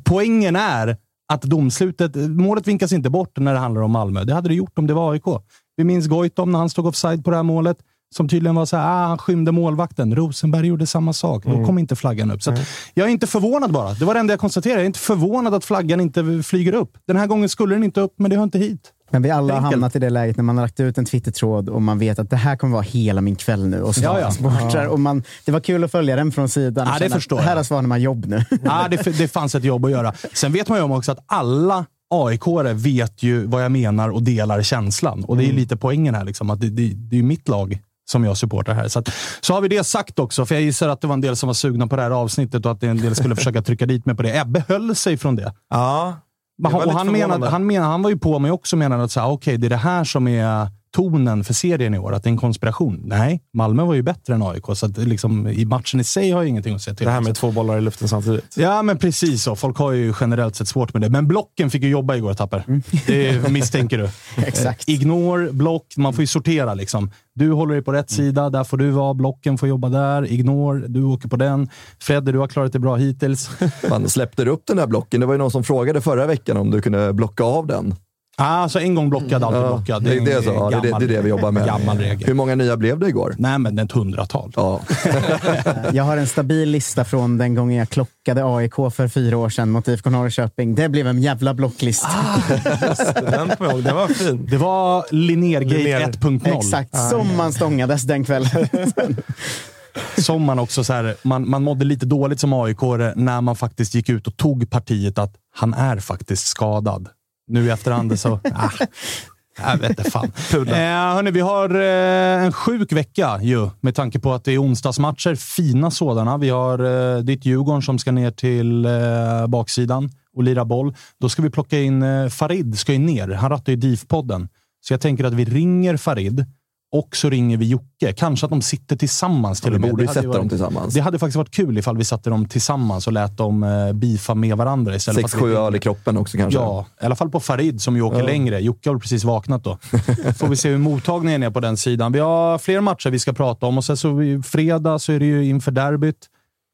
poängen är att domslutet, målet vinkas inte bort när det handlar om Malmö. Det hade det gjort om det var AIK. Vi minns Goitom när han stod offside på det här målet. Som tydligen var så här, ah, han skymde målvakten. Rosenberg gjorde samma sak. Då kom inte flaggan upp. Så att, jag är inte förvånad bara. Det var det enda jag konstaterade. Jag är inte förvånad att flaggan inte flyger upp. Den här gången skulle den inte upp, men det hör inte hit. Men vi alla har hamnat i det läget när man har lagt ut en Twittertråd och man vet att det här kommer vara hela min kväll nu. Och så Ja, ja. supportrar. Och man, det var kul att följa den från sidan. Ja, det förstår Här jag. har Svanemar jobb nu. Ja, det, det fanns ett jobb att göra. Sen vet man ju om också att alla aik vet ju vad jag menar och delar känslan. Och det är lite poängen här. Liksom, att det, det, det är ju mitt lag som jag supportar här. Så, att, så har vi det sagt också, för jag gissar att det var en del som var sugna på det här avsnittet och att en del skulle försöka trycka dit mig på det. Ebbe höll sig från det. Ja, det han, och han, menade, han, menade, han var ju på mig också och menade att så här, okej, det är det här som är tonen för serien i år, att det är en konspiration. Nej, Malmö var ju bättre än AIK, så att liksom, i matchen i sig har jag ingenting att säga till det här med två bollar i luften samtidigt. Ja, men precis så. Folk har ju generellt sett svårt med det. Men blocken fick ju jobba igår, Tapper. Det misstänker du. Exakt. Eh, Ignore, block. Man får ju sortera. liksom. Du håller dig på rätt sida, där får du vara. Blocken får jobba där. Ignore, du åker på den. Fredde, du har klarat det bra hittills. Man släppte du upp den där blocken? Det var ju någon som frågade förra veckan om du kunde blocka av den. Ah, alltså en gång blockad, alltid Ja, blockad. det, det, är så. Ja, det, det, det är det vi jobbar med. Gammal regel. Hur många nya blev det igår? Nej, men ett hundratal. Ja. Jag har en stabil lista från den gången jag klockade AIK för fyra år sedan mot IFK Norrköping. Det blev en jävla blocklista. Den kommer jag ihåg, den var fin. Det var Linnergate Linnér. 1.0. Exakt, som man stångades den kvällen. Som man också så här, man, man mådde lite dåligt som aik när man faktiskt gick ut och tog partiet att han är faktiskt skadad. Nu i efterhand så... ah, jag vet inte fan. Eh, hörni, vi har eh, en sjuk vecka ju, med tanke på att det är onsdagsmatcher. Fina sådana. Vi har eh, ditt Djurgården som ska ner till eh, baksidan och lira boll. Då ska vi plocka in eh, Farid, ska ju ner. Han rattar ju DIF-podden. Så jag tänker att vi ringer Farid och så ringer vi Jocke. Kanske att de sitter tillsammans till och med. borde Det hade varit- dem tillsammans. Det hade faktiskt varit kul ifall vi satte dem tillsammans och lät dem eh, beefa med varandra istället Sex, för att vi- sju öl i kroppen också kanske. Ja, i alla fall på Farid som ju åker längre. Jocke har precis vaknat då. Får vi se hur mottagningen är på den sidan. Vi har fler matcher vi ska prata om och sen så fredag så är det ju inför derbyt.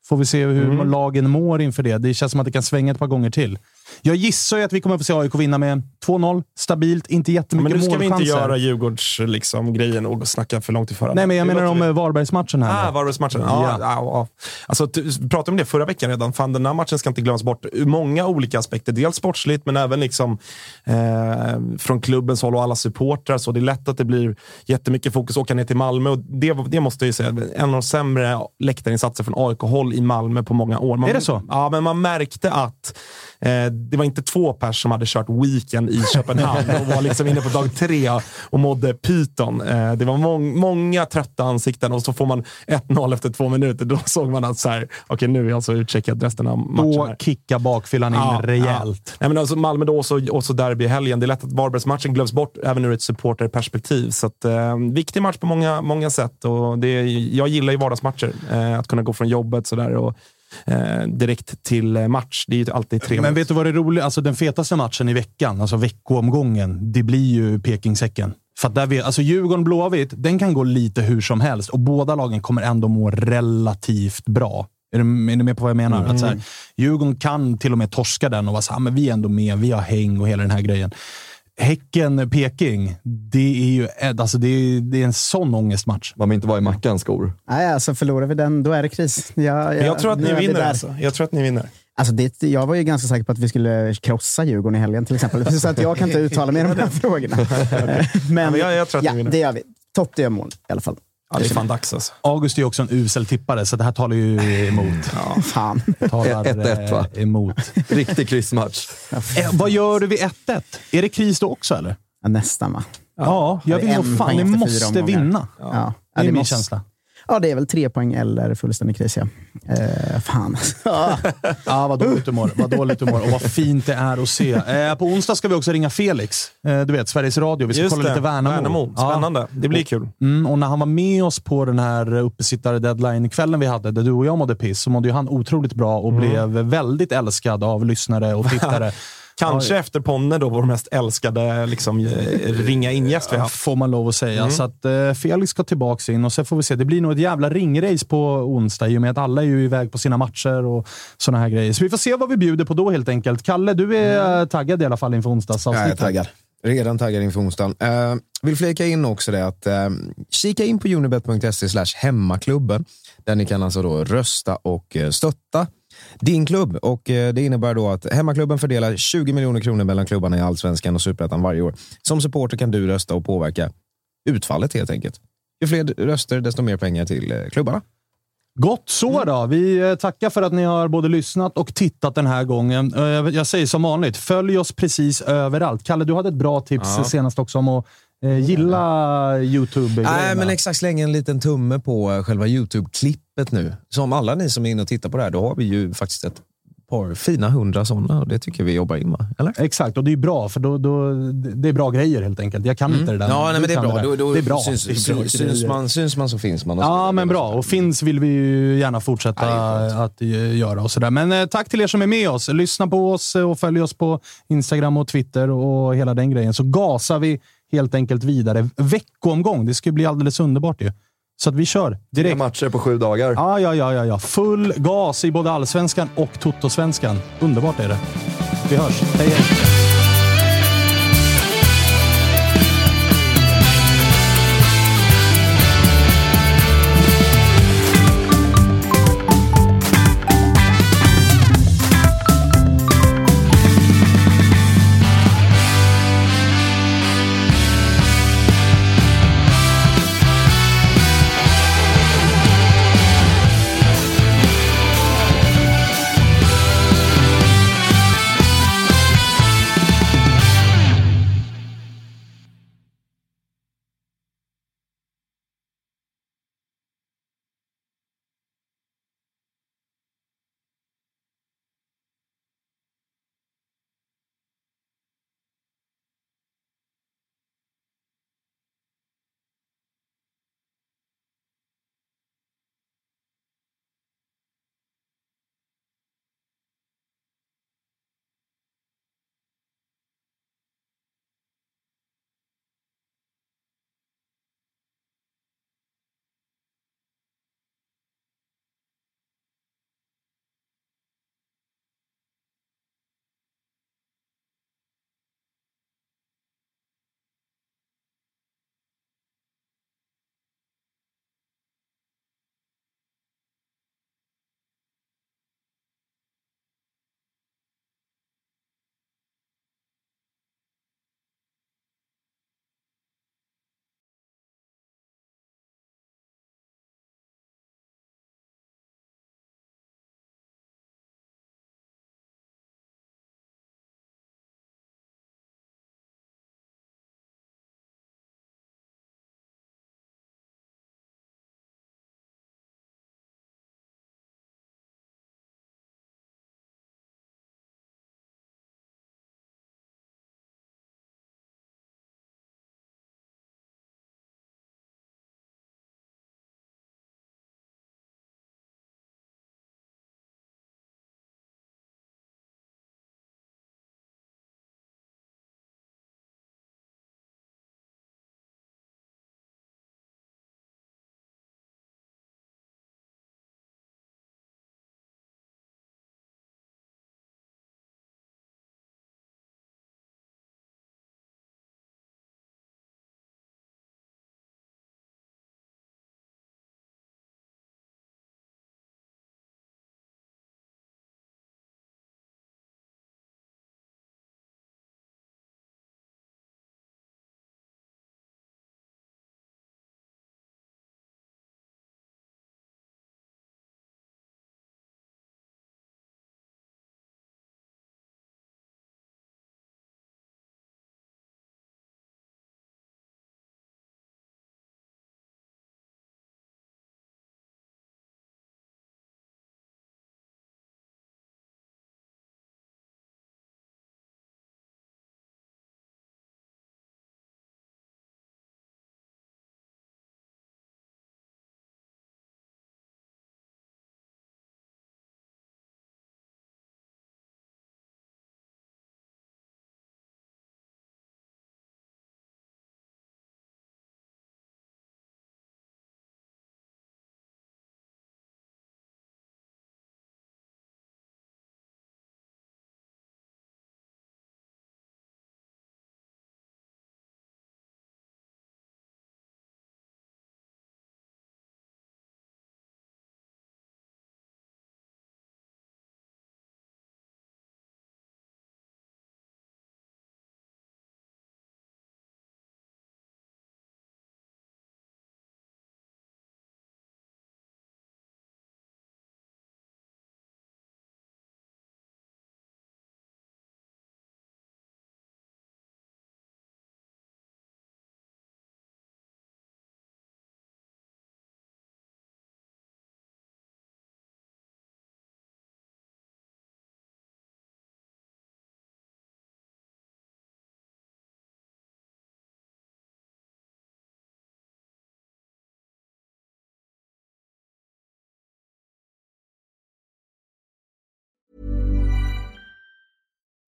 Får vi se hur Mm. lagen mår inför det. Det känns som att det kan svänga ett par gånger till. Jag gissar ju att vi kommer få se AIK vinna med 2-0. Stabilt, inte Men jättemycket nu ska vi inte målchanser. göra Djurgårds-grejen liksom, grejen och snacka för långt i förhand. Nej, men jag Det menar om Varbergsmatchen här. Ah. Varbergsmatchen. Ja. Ja. Ja, ja. Alltså, vi pratade om det förra veckan redan. Fan, den här matchen ska inte glömmas bort ur många olika aspekter. Dels sportsligt, men även liksom, eh, från klubbens håll och alla supportrar. Så det är lätt att det blir jättemycket fokus. Åka ner till Malmö. Och det, det måste jag ju säga, en av de sämre läktarinsatser från AIK-håll i Malmö på många år. Man, Är det så? Ja, men man märkte att eh, det var inte två pers som hade kört weekend i Köpenhamn och var liksom inne på dag tre och mådde pyton. Eh, det var mång, många trötta ansikten och så får man 1-0 efter två minuter. Då såg man att så här, okej, nu är jag alltså utcheckad resten av matchen. Då här. kickar bakfyllan in Ja, rejält. Ja. Nej, men alltså Malmö då och så, och så derby i helgen. Det är lätt att Varbergsmatchen glöms bort även ur ett supporterperspektiv. Så att, eh, viktig match på många, många sätt. Och det jag gillar ju vardagsmatcher. Eh, att kunna gå från jobbet sådär och eh, direkt till match. Det är ju alltid trevligt. Men vet du vad det är roligt? Alltså den fetaste matchen i veckan, alltså veckoomgången, det blir ju Pekingsäcken. För att där vi, alltså Djurgården-Blåvitt, den kan gå lite hur som helst och båda lagen kommer ändå må relativt bra. Är du, är du med på vad jag menar? Att så här, Djurgården kan till och med torska den och vara så här, "Ah, men vi är ändå med, vi har häng och hela den här grejen. Häcken-Peking, det är ju alltså det är, det är en sån ångestmatch. Man vill inte vara i Mackans skor. Nej, alltså förlorar vi den, då är det kris. Jag, jag, jag tror att ni vinner. Alltså. Jag tror att ni vinner. Alltså det, jag var ju ganska säker på att vi skulle krossa Djurgården i helgen till exempel. Så att jag kan inte uttala mig om de här frågorna. Men, Ja, men jag- jag tror att ni ja, vinner. det gör vi. Totte gör mål i alla fall. Ja, det är fan dags alltså. August är också en usel tippare, så det här talar ju emot. Fan. Talar, 1-1 va? eh, emot. Riktig kryssmatch. Eh, vad gör du vid 1-1? Är det kris då också, eller? Ja, nästan va? Ja, jag det vill nog fan, ni måste vinna. Ja. Det Ja, är min måste- känsla. Ja, det är väl tre poäng eller fullständig kris, ja. Eh, fan. Ja. Ja, vad dåligt humör. Vad dåligt humör och vad fint det är att se. Eh, på onsdag ska vi också ringa Felix. Eh, du vet, Sveriges Radio. Vi ska Just kolla det. lite Värnamo. Värnamo. Ja. Spännande. Det blir kul. Mm, och när han var med oss på den här uppesittare-deadline-kvällen vi hade, där du och jag mådde piss, så mådde ju han otroligt bra och blev väldigt älskad av lyssnare och tittare. Kanske efter Ponne då, vår mest älskade liksom, eh, ringa in-gäst vi haft. Får man lov att säga. Så att eh, Felix ska tillbaka in och sen får vi se. Det blir nog ett jävla ringrace på onsdag i och med att alla är ju iväg på sina matcher och såna här grejer. Så vi får se vad vi bjuder på då helt enkelt. Kalle, du är eh, taggad i alla fall inför Jag är onsdagsavsnittet. taggad. Redan taggad inför onsdagen. Uh, vill flika in också det att uh, kika in på unibet.se slash hemmaklubben där ni kan alltså då rösta och stötta din klubb. Och eh, Det innebär då att hemmaklubben fördelar 20 miljoner kronor mellan klubbarna i Allsvenskan och Superettan varje år. Som supporter kan du rösta och påverka utfallet helt enkelt. Ju fler röster, desto mer pengar till eh, klubbarna. Gott så då. Vi eh, tackar för att ni har både lyssnat och tittat den här gången. Jag säger som vanligt, följ oss precis överallt. Kalle, du hade ett bra tips Ja. senast också om att gilla youtube Nej, men exakt. Släng en liten tumme på eh, själva YouTube-klippet nu. Som alla ni som är inne och tittar på det här, då har vi ju faktiskt ett par fina hundra sådana och det tycker vi jobbar in va? Eller? Exakt, och det är bra, för då, då, det är bra grejer helt enkelt. Jag kan inte det där. Ja, nej, men det är bra. där. Då, då det är bra. Syns, Det är bra syns, syns, man, syns man så finns man. och så Ja, men bra. Och finns vill vi ju gärna fortsätta Ja, det att eh, göra och sådär. Men eh, tack till er som är med oss. Lyssna på oss eh, och följ oss på Instagram och Twitter och hela den grejen. Så gasar vi helt enkelt vidare. Veckoomgång, det ska bli alldeles underbart ju. Så att vi kör Tre direkt. matcher på sju dagar. Ja, ja, ja, ja, ja. Full gas i både allsvenskan och totosvenskan. Underbart är det. Vi hörs. Hej, hej.